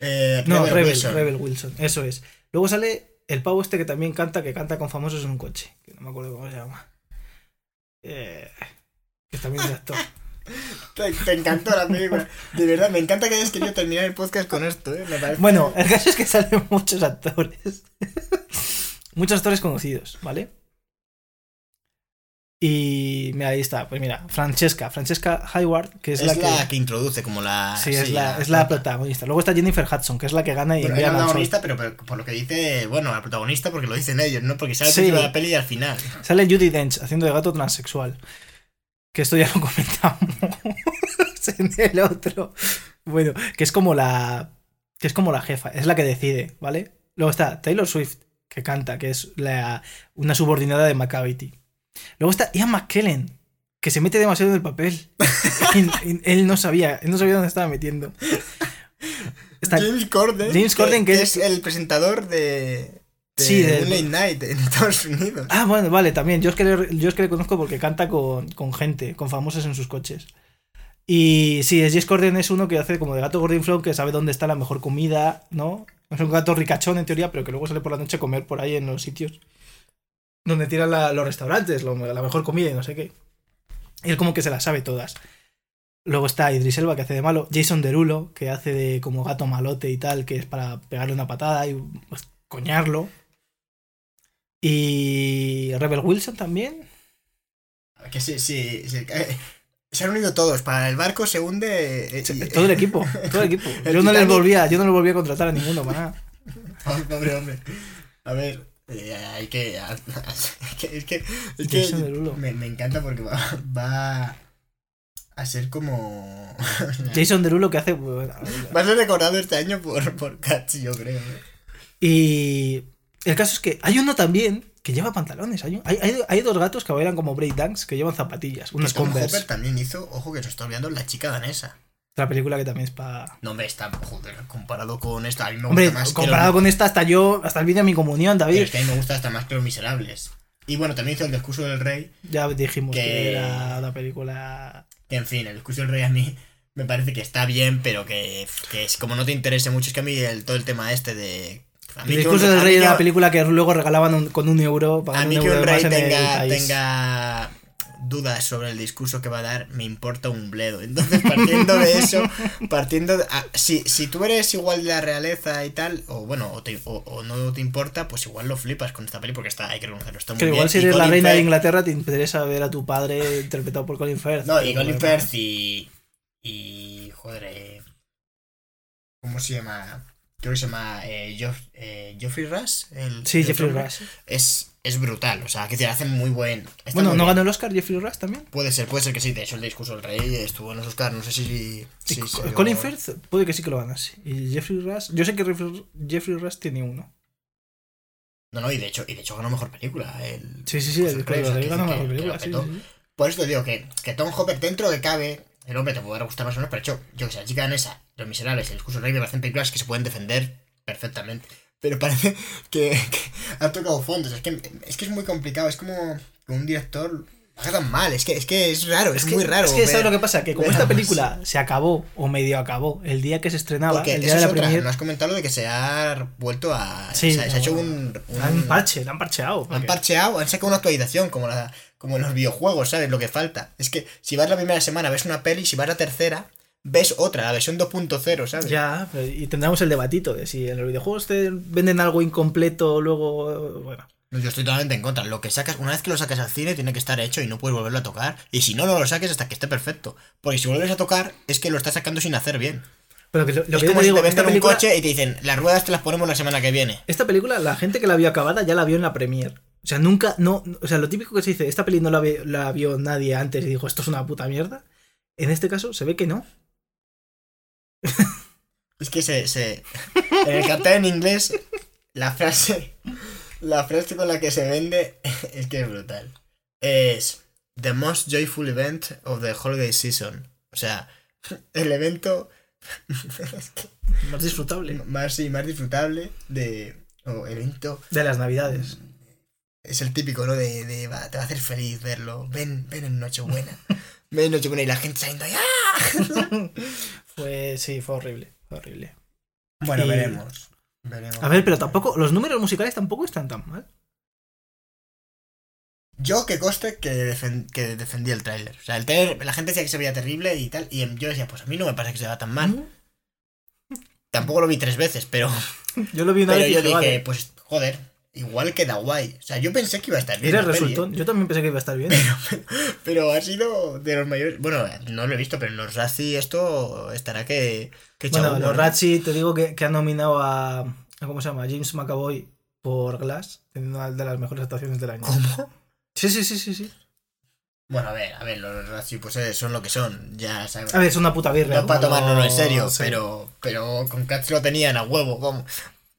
Eh, No, Rebel Rebel, Wilson. Rebel Wilson, eso es. Luego sale el pavo este que también canta, que canta con famosos en un coche, que no me acuerdo cómo se llama. Eh, que también es actor. (laughs) Te, te encantó la película. De verdad, me encanta que hayas querido terminar el podcast con esto, ¿eh? Me parece- Bueno, el caso es que (laughs) salen muchos actores. muchos actores conocidos, ¿vale? Y mira, ahí está, pues mira, Francesca, Francesca Hayward, que es, es, la, la, que... que... introduce como la. Sí, es, la, es la protagonista. Luego está Jennifer Hudson, que es la que gana y envía la protagonista, pero, pero por lo que dice, bueno, la protagonista porque lo dicen ellos, ¿no? Porque sale al Sí. la peli y al final. Sale Judy Dench haciendo de gato transexual. Que esto ya lo (laughs) comentamos en el otro. Bueno, que es como la. Que es como la jefa, es la que decide, ¿vale? Luego está Taylor Swift, que canta, que es la, una subordinada de Macavity. Luego está Ian McKellen, que se mete demasiado en el papel. (laughs) Él no sabía, él no sabía dónde estaba metiendo. Está- James Corden. James Corden, que es- el presentador de. de Sí, late night en Estados Unidos. Ah, bueno, vale, también. Yo es que le, yo es que le conozco porque canta con, con gente, con famosos en sus coches. Y sí, es Jess Corden es uno que hace como de gato gordinflón que sabe dónde está la mejor comida, ¿no? Es un gato ricachón en teoría, pero que luego sale por la noche a comer por ahí en los sitios donde tiran la- los restaurantes, lo- la mejor comida y no sé qué. Y él como que se las sabe todas. Luego está Idris Elba que hace de malo, Jason Derulo que hace de como gato malote y tal, que es para pegarle una patada y pues, coñarlo. Y Rebel Wilson también. Que sí, sí. sí, eh, se han unido todos. Para el barco se hunde. eh, y- Todo el equipo, todo el equipo. (laughs) El Yo no les volvía, yo no les volvía a contratar a ninguno para nada. (laughs) Pobre hombre. A ver, eh, (laughs) hay que. Es que. Es que, es que Jason me, me encanta porque va, va a ser como. (laughs) Jason Derulo que hace. bueno, Va a ser recordado este año por, por Cats, yo creo. ¿eh? Y el caso es que hay uno también que lleva pantalones. Hay, hay, hay- dos gatos que bailan como breakdance que llevan zapatillas, Tom Converse. Hopper también hizo, ojo que se está olvidando, la chica danesa. Otra película que también es para. No, hombre, está, joder, comparado con esta, a mí me Hombre, gusta más comparado los- con esta, hasta yo, hasta el vídeo de mi comunión, pero David. es que a mí me gusta hasta más que Los Miserables. Y bueno, también hizo El Discurso del Rey, Ya dijimos que, Que- era una película. que en fin, El Discurso del Rey a mí (laughs) me parece que está bien, pero que, que es como no te interese mucho, es que a mí el, todo el tema este de... A mí El discurso del a rey era una película que luego regalaban un- con un euro. A pagando mí un que euro un rey tenga dudas sobre el discurso que va a dar, me importa un bledo. Entonces, partiendo de eso, (laughs) partiendo de- ah, si, si tú eres igual de la realeza y tal, o bueno, o, te- o- o no te importa, pues igual lo flipas con esta peli porque está, hay que reconocerlo, está muy Que bien. igual si eres la reina de Inglaterra te interesa ver a tu padre interpretado por Colin Firth. No, y Colin. Firth y. Y. Joder, eh, ¿Cómo se llama? Creo que se llama eh, Joff- eh, Geoffrey Rush. El, Sí, el Jeffrey otro, Rush. Es, es brutal, o sea, que te hacen muy buen. Bueno, muy ¿no bien. ganó el Oscar Jeffrey Rush también? Puede ser, puede ser que sí. De hecho, el discurso del rey estuvo en los Oscars. No sé si. Si se Colin Firth puede que sí que lo ganase. Y Jeffrey Rush, yo sé que Jeffrey, Rush tiene uno. No, no, y de hecho, y de hecho ganó mejor película. El, Sí, sí, sí, el el Rey, o sea, ganó mejor película. sí, sí, sí. Por eso te digo que, que Tom Hopper, dentro de cabe, el hombre te podrá gustar más o menos, pero yo, yo que sé, la chica danesa, Los Miserables, el discurso del rey me parecen películas que se pueden defender perfectamente. Pero parece que, que ha tocado fondos. Es que, es que es muy complicado. Es como un director lo mal. Es que es, que es raro, es, que- muy raro. Es que, ¿sabes lo que pasa? Que como esta película se acabó, o medio acabó, el día que se estrenaba, Porque el día de es la premier, No has comentado lo de que se ha vuelto a. Sí, se, ha- se ha hecho no, un. un- han parche, la han parcheado. Han parcheado, han sacado una actualización como, la, como en los videojuegos, ¿sabes? Lo que falta. Es que si vas la primera semana ves una peli, si vas la tercera, ves otra, la versión 2.0, ¿sabes? Ya, pero- y tendremos el debatito de si en los videojuegos te venden algo incompleto, luego. Bueno. No, Yo estoy totalmente en contra. Lo que sacas, una vez que lo sacas al cine, tiene que estar hecho y no puedes volverlo a tocar. Y si no, no lo saques hasta que esté perfecto. Porque si vuelves a tocar, es que lo estás sacando sin hacer bien. Pero que lo, lo es que como te si te venden un película, coche y te dicen, las ruedas te las ponemos la semana que viene. esta película, la gente que la vio acabada ya la vio en la premier. O sea, nunca, no, o sea, lo típico que se dice, esta peli no la, vio nadie antes y dijo, esto es una puta mierda. En este caso se ve que no. (laughs) Es que se, se... En el cartel en inglés, la frase... La frase con la que se vende (laughs) es que es brutal. Es... The most joyful event of the holiday season. O sea, el evento (laughs) Más disfrutable. más, sí, más disfrutable de... O evento... De las navidades. Es el típico, ¿no? De, de va, te va a hacer feliz verlo. Ven, ven en Nochebuena. ven en Nochebuena y la gente saliendo ¡ah! (laughs) Fue, sí, fue horrible. Fue horrible. Bueno, Y- veremos. Veremos. A ver, pero tampoco, los números musicales tampoco están tan mal. Yo que coste que, defen- que defendí el tráiler. O sea, el tráiler, la gente decía que se veía terrible y tal. Y yo decía, pues a mí no me parece que se vea tan mal. Tampoco lo vi tres veces, pero, (laughs) Yo lo vi una pero vez y yo dije, dije, vale, pues joder, igual queda guay. O sea, yo pensé que iba a estar bien. Era peli, resultón. ¿eh? Yo también pensé que iba a estar bien. Pero ha sido de los mayores. Bueno, no lo he visto, pero en los Razzie esto estará que. que Bueno, los ¿no? Te digo que, que han nominado a, a. ¿Cómo se llama? A James McAvoy por Glass, teniendo una de las mejores actuaciones del año. ¿Cómo? Sí, sí, sí, sí, sí. Bueno, a ver, a ver, los Razzie pues eh, son lo que son. Ya sabes. A ver, es una puta birra. No para tomárnoslo en serio, sí. pero, pero con Cats lo tenían a huevo. como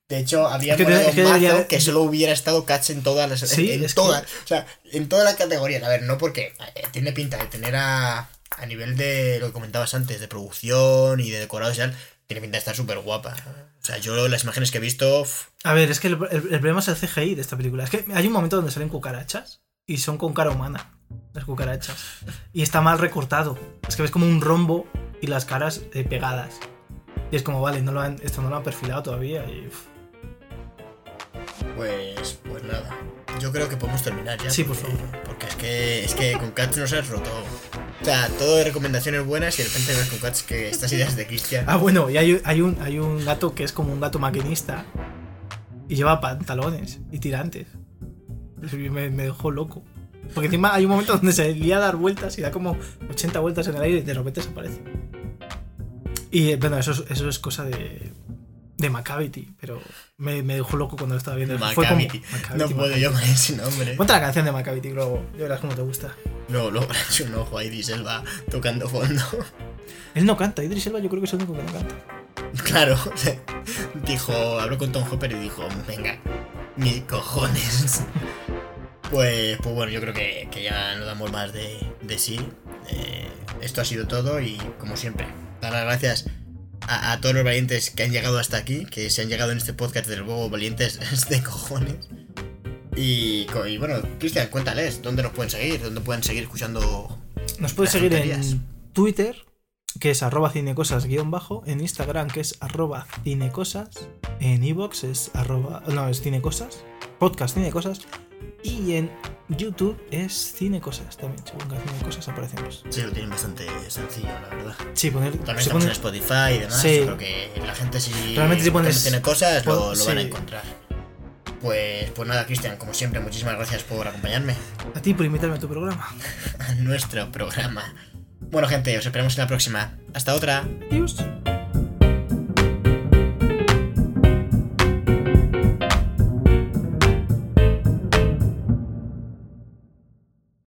De hecho, había Es que es que mazo debería- que solo hubiera estado Cats en todas las. Sí, en, en es que- todas. O sea, en todas las categorías. A ver, no porque eh, tiene pinta de tener a. A nivel de lo que comentabas antes, de producción y de decorados y tal, tiene pinta de estar súper guapa. O sea, yo las imágenes que he visto. A ver, es que el, el- el problema es el CGI de esta película. Es que hay un momento donde salen cucarachas y son con cara humana. Las cucarachas. Y está mal recortado. Es que ves como un rombo y las caras eh, pegadas. Y es como, vale, no lo han, esto no lo han perfilado todavía. Y. Pues, pues nada. Yo creo que podemos terminar ya. Sí, por favor. Porque es que, es que con Cats nos has roto. O sea, todo de recomendaciones buenas y de repente ves con Cats que estas ideas de Cristian. Ah, bueno, y hay, hay, un, hay un gato que es como un gato maquinista y lleva pantalones y tirantes. Me, me dejó loco. Porque encima hay un momento donde se lía a dar vueltas y da como 80 vueltas en el aire y de repente desaparece. Y eh, bueno, eso es, eso es cosa de, de Macavity, pero me, me dejó loco cuando lo estaba viendo. Fue como- Macavity. Macavity, No puedo Macavity. yo con ese nombre. Ponte la canción de Macavity luego, ya verás cómo te gusta. No, luego he hecho un ojo a Idris Elba tocando fondo. Él no canta, Idris Elba yo creo que es el único que no canta. Claro, (laughs) dijo, habló con Tom Hopper y dijo, venga, mis cojones. Pues, pues bueno, yo creo que, que ya no damos más de, de sí. Eh, esto ha sido todo y como siempre, dar las gracias a, a todos los valientes que han llegado hasta aquí, que se han llegado en este podcast, desde luego, valientes (laughs) de cojones. Y, bueno, Cristian, cuéntales, ¿dónde nos pueden seguir? ¿Dónde pueden seguir escuchando? Nos puedes Las seguir tonterías. en Twitter, que es arroba cinecosas guion bajo, en Instagram, que es arroba cinecosas, en iVoox es arroba, no, es cinecosas, podcast cinecosas, y en YouTube es cinecosas también, según que cinecosas aparecemos. Sí, lo tienen bastante sencillo, la verdad. Sí, poner, También se estamos pone- en Spotify y demás. Sí. Yo creo que la gente si Realmente si pones- tiene cosas lo, van a encontrar. Pues, pues nada, Cristian, como siempre, muchísimas gracias por acompañarme a ti por invitarme a tu programa. (laughs) a nuestro programa. Bueno, gente, os esperamos en la próxima. Hasta otra. Adiós.